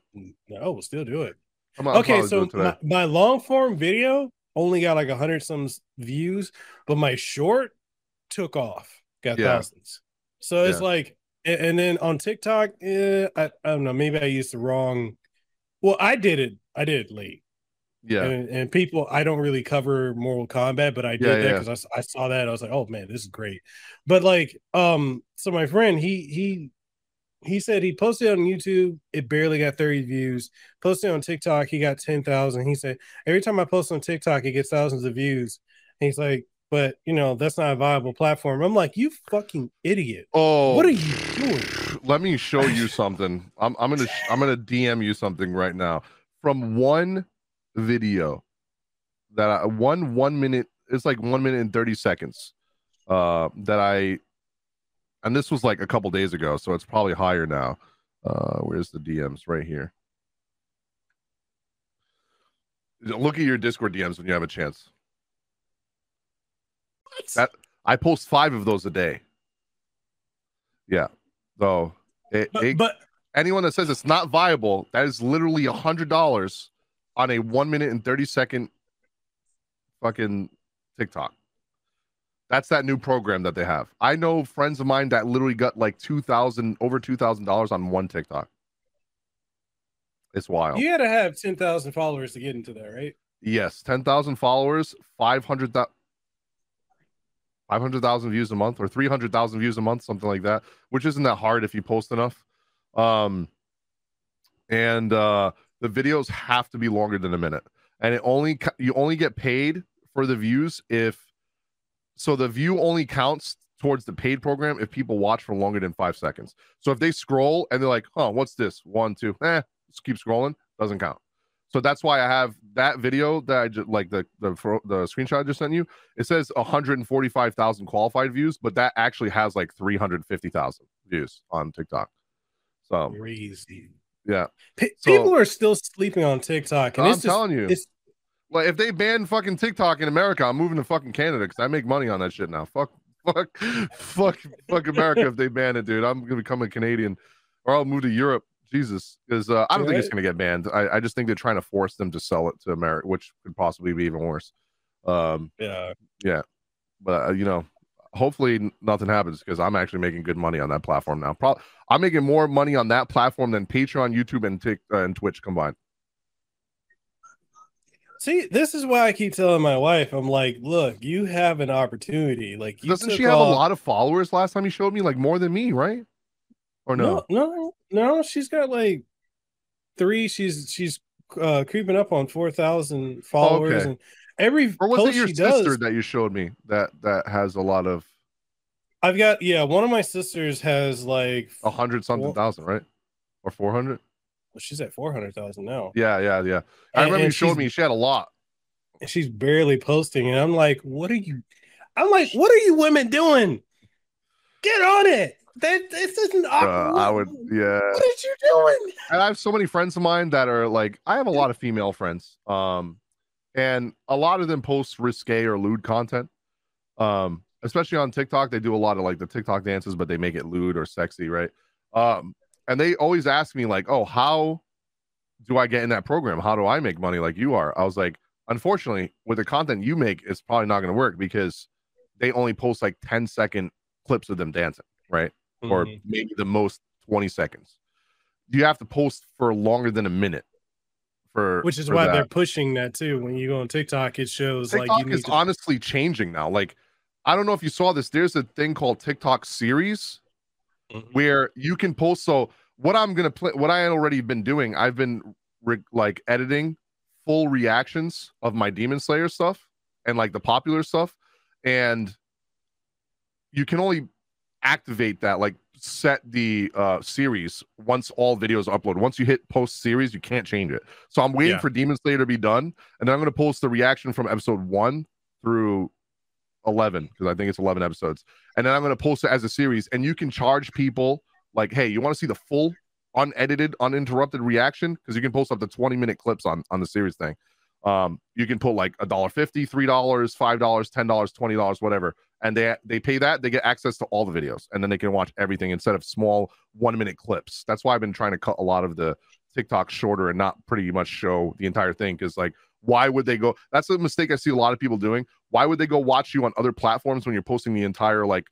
Speaker 3: No, we'll still do it.
Speaker 4: I'm, I'm
Speaker 3: okay, so my, my long form video only got like a hundred some views, but my short took off, got
Speaker 4: Yeah.
Speaker 3: thousands. So it's
Speaker 4: Yeah.
Speaker 3: like, and, and then on TikTok, eh, I, I don't know, maybe I used the wrong. Well, I did it. I did it late,
Speaker 4: yeah.
Speaker 3: and, and people, I don't really cover Mortal Kombat, but I did
Speaker 4: Yeah,
Speaker 3: that
Speaker 4: yeah.
Speaker 3: because I, saw that. I was like, oh man, this is great. But like, um, so my friend, he he he said he posted on YouTube, it barely got 30 views. Posted on TikTok, he got 10,000. He said, every time I post on TikTok, it gets thousands of views. And he's like, but you know, that's not a viable platform. I'm like, you fucking idiot.
Speaker 4: Oh,
Speaker 3: What are you doing?
Speaker 4: Let me show you (laughs) something. I'm I'm gonna I'm gonna DM you something right now from one video that I one one minute. It's like one minute and thirty seconds. Uh, that I and this was like a couple days ago, so it's probably higher now. Uh, where's the DMs right here? Look at your Discord DMs when you have a chance. That I post five of those a day. Yeah. So it,
Speaker 3: But,
Speaker 4: it-
Speaker 3: but
Speaker 4: anyone that says it's not viable, that is literally a hundred dollars on a one minute and 30 second fucking TikTok. That's that new program that they have. I know friends of mine that literally got like two thousand over two thousand dollars on one TikTok. It's wild.
Speaker 3: you gotta have 10,000 followers to get into that, right?
Speaker 4: Yes, ten thousand followers, five hundred thousand. 500,000 views a month or 300,000 views a month, something like that, which isn't that hard if you post enough. Um, and uh, the videos have to be longer than a minute, and it only you only get paid for the views if so the view only counts towards the paid program if people watch for longer than five seconds. So if they scroll and they're like, "Huh, what's this? One, two, eh," just keep scrolling, doesn't count. So that's why I have that video that I just like the the the screenshot I just sent you. It says 145,000 qualified views, but that actually has like 350,000 views on TikTok. So
Speaker 3: Crazy.
Speaker 4: yeah,
Speaker 3: P-
Speaker 4: So-
Speaker 3: People are still sleeping on TikTok, and
Speaker 4: I'm
Speaker 3: it's just,
Speaker 4: telling you.
Speaker 3: it's
Speaker 4: like if they ban fucking TikTok in America, I'm moving to fucking Canada because I make money on that shit now. Fuck, fuck, (laughs) fuck, fuck America if they ban it, dude. I'm gonna become a Canadian, or I'll move to Europe. Jesus, because uh, I don't think it's gonna get banned. I, I just think they're trying to force them to sell it to America, which could possibly be even worse. Um,
Speaker 3: yeah.
Speaker 4: but uh, you know, hopefully nothing happens because I'm actually making good money on that platform now. Pro- I'm making more money on that platform than Patreon, YouTube, and Tik uh, and Twitch combined.
Speaker 3: See, this is why I keep telling my wife, I'm like, look, you have an opportunity. Like, you
Speaker 4: Doesn't she have
Speaker 3: off-
Speaker 4: a lot of followers? Last time you showed me, like more than me, right? Or no?
Speaker 3: No, no, no. She's got like three. She's she's uh creeping up on four thousand followers,
Speaker 4: Oh, Okay.
Speaker 3: and every
Speaker 4: Or was
Speaker 3: post
Speaker 4: it your sister
Speaker 3: does,
Speaker 4: that you showed me that that has a lot of
Speaker 3: I've got yeah. One of my sisters has like
Speaker 4: a hundred something
Speaker 3: Well-
Speaker 4: thousand, right? Or four hundred?
Speaker 3: Well, she's at four hundred thousand now.
Speaker 4: Yeah, yeah, yeah. I
Speaker 3: And-
Speaker 4: remember you showed me she had a lot.
Speaker 3: and she's barely posting, and I'm like, what are you? I'm like, what are you women doing? Get on it. That this isn't
Speaker 4: Uh. I would, yeah.
Speaker 3: What are you doing?
Speaker 4: and I have so many friends of mine that are like, I have a lot of female friends, um, and a lot of them post risque or lewd content, um, especially on TikTok. They do a lot of like the TikTok dances, but they make it lewd or sexy, right? Um, and they always ask me like, "Oh, how do I get in that program? How do I make money like you are?" I was like, unfortunately, with the content you make, it's probably not going to work because they only post like 10 second clips of them dancing, right? Or
Speaker 3: Mhm.
Speaker 4: maybe the most 20 seconds. You have to post for longer than a minute. For
Speaker 3: which is
Speaker 4: for
Speaker 3: why
Speaker 4: that.
Speaker 3: they're pushing that too. When you go on TikTok, it shows
Speaker 4: TikTok
Speaker 3: like you
Speaker 4: is
Speaker 3: to.
Speaker 4: honestly changing now. Like, I don't know if you saw this. There's a thing called TikTok series
Speaker 3: Mhm.
Speaker 4: where you can post. So what I'm gonna play, what I had already been doing, I've been re- like editing full reactions of my Demon Slayer stuff and like the popular stuff, and you can only activate that like set the uh series once all videos are uploaded. Once you hit post series you can't change it. So i'm waiting
Speaker 3: Yeah.
Speaker 4: for demon slayer to be done and then i'm going to post the reaction from episode 1 through 11 because i think it's 11 episodes. And then i'm going to post it as a series and you can charge people like hey you want to see the full unedited uninterrupted reaction? Because you can post up to 20 minute clips on on the series thing um you can put like a dollar fifty three dollars five dollars ten dollars twenty dollars whatever and they they pay that they get access to all the videos and then they can watch everything instead of small one minute clips. That's why i've been trying to cut a lot of the tiktok shorter and not pretty much show the entire thing because like why would they go that's a mistake i see a lot of people doing. Why would they go watch you on other platforms when you're posting the entire like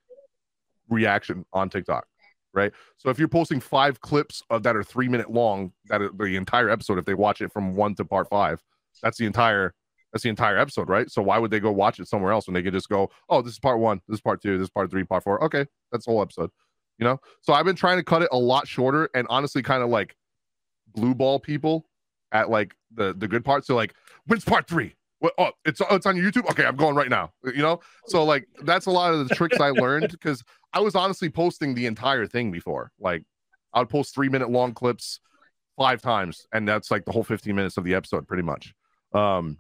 Speaker 4: reaction on tiktok right? So if you're posting five clips of that are three minute long that are the entire episode if they watch it from one to part five that's the entire that's the entire episode, right? So why would they go watch it somewhere else when they could just go, oh, this is part one, this is part two, this is part three, part four. Okay, that's the whole episode. You know? So I've been trying to cut it a lot shorter and honestly kind of like blue ball people at like the the good parts. So like, when's part three? What oh it's oh, it's on YouTube? Okay, I'm going right now. You know? So like that's a lot of the tricks I learned because I was honestly posting the entire thing before. Like I would post three minute long clips five times, and that's like the whole 15 minutes of the episode, pretty much. Um,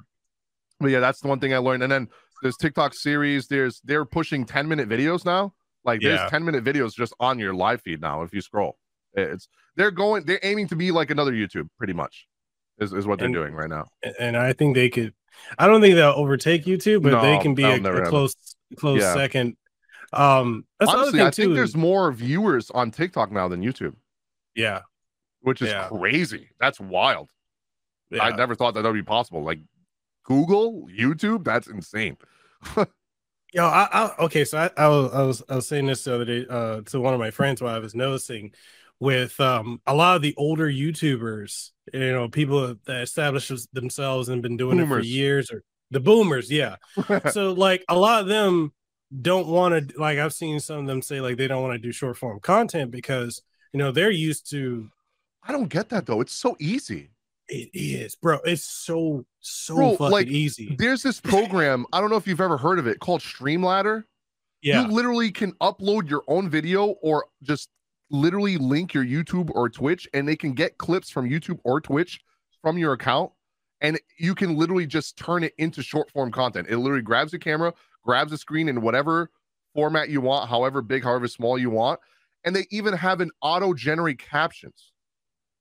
Speaker 4: but yeah, that's the one thing I learned. And then there's TikTok series. There's they're pushing 10 minute videos now. Like there's
Speaker 3: Yeah.
Speaker 4: 10 minute videos just on your live feed now. If you scroll, it's they're going. They're aiming to be like another YouTube, pretty much, is, is what they're
Speaker 3: And-
Speaker 4: doing right now.
Speaker 3: and I think they could. I don't think they'll overtake YouTube, but they can be a, a close close
Speaker 4: Yeah.
Speaker 3: second. Um, that's the other
Speaker 4: Honestly, I think there's more viewers on TikTok now than YouTube,
Speaker 3: yeah,
Speaker 4: which is
Speaker 3: Yeah.
Speaker 4: crazy. That's wild.
Speaker 3: Yeah.
Speaker 4: I never thought that would be possible. Like Google, YouTube, that's insane. (laughs)
Speaker 3: Yo, I, I okay. So I, I was I was I was saying this the other day uh, to one of my friends while I was noticing with um a lot of the older YouTubers, you know, people that established themselves and been doing it for years, or the boomers, yeah. (laughs) so like a lot of them don't want to like I've seen some of them say like they don't want to do short form content because you know they're used to
Speaker 4: I don't get that though. It's so easy.
Speaker 3: It is, bro. It's so so
Speaker 4: Bro,
Speaker 3: fucking
Speaker 4: like,
Speaker 3: easy.
Speaker 4: There's this program, I don't know if you've ever heard of it, called Streamladder.
Speaker 3: Yeah,
Speaker 4: You literally can upload your own video or just literally link your YouTube or Twitch, and they can get clips from YouTube or Twitch from your account. And you can literally just turn it into short form content. It literally grabs the camera, grabs the screen in whatever format you want, however big, however small you want. And they even have an auto generate captions.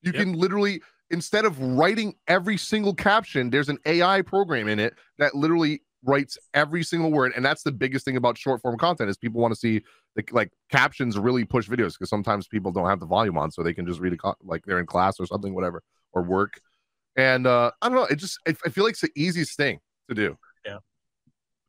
Speaker 4: You
Speaker 3: Yep.
Speaker 4: can literally, instead of writing every single caption, there's an AI program in it that literally writes every single word. And that's the biggest thing about short form content is people want to see the like captions really push videos because sometimes people don't have the volume on, so they can just read a co- like they're in class or something, whatever, or work. And uh I don't know, it just I, I feel like it's the easiest thing to do.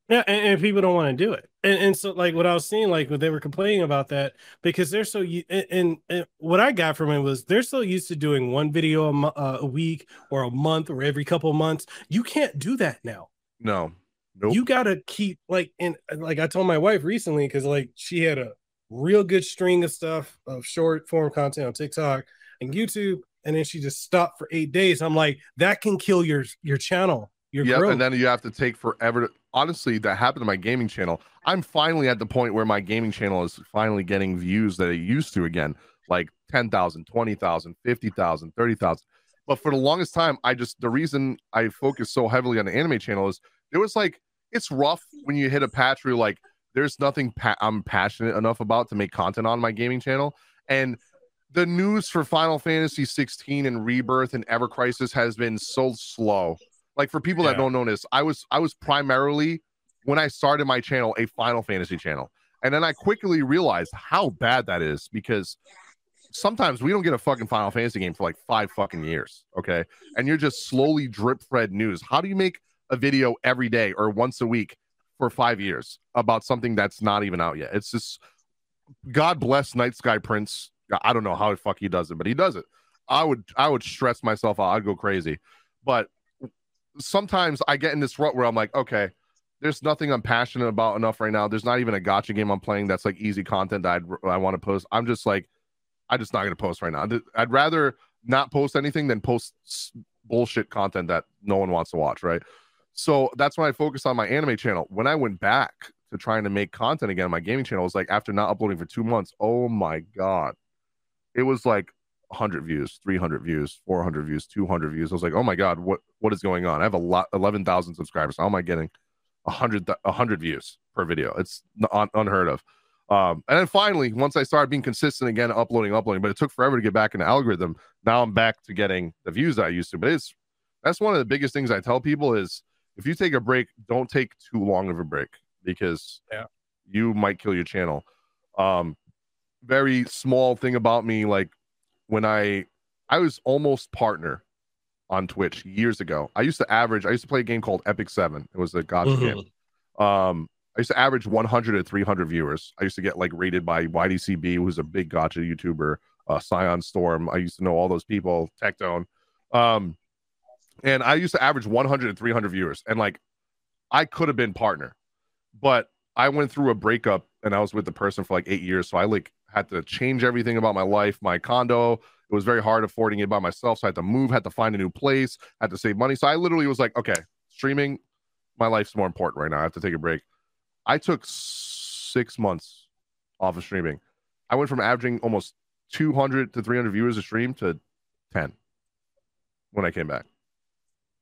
Speaker 3: Yeah, and, and people don't want to do it. And, and so, like what I was seeing, like what they were complaining about that because they're so. And, and, and what I got from it was they're so used to doing one video a, uh, a week or a month or every couple of months. You can't do that now.
Speaker 4: No, nope.
Speaker 3: You gotta keep like and like I told my wife recently because like she had a real good string of stuff of short form content on TikTok and YouTube, and then she just stopped for eight days. I'm like, that can kill your your channel. Your
Speaker 4: yeah,
Speaker 3: growth.
Speaker 4: and then you have to take forever. To, honestly, that happened to my gaming channel. I'm finally at the point where my gaming channel is finally getting views that it used to again, like 10,000, 20,000, 50,000, 30,000. But for the longest time, I just the reason I focus so heavily on the anime channel is there was like it's rough when you hit a patch where like there's nothing pa- I'm passionate enough about to make content on my gaming channel. And the news for Final Fantasy 16 and Rebirth and Ever Crisis has been so slow. Like for people
Speaker 3: Yeah.
Speaker 4: that don't know this, I was I was primarily when I started my channel a Final Fantasy channel. And then I quickly realized how bad that is because sometimes we don't get a fucking Final Fantasy game for like five fucking years. Okay. And you're just slowly drip fed news. How do you make a video every day or once a week for five years about something that's not even out yet? It's just God bless Night Sky Prince. I don't know how the fuck he does it, but he does it. I would I would stress myself out. I'd go crazy. But sometimes I get in this rut where I'm like, okay, there's nothing I'm passionate about enough right now. There's not even a gacha game I'm playing that's like easy content that I'd, I want to post. I'm just like, I'm just not going to post right now. I'd rather not post anything than post bullshit content that no one wants to watch, right? So that's when I focused on my anime channel. When I went back to trying to make content again on my gaming channel, was like after not uploading for two months, oh my God. It was like 100 views, 300 views, 400 views, 200 views. I was like, oh my God, what, what is going on? I have a lot, 11,000 subscribers. How am I getting 100, 100 views per video? It's un- unheard of. Um, and then finally, once I started being consistent again, uploading, uploading, but it took forever to get back in the algorithm. Now I'm back to getting the views that I used to. But it's that's one of the biggest things I tell people is if you take a break, don't take too long of a break because
Speaker 3: Yeah.
Speaker 4: you might kill your channel. Um, very small thing about me, like when I I was almost partner on Twitch years ago. I used to average, I used to play a game called Epic Seven. It was a gacha
Speaker 3: Mhm.
Speaker 4: game. Um, I used to average 100 to 300 viewers. I used to get like rated by YDCB, who's a big gacha YouTuber, uh, Scion Storm. I used to know all those people, Tectone. Um, and I used to average 100 to 300 viewers. And like, I could have been partner, but I went through a breakup and I was with the person for like eight years. So I like had to change everything about my life, my condo. It was very hard affording it by myself. So I had to move, had to find a new place, had to save money. So I literally was like, okay, streaming, my life's more important right now. I have to take a break. I took six months off of streaming. I went from averaging almost 200 to 300 viewers a stream to 10 when I came back.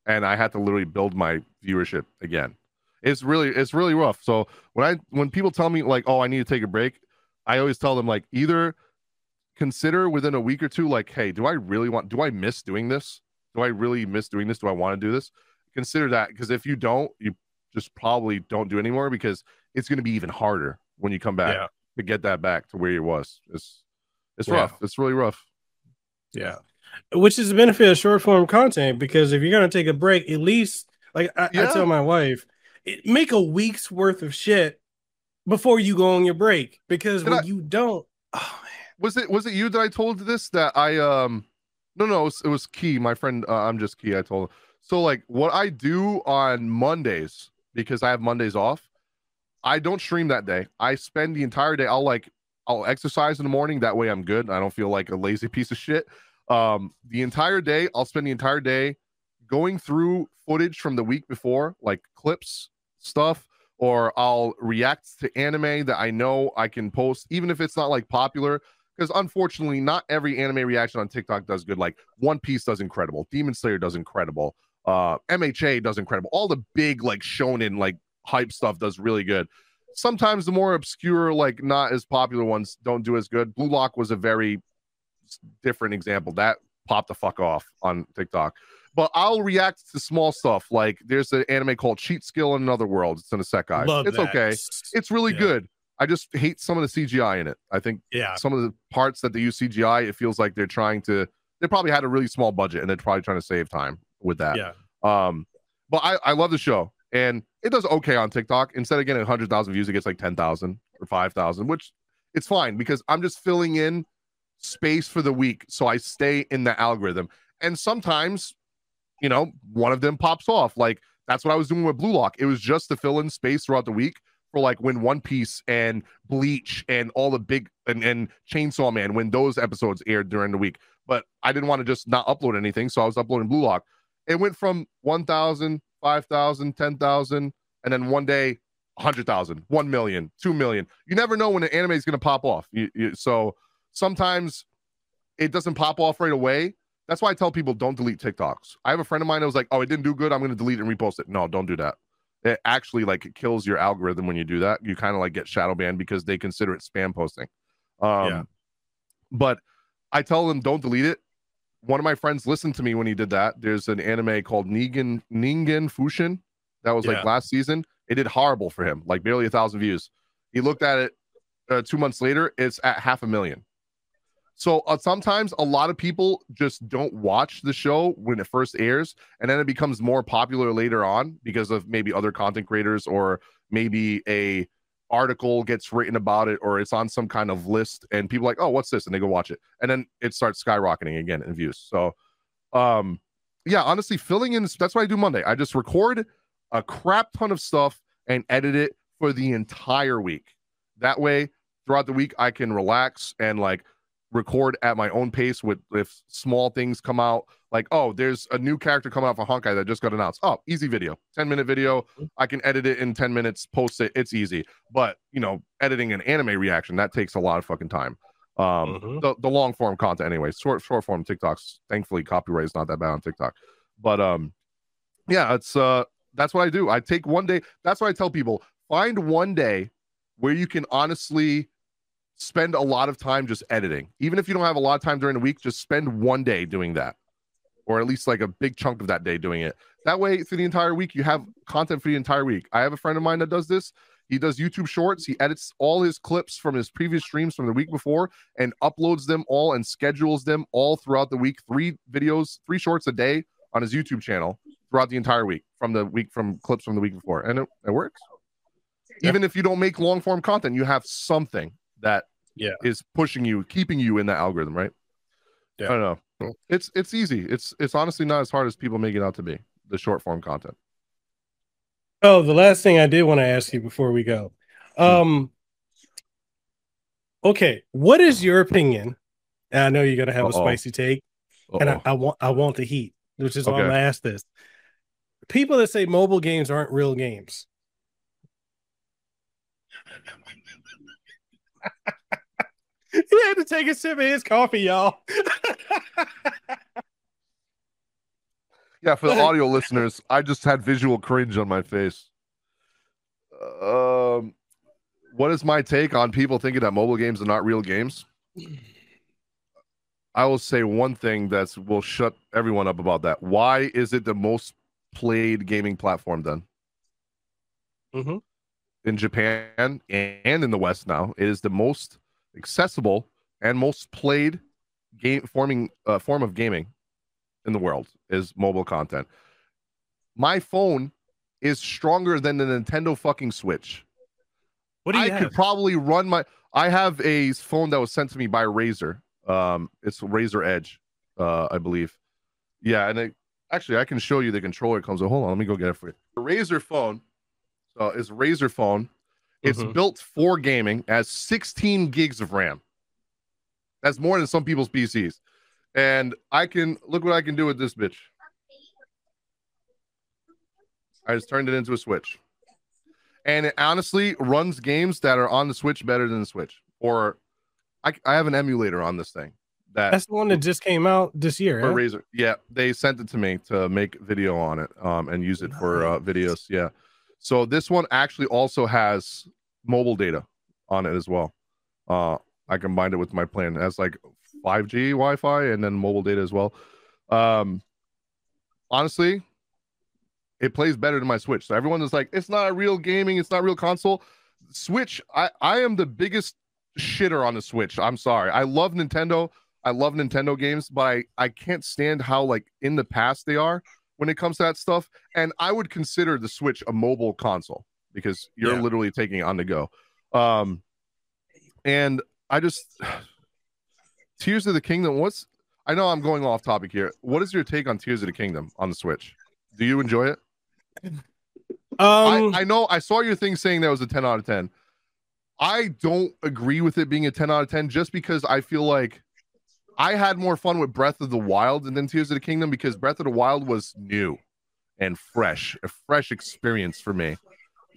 Speaker 4: And I had to literally build my viewership again. It's really, it's really rough. So when I, when people tell me like, oh, I need to take a break, I always tell them like either consider within a week or two, like, hey, do I really want, do I miss doing this? Do I really miss doing this? Do I want to do this? Consider that because if you don't, you just probably don't do anymore because it's going to be even harder when you come back
Speaker 3: Yeah.
Speaker 4: to get that back to where it was. It's it's
Speaker 3: Yeah.
Speaker 4: rough. It's really rough.
Speaker 3: Yeah. Which is the benefit of short form content because if you're gonna take a break, at least like I, I tell my wife, it, make a week's worth of shit before you go on your break. Because
Speaker 4: Did
Speaker 3: when
Speaker 4: I-
Speaker 3: you don't, oh man,
Speaker 4: Was it was it you that I told this that I um no no it was, it was Key my friend uh, I'm just Key I told him. so like what I do on Mondays because I have Mondays off I don't stream that day I spend the entire day I'll like I'll exercise in the morning that way I'm good I don't feel like a lazy piece of shit um the entire day I'll spend the entire day going through footage from the week before like clips stuff or I'll react to anime that I know I can post even if it's not like popular because unfortunately not every anime reaction on tiktok does good. Like one piece does incredible. Demon slayer does incredible. Uh mha does incredible. All the big like shonen like hype stuff does really good. Sometimes the more obscure like not as popular ones don't do as good. Blue lock was a very different example. That popped the fuck off on tiktok but i'll react to small stuff like there's an anime called cheat skill in another world it's isekai
Speaker 3: love
Speaker 4: it's
Speaker 3: that.
Speaker 4: okay it's really
Speaker 3: Yeah.
Speaker 4: good i just hate some of the cgi in it i think
Speaker 3: yeah,
Speaker 4: some of the parts that they use CGI, it feels like they're trying to. They probably had a really small budget and they're probably trying to save time with that.
Speaker 3: yeah.
Speaker 4: Um, but I I love the show and it does okay on TikTok. Instead of getting 100,000 views, it gets like 10,000 or 5,000, which it's fine because I'm just filling in space for the week so I stay in the algorithm. And sometimes, you know, one of them pops off. Like that's what I was doing with Blue Lock. It was just to fill in space throughout the week for like when One Piece and Bleach and all the big and, and Chainsaw Man when those episodes aired during the week. But I didn't want to just not upload anything, so I was uploading Blue Lock. It went from 1,000, 5,000, 10,000, and then one day 100,000, 1 million, 2 million. You never know when an anime is going to pop off. You, you, so sometimes it doesn't pop off right away. That's why I tell people don't delete TikToks. I have a friend of mine that was like, "Oh, it didn't do good. I'm going to delete and repost it." No, don't do that. It actually like it kills your algorithm when you do that. You kind of like get shadow banned because they consider it spam posting. Um, yeah. But I tell them don't delete it. One of my friends listened to me when he did that. There's an anime called Ningen Ningen Fushin that was yeah. like last season. It did horrible for him, like barely a thousand views. He looked at it uh, two months later. It's at half a million. So uh, sometimes a lot of people just don't watch the show when it first airs, and then it becomes more popular later on because of maybe other content creators or maybe a article gets written about it or it's on some kind of list and people like, oh, what's this? And they go watch it, and then it starts skyrocketing again in views. So, um, yeah, honestly, filling in that's what I do Monday. I just record a crap ton of stuff and edit it for the entire week. That way, throughout the week, I can relax and like record at my own pace with if small things come out like oh there's a new character coming out for honkai that just got announced. Oh easy video. 10 minute video. Mm-hmm. i can edit it in 10 minutes post it. It's easy. But you know editing an anime reaction that takes a lot of fucking time. Um mm-hmm. the, the long form content anyway. Short short form tiktoks. Thankfully copyright is not that bad on tiktok. But um yeah it's uh that's what i do. I take one day that's what i tell people. Find one day where you can honestly spend a lot of time just editing. Even if you don't have a lot of time during the week, just spend one day doing that, or at least like a big chunk of that day doing it. That way, through the entire week, you have content for the entire week. I have a friend of mine that does this. He does YouTube shorts. He edits all his clips from his previous streams from the week before and uploads them all and schedules them all throughout the week. Three videos, three shorts a day on his YouTube channel throughout the entire week from the week from clips from the week before. And it, it works. Yeah. Even if you don't make long form content, you have something that
Speaker 3: yeah
Speaker 4: is pushing you, keeping you in the algorithm, right? Yeah. I don't know. It's it's easy. It's it's honestly not as hard as people make it out to be. The short form content.
Speaker 3: Oh, the last thing I did want to ask you before we go. Hmm. Um okay, what is your opinion? And I know you're gonna have Uh-oh. a spicy take, Uh-oh. and I, I, want I want the heat, which is why I'm gonna ask this. People that say mobile games aren't real games. He had to take a sip of his coffee, y'all.
Speaker 4: yeah, for the (laughs) audio listeners, I just had visual cringe on my face. Um, what is my take on people thinking that mobile games are not real games? I will say one thing that will shut everyone up about that. Why is it the most played gaming platform then?
Speaker 3: Mm-hmm.
Speaker 4: In Japan and in the West now, it is the most accessible and most played game forming uh, form of gaming in the world is mobile content. My phone is stronger than the Nintendo fucking Switch.
Speaker 3: What do you
Speaker 4: I
Speaker 3: have?
Speaker 4: could probably run my I have a phone that was sent to me by Razer. Um it's Razer Edge, uh, I believe. Yeah, and it, actually I can show you the controller it comes with. Hold on, let me go get it for you. The Razer phone. So it's Razer phone it's mm-hmm. built for gaming, as 16 gigs of RAM. That's more than some people's PCs. And I can look what I can do with this bitch. I just turned it into a Switch. And it honestly runs games that are on the Switch better than the Switch. Or I, I have an emulator on this thing. That
Speaker 3: That's the one that just came out this year.
Speaker 4: For huh? Razer. Yeah, they sent it to me to make video on it um, and use it for uh, videos. Yeah. So this one actually also has mobile data on it as well. Uh, I combined it with my plan as like 5G Wi-Fi and then mobile data as well. Um, honestly, it plays better than my Switch. So everyone is like, it's not a real gaming, it's not real console. Switch, I I am the biggest shitter on the Switch. I'm sorry. I love Nintendo. I love Nintendo games, but I I can't stand how like in the past they are. When it comes to that stuff. And I would consider the Switch a mobile console because you're
Speaker 3: Yeah.
Speaker 4: literally taking it on the go. Um, and I just (sighs) Tears of the Kingdom. What's I know I'm going off topic here. What is your take on Tears of the Kingdom on the Switch? Do you enjoy it?
Speaker 3: Um,
Speaker 4: I, I know I saw your thing saying that was a 10 out of 10. I don't agree with it being a 10 out of 10 just because I feel like I had more fun with Breath of the Wild than Tears of the Kingdom because Breath of the Wild was new and fresh, a fresh experience for me.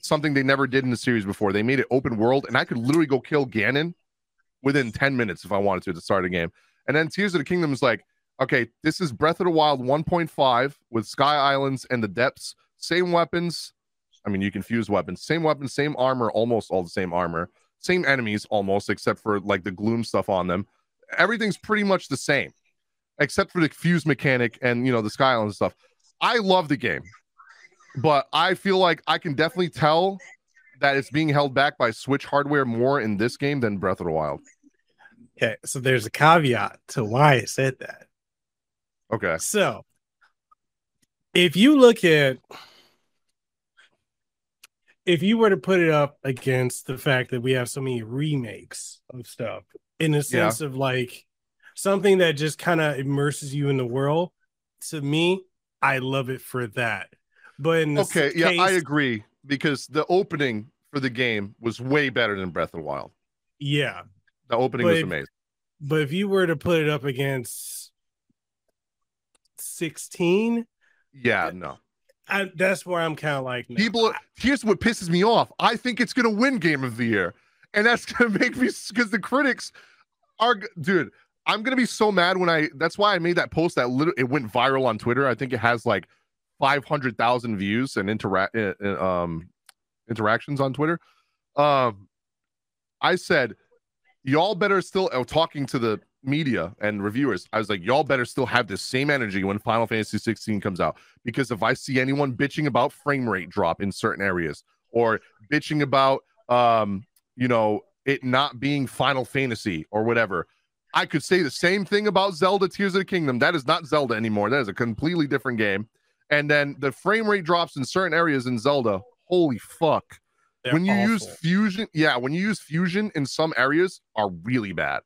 Speaker 4: Something they never did in the series before. They made it open world, and I could literally go kill Ganon within 10 minutes if I wanted to to start a game. And then Tears of the Kingdom is like, okay, this is Breath of the Wild 1.5 with Sky Islands and the depths, same weapons. I mean, you can fuse weapons, same weapons, same armor, almost all the same armor, same enemies almost, except for like the gloom stuff on them. Everything's pretty much the same, except for the fuse mechanic and you know the Sky stuff. I love the game, but I feel like I can definitely tell that it's being held back by Switch hardware more in this game than Breath of the Wild.
Speaker 3: okay, so there's a caveat to why I said that.
Speaker 4: Okay.
Speaker 3: So, if you look at, if you were to put it up against the fact that we have so many remakes of stuff, in the
Speaker 4: Yeah.
Speaker 3: sense of like something that just kind of immerses you in the world, to me, I love it for that. But in
Speaker 4: Okay. Yeah, I agree because the opening for the game was way better than Breath of the Wild.
Speaker 3: yeah.
Speaker 4: The opening
Speaker 3: But
Speaker 4: was
Speaker 3: if-
Speaker 4: amazing.
Speaker 3: But if you were to put it up against 16,
Speaker 4: Yeah, no.
Speaker 3: I, that's where I'm kind of like, no.
Speaker 4: People, here's what pisses me off. I think it's gonna win Game of the Year, and that's gonna (laughs) make me because the critics are, dude. I'm gonna be so mad when I. That's why I made that post that it went viral on Twitter. I think it has like 500,000 views and interact uh, uh, um interactions on Twitter. Um, I said, y'all better still uh, talking to the media and reviewers. I was like, y'all better still have the same energy when Final Fantasy 16 comes out because if I see anyone bitching about frame rate drop in certain areas or bitching about um you know it not being Final Fantasy or whatever, I could say the same thing about Zelda Tears of the Kingdom. That is not Zelda anymore. That is a completely different game. And then the frame rate drops in certain areas in Zelda. Holy fuck.
Speaker 3: They're
Speaker 4: when you use fusion, yeah, when you use fusion in some areas are really bad.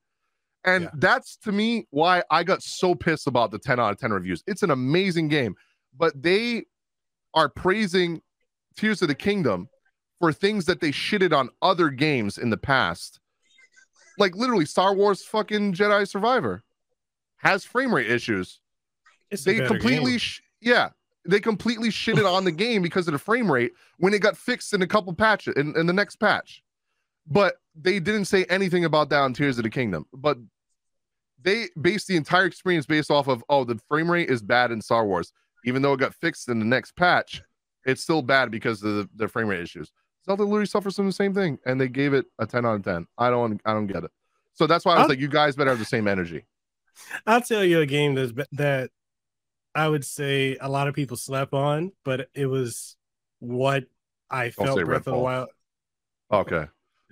Speaker 4: And
Speaker 3: Yeah.
Speaker 4: that's to me why I got so pissed about the 10 out of 10 reviews. It's an amazing game, but they are praising Tears of the Kingdom for things that they shitted on other games in the past. Like literally Star Wars fucking Jedi Survivor has frame rate issues.
Speaker 3: It's
Speaker 4: They completely sh- yeah, they completely shitted on the game because of the frame rate when it got fixed in a couple patches in, in the next patch. But they didn't say anything about that on Tears of the Kingdom. But they based the entire experience based off of oh, the frame rate is bad in Star Wars. Even though it got fixed in the next patch, it's still bad because of the, the frame rate issues. Zelda literally suffers from the same thing, and they gave it a 10 out of 10. I don't I don't get it. So that's why I was
Speaker 3: I'll-
Speaker 4: like, you guys better have the same energy.
Speaker 3: I'll tell you a game that's that I would say a lot of people slept on, but it was what I
Speaker 4: Don't
Speaker 3: felt Breath of the Wild.
Speaker 4: Okay. (laughs)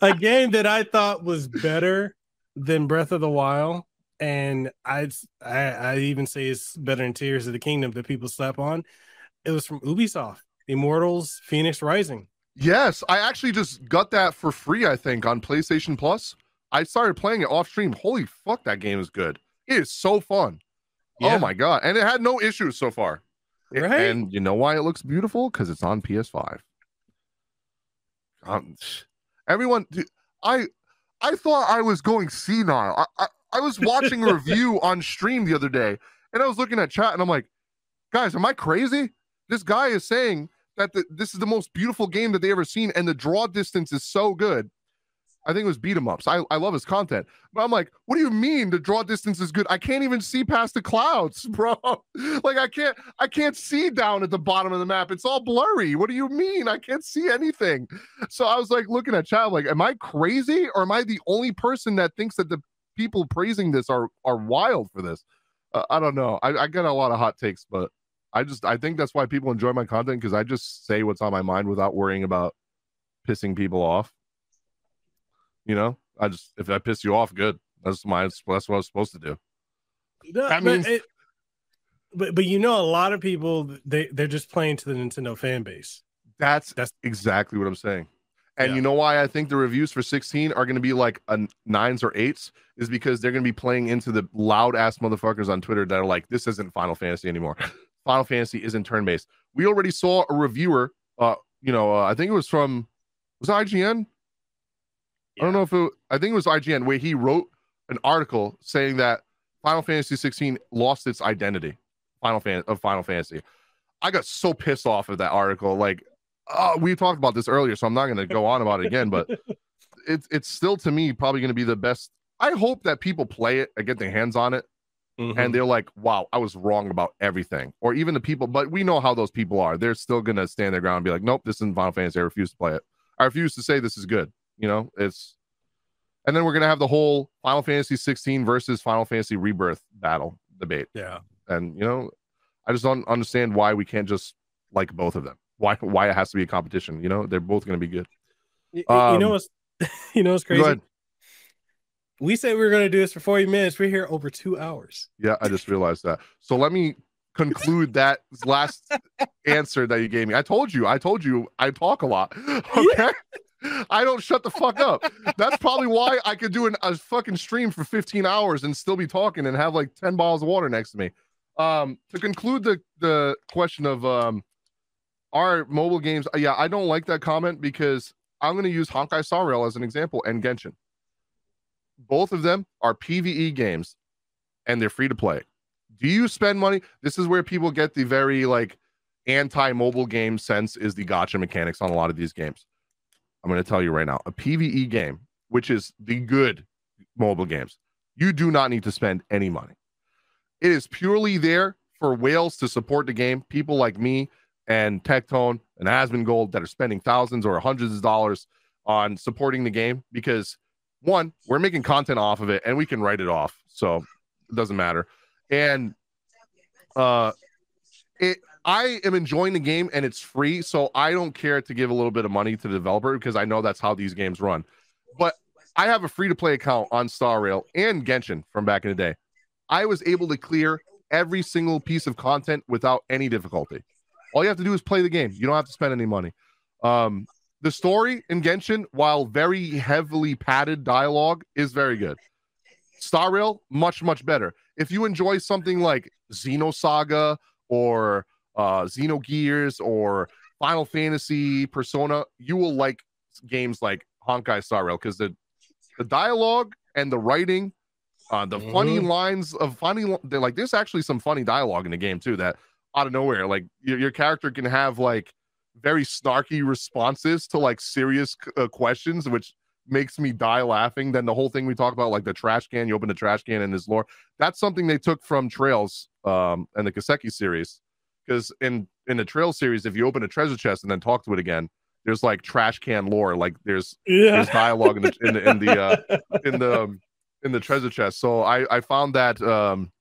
Speaker 3: a game that I thought was better than Breath of the Wild, and I'd I I even say it's better than Tears of the Kingdom that people slap on. It was from Ubisoft, Immortals: Fenyx Rising.
Speaker 4: Yes, I actually just got that for free, I think, on PlayStation Plus. I started playing it off stream. Holy fuck, that game is good. It is so fun.
Speaker 3: Yeah.
Speaker 4: Oh my god. And it had no issues so far. It-
Speaker 3: Right?
Speaker 4: And you know why it looks beautiful? Because it's on PS5. Um, everyone dude, I I thought I was going senile. I, I, I was watching a (laughs) review on stream the other day, and I was looking at chat and I'm like, guys, am I crazy? This guy is saying that the, this is the most beautiful game that they ever seen, and the draw distance is so good. I think it was BeatEmUps. I, I love his content. But I'm like, what do you mean the draw distance is good? I can't even see past the clouds, (laughs) bro. like I can't I can't see down at the bottom of the map. It's all blurry. What do you mean? I can't see anything. So I was like looking at chat, like, am I crazy or am I the only person that thinks that the people praising this are are wild for this? Uh, I don't know. I, I get a lot of hot takes, but I just I think that's why people enjoy my content because I just say what's on my mind without worrying about pissing people off. You know, I just if I piss you off, good. That's my that's what I was supposed to do.
Speaker 3: No,
Speaker 4: That
Speaker 3: but
Speaker 4: means-
Speaker 3: it- but but you know, a lot of people they they're just playing to the Nintendo fan base.
Speaker 4: That's
Speaker 3: That's-
Speaker 4: exactly what I'm saying. And
Speaker 3: Yeah.
Speaker 4: you know why I think the reviews for 16 are going to be like a nines or eights is because they're going to be playing into the loud ass motherfuckers on Twitter that are like, this isn't Final Fantasy anymore. (laughs) Final Fantasy isn't turn based. We already saw a reviewer, uh, you know, uh, I think it was from, was it IGN? I don't know if it, I think it was IGN where he wrote an article saying that Final Fantasy 16 lost its identity. Final fan of Final Fantasy. I got so pissed off of that article. Like, uh, we talked about this earlier, so I'm not going to go on about it again. But (laughs) it's it's still to me probably going to be the best. I hope that people play it and get their hands on it,
Speaker 3: Mhm.
Speaker 4: and they're like, "Wow, I was wrong about everything." Or even the people, but we know how those people are. They're still going to stand their ground and be like, "Nope, this isn't Final Fantasy. I refuse to play it. I refuse to say this is good." You know, it's. And then we're gonna have the whole Final Fantasy 16 versus Final Fantasy Rebirth battle debate
Speaker 3: yeah.
Speaker 4: and you know i just don't understand why we can't just like both of them why why it has to be a competition you know they're both going to be good
Speaker 3: Y- y- you know
Speaker 4: Um,
Speaker 3: what's (laughs) you know what's crazy? We said we were going to do this for 40 minutes. We're here over two hours.
Speaker 4: yeah i just realized that so let me conclude that last (laughs) answer that you gave me i told you i told you i talk a lot (laughs) okay I don't shut the fuck up. That's probably why I could do an, a fucking stream for 15 hours and still be talking and have like 10 bottles of water next to me. Um, to conclude the the question of um, are mobile games? Yeah, I don't like that comment because I'm going to use Honkai Star Rail as an example and Genshin. Both of them are PVE games, and they're free to play. Do you spend money? This is where people get the very like anti-mobile game sense is the gacha mechanics on a lot of these games. I'm going to tell you right now, a PVE game, which is the good mobile games, you do not need to spend any money. It is purely there for whales to support the game. People like me and Tectone and Asmongold that are spending thousands or hundreds of dollars on supporting the game because one, we're making content off of it and we can write it off. So it doesn't matter. And uh it I am enjoying the game and it's free, so I don't care to give a little bit of money to the developer because I know that's how these games run. But I have a free to play account on Star Rail and Genshin from back in the day. I was able to clear every single piece of content without any difficulty. All you have to do is play the game. You don't have to spend any money. Um, the story in Genshin, while very heavily padded dialogue, is very good. Star Rail, much, much better. If you enjoy something like Xenosaga or uh, Xenogears or Final Fantasy, Persona, you will like games like Honkai Star Rail because the the dialogue and the writing, uh, the funny
Speaker 3: Mhm.
Speaker 4: lines of funny, like there's actually some funny dialogue in the game too that out of nowhere, like your, your character can have like very snarky responses to like serious uh, questions, which makes me die laughing. Then the whole thing we talk about, like the trash can, you open the trash can and his lore. That's something they took from Trails um and the Kiseki series. Because in in the Trail series, if you open a treasure chest and then talk to it again, there's like trash can lore. Like there's there's dialogue in the in the in the uh, (laughs) in the um, in the treasure chest. So I I found that um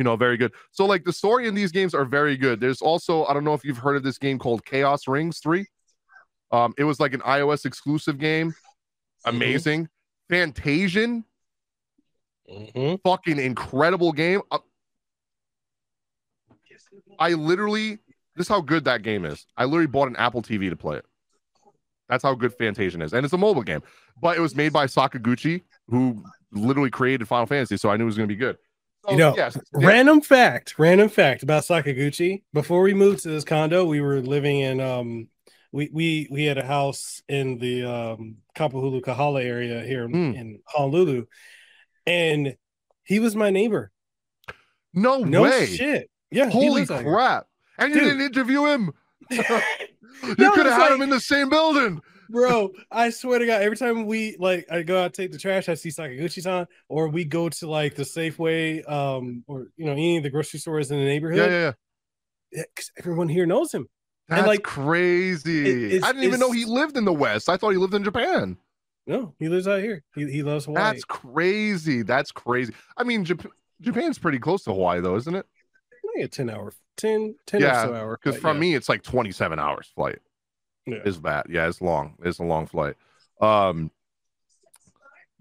Speaker 4: you know very good. So like the story in these games are very good. There's also I don't know if you've heard of this game called Chaos Rings 3. Um it was like an iOS exclusive game. Amazing. Fantasian,
Speaker 3: Mhm.
Speaker 4: fucking incredible game. Uh, I literally this is how good that game is. I literally bought an Apple TV to play it. That's how good Fantasian is. And it's a mobile game. But it was made by Sakaguchi, who literally created Final Fantasy, so I knew it was gonna be good. So,
Speaker 3: You know,
Speaker 4: yes,
Speaker 3: Random fact, random fact about Sakaguchi. Before we moved to this condo, we were living in um we we we had a house in the um Kapahulu Kahala area here in,
Speaker 4: Mm.
Speaker 3: in Honolulu. And he was my neighbor.
Speaker 4: no,
Speaker 3: No
Speaker 4: way.
Speaker 3: shit. Yeah.
Speaker 4: Holy
Speaker 3: lives out here.
Speaker 4: crap. And you
Speaker 3: Dude.
Speaker 4: didn't interview him. (laughs) you
Speaker 3: No,
Speaker 4: could have had him in the same building.
Speaker 3: Bro, I swear to God, every time we like I go out take the trash, I see Sakaguchi's on, or we go to like the Safeway, um, or you know, any of the grocery stores in the
Speaker 4: Yeah,
Speaker 3: neighborhood.
Speaker 4: yeah, yeah.
Speaker 3: because everyone here knows him.
Speaker 4: That's
Speaker 3: like,
Speaker 4: crazy.
Speaker 3: it-
Speaker 4: I didn't even know he lived in the West. I thought he lived in Japan.
Speaker 3: No, he lives out here. He, he loves Hawaii.
Speaker 4: That's crazy. That's crazy. I mean, Jap- Japan's pretty close to Hawaii, though, isn't it?
Speaker 3: Only a 10 hour, 10, 10
Speaker 4: Yeah,
Speaker 3: or so hour.
Speaker 4: Because from
Speaker 3: yeah.
Speaker 4: me, it's like 27 hours flight.
Speaker 3: Yeah.
Speaker 4: Is that. Yeah, it's long. It's a long flight. Um,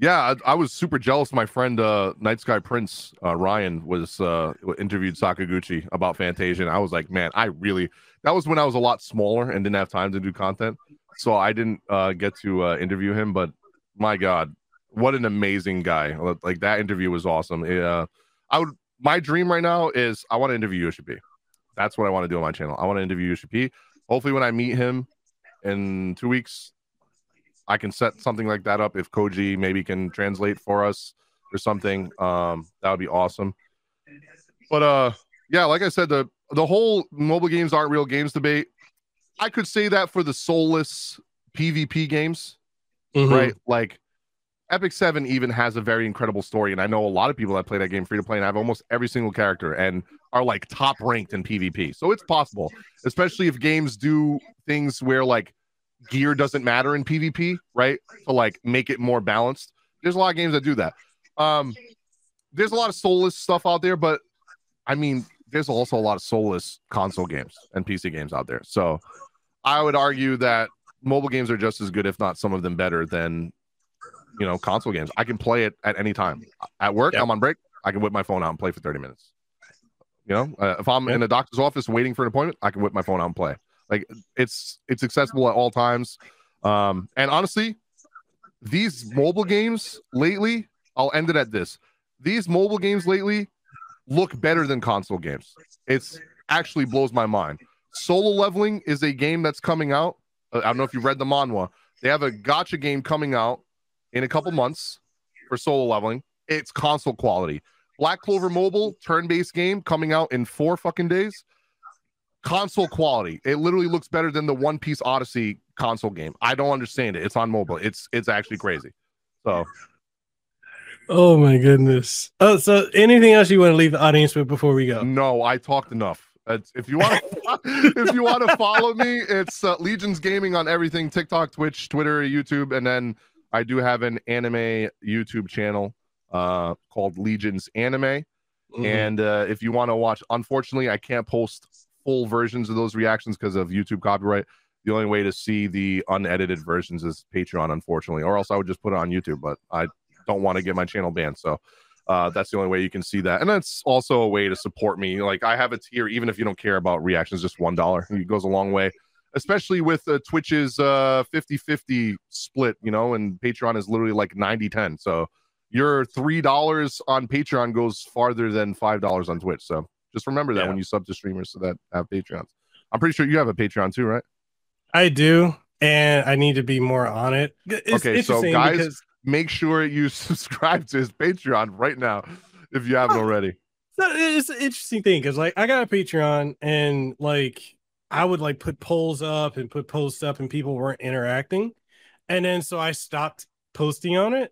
Speaker 4: Yeah, I, I was super jealous. My friend uh Night Sky Prince uh Ryan was uh interviewed Sakaguchi about Fantasian. And I was like, man, I really that was when I was a lot smaller and didn't have time to do content. So I didn't uh get to uh interview him, but my god, what an amazing guy. Like that interview was awesome. Uh I would my dream right now is I want to interview Yoshi-P. That's what I want to do on my channel. I want to interview Yoshi-P. Hopefully when I meet him in two weeks, I can set something like that up if Koji maybe can translate for us or something. Um, that would be awesome. But uh, yeah, like I said, the the whole mobile games aren't real games debate. I could say that for the soulless PvP games, mm-hmm. right? Like Epic Seven even has a very incredible story, and I know a lot of people that play that game free to play and I have almost every single character and are like top ranked in PvP. So it's possible, especially if games do things where like gear doesn't matter in PvP, right? To like make it more balanced. There's a lot of games that do that. Um, there's a lot of soulless stuff out there, but I mean, there's also a lot of soulless console games and PC games out there. So I would argue that mobile games are just as good, if not some of them better than you know console games. I can play it at any time. At work, yep. I'm on break. I can whip my phone out and play for 30 minutes. You know, uh, if I'm yep. in a doctor's office waiting for an appointment, I can whip my phone out and play. Like it's it's accessible at all times. Um, and honestly, these mobile games lately, I'll end it at this. These mobile games lately look better than console games. It's actually blows my mind. Solo leveling is a game that's coming out. Uh, I don't know if you read the manhwa. They have a gacha game coming out in a couple months for solo leveling. It's console quality. Black Clover Mobile turn-based game coming out in four fucking days console quality. It literally looks better than the One Piece Odyssey console game. I don't understand it. It's on mobile. It's it's actually crazy. So
Speaker 3: Oh my goodness. Oh, so anything else you want to leave the audience with before we go?
Speaker 4: No, I talked enough. It's, if you want to, (laughs) if you want to follow me, it's uh, LegionzGaming on everything: TikTok, Twitch, Twitter, YouTube, and then I do have an anime YouTube channel uh, called LegionzAnime. Mm-hmm. And uh, if you want to watch, unfortunately, I can't post full versions of those reactions because of YouTube copyright. The only way to see the unedited versions is Patreon, unfortunately, or else I would just put it on YouTube. But I don't want to get my channel banned, so uh, that's the only way you can see that. And that's also a way to support me. Like I have a tier, even if you don't care about reactions, just one dollar. It goes a long way, especially with uh, Twitch's uh 50-50 split. You know, and Patreon is literally like 90-10. So your three dollars on Patreon goes farther than five dollars on Twitch. So just remember that yeah. when you sub to streamers so that have Patreons. I'm pretty sure you have a Patreon too, right?
Speaker 3: I do, and I need to be more on it.
Speaker 4: It's okay, so guys, because... make sure you (laughs) subscribe to his Patreon right now if you haven't already.
Speaker 3: So it's an interesting thing because like I got a Patreon and like I would like put polls up and put posts up and people weren't interacting. And then so I stopped posting on it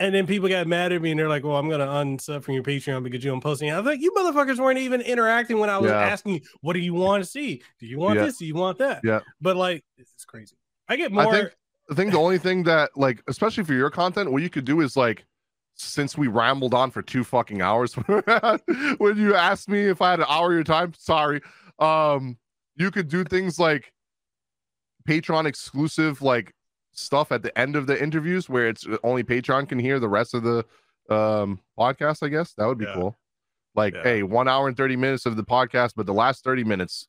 Speaker 3: and then people got mad at me and they're like, well, I'm going to unsub from your Patreon because you don't posting. I was like, you motherfuckers weren't even interacting when I was yeah. asking you, what do you want to see? Do you want yeah. this? Do you want that?
Speaker 4: Yeah.
Speaker 3: But like, it's crazy. I get more.
Speaker 4: I think, I think the only thing that, like, especially for your content, what you could do is like, since we rambled on for two fucking hours, (laughs) when you asked me if I had an hour of your time, sorry. Um, you could do things like Patreon exclusive, like stuff at the end of the interviews where it's only Patreon can hear the rest of the um podcast, I guess. That would be yeah. cool. Like, yeah. hey, one hour and 30 minutes of the podcast, but the last 30 minutes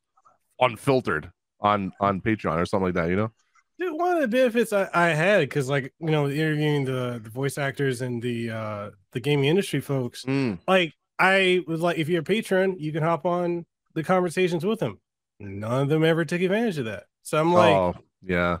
Speaker 4: unfiltered on on Patreon or something like that, you know?
Speaker 3: Dude, one of the benefits I, I had because like you know, interviewing the, the voice actors and the uh the gaming industry folks, mm. like I was like, if you're a patron, you can hop on the conversations with them. None of them ever took advantage of that. So I'm like, oh,
Speaker 4: yeah.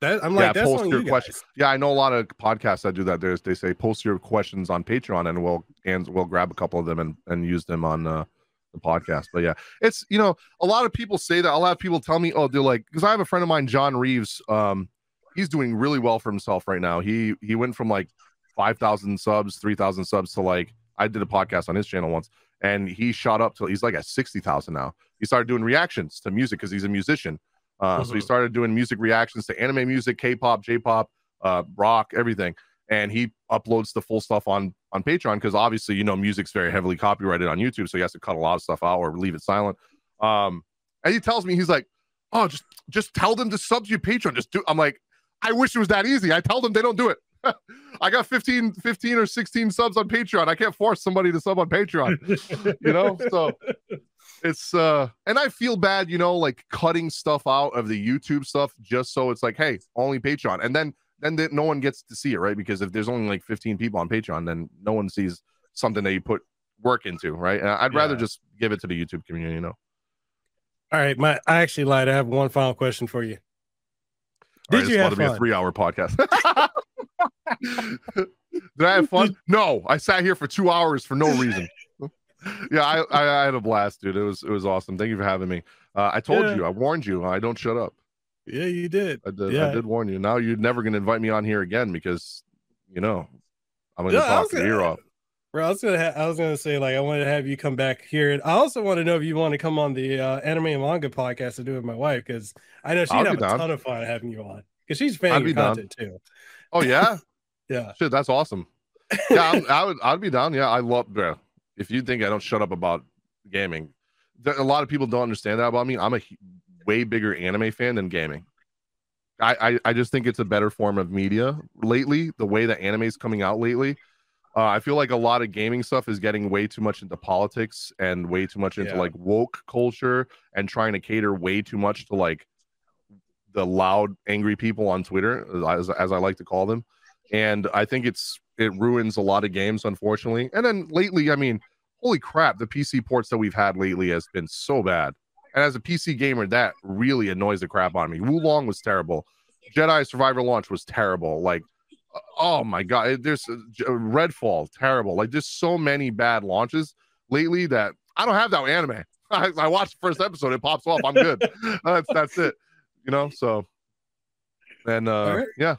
Speaker 3: That, I'm like, yeah, post your questions.
Speaker 4: Yeah, I know a lot of podcasts that do that. There's they say post your questions on Patreon, and we'll and we'll grab a couple of them and and use them on uh, the podcast. But yeah, it's you know a lot of people say that. I'll have people tell me, oh, they're like, because I have a friend of mine, John Reeves. Um, he's doing really well for himself right now. He he went from like five thousand subs, three thousand subs to like I did a podcast on his channel once, and he shot up to he's like at sixty thousand now. He started doing reactions to music because he's a musician uh, mm-hmm. So he mm-hmm. started doing music reactions to anime music, K-pop, J-pop, uh, rock, everything, and he uploads the full stuff on on Patreon because obviously you know music's very heavily copyrighted on YouTube, so he has to cut a lot of stuff out or leave it silent. Um, and he tells me he's like, "Oh, just just tell them to sub to your Patreon. Just do." I'm like, "I wish it was that easy." I tell them they don't do it. (laughs) I got 15, 15 or 16 subs on Patreon. I can't force somebody to sub on Patreon, (laughs) you know? So it's uh and I feel bad, you know, like cutting stuff out of the YouTube stuff just so it's like, hey, only Patreon. And then then the, no one gets to see it, right? Because if there's only like 15 people on Patreon, then no one sees something that you put work into, right? And I'd rather just give it to the YouTube community, you know.
Speaker 3: All right, my I actually lied. I have one final question for you. Did
Speaker 4: right,
Speaker 3: you have
Speaker 4: about to be a three-hour podcast. (laughs) Did I have fun? (laughs) No, I sat here for two hours for no reason. (laughs) yeah, I, I I had a blast, dude. It was it was awesome. Thank you for having me. Uh, I told
Speaker 3: Yeah.
Speaker 4: you, I warned you. I don't shut up.
Speaker 3: Yeah, you did.
Speaker 4: I did.
Speaker 3: Yeah.
Speaker 4: I did warn you. Now you're never gonna invite me on here again because you know I'm gonna
Speaker 3: Yeah,
Speaker 4: talk your ear off.
Speaker 3: Bro, I was gonna ha- I was gonna say like I wanted to have you come back here, and I also want to know if you want to come on the uh, anime and manga podcast to do with my wife because I know she'd
Speaker 4: I'll
Speaker 3: have a
Speaker 4: down.
Speaker 3: ton of fun having you on because she's fan of
Speaker 4: be down.
Speaker 3: content too.
Speaker 4: Oh yeah, (laughs)
Speaker 3: Yeah,
Speaker 4: shit, that's awesome. Yeah, I'm, I would. I'd be down. Yeah, I love. Bro, if you think I don't shut up about gaming, there, a lot of people don't understand that about me. I'm a way bigger anime fan than gaming. I, I I just think it's a better form of media lately. The way that anime is coming out lately, uh, I feel like a lot of gaming stuff is getting way too much into politics and way too much into
Speaker 3: Yeah.
Speaker 4: like woke culture and trying to cater way too much to like the loud, angry people on Twitter, as, as I like to call them. And I think it's it ruins a lot of games, unfortunately. And then lately, I mean, holy crap, the PC ports that we've had lately has been so bad. And as a PC gamer, that really annoys the crap out of me. Wo Long was terrible. Jedi Survivor Launch was terrible. Like, oh my god, there's uh, J- Redfall terrible. Like, there's so many bad launches lately that I don't have that anime. (laughs) I, I watched the first episode, it pops off, I'm good. (laughs) that's that's it. You know, so and uh
Speaker 3: All right.
Speaker 4: yeah,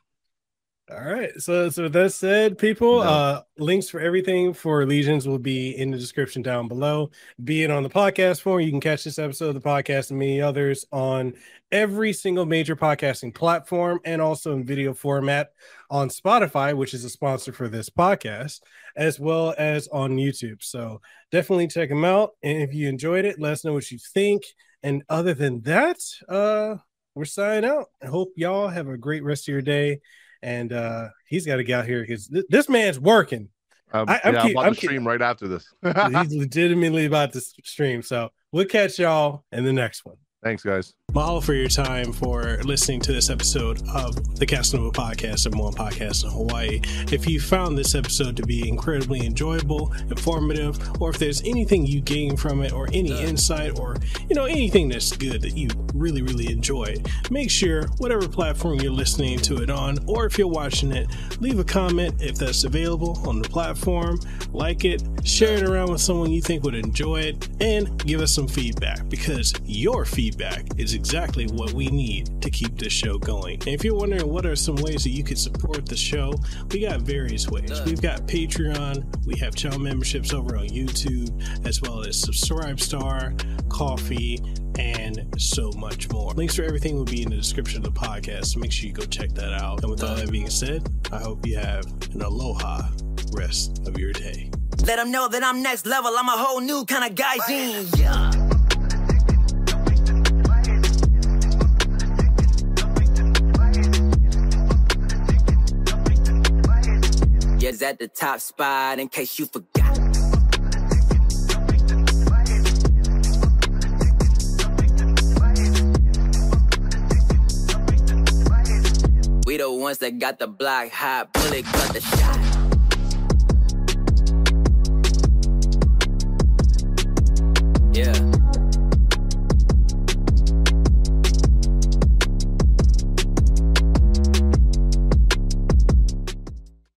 Speaker 3: All right. So so with that said, people,
Speaker 4: No.
Speaker 3: uh links for everything for Legionz will be in the description down below. Be it on the podcast form. You can catch this episode of the podcast and many others on every single major podcasting platform and also in video format on Spotify, which is a sponsor for this podcast, as well as on YouTube. So definitely check them out. And if you enjoyed it, let us know what you think. And other than that, uh we're signing out. I hope y'all have a great rest of your day and uh he's got to get out here because th- this man's working.
Speaker 4: um,
Speaker 3: I- I'm
Speaker 4: yeah,
Speaker 3: keep-
Speaker 4: I'm about
Speaker 3: I'm
Speaker 4: to
Speaker 3: keep-
Speaker 4: stream right after this. (laughs)
Speaker 3: he's legitimately about to stream. So we'll catch y'all in the next one.
Speaker 4: Thanks, guys.
Speaker 3: Mahalo for your time for listening to this episode of the Kasanova Podcast and One Podcast in Hawaii. If you found this episode to be incredibly enjoyable, informative, or if there's anything you gain from it, or any insight, or you know anything that's good that you really really enjoyed, make sure whatever platform you're listening to it on, or if you're watching it, leave a comment if that's available on the platform. Like it, share it around with someone you think would enjoy it, and give us some feedback because your feedback is exactly what we need to keep this show going. And if you're wondering what are some ways that you could support the show, we got various ways. We've got Patreon, we have channel memberships over on YouTube, as well as Subscribestar, Ko-fi, and so much more. Links for everything will be in the description of the podcast, so make sure you go check that out. And with all that being said, I hope you have an aloha rest of your day.
Speaker 2: Let them know that I'm next level. I'm a whole new kind of guy. Yeah. J's at the top spot in case you forgot. We the ones that got the block hot, bullet got the shot. Yeah.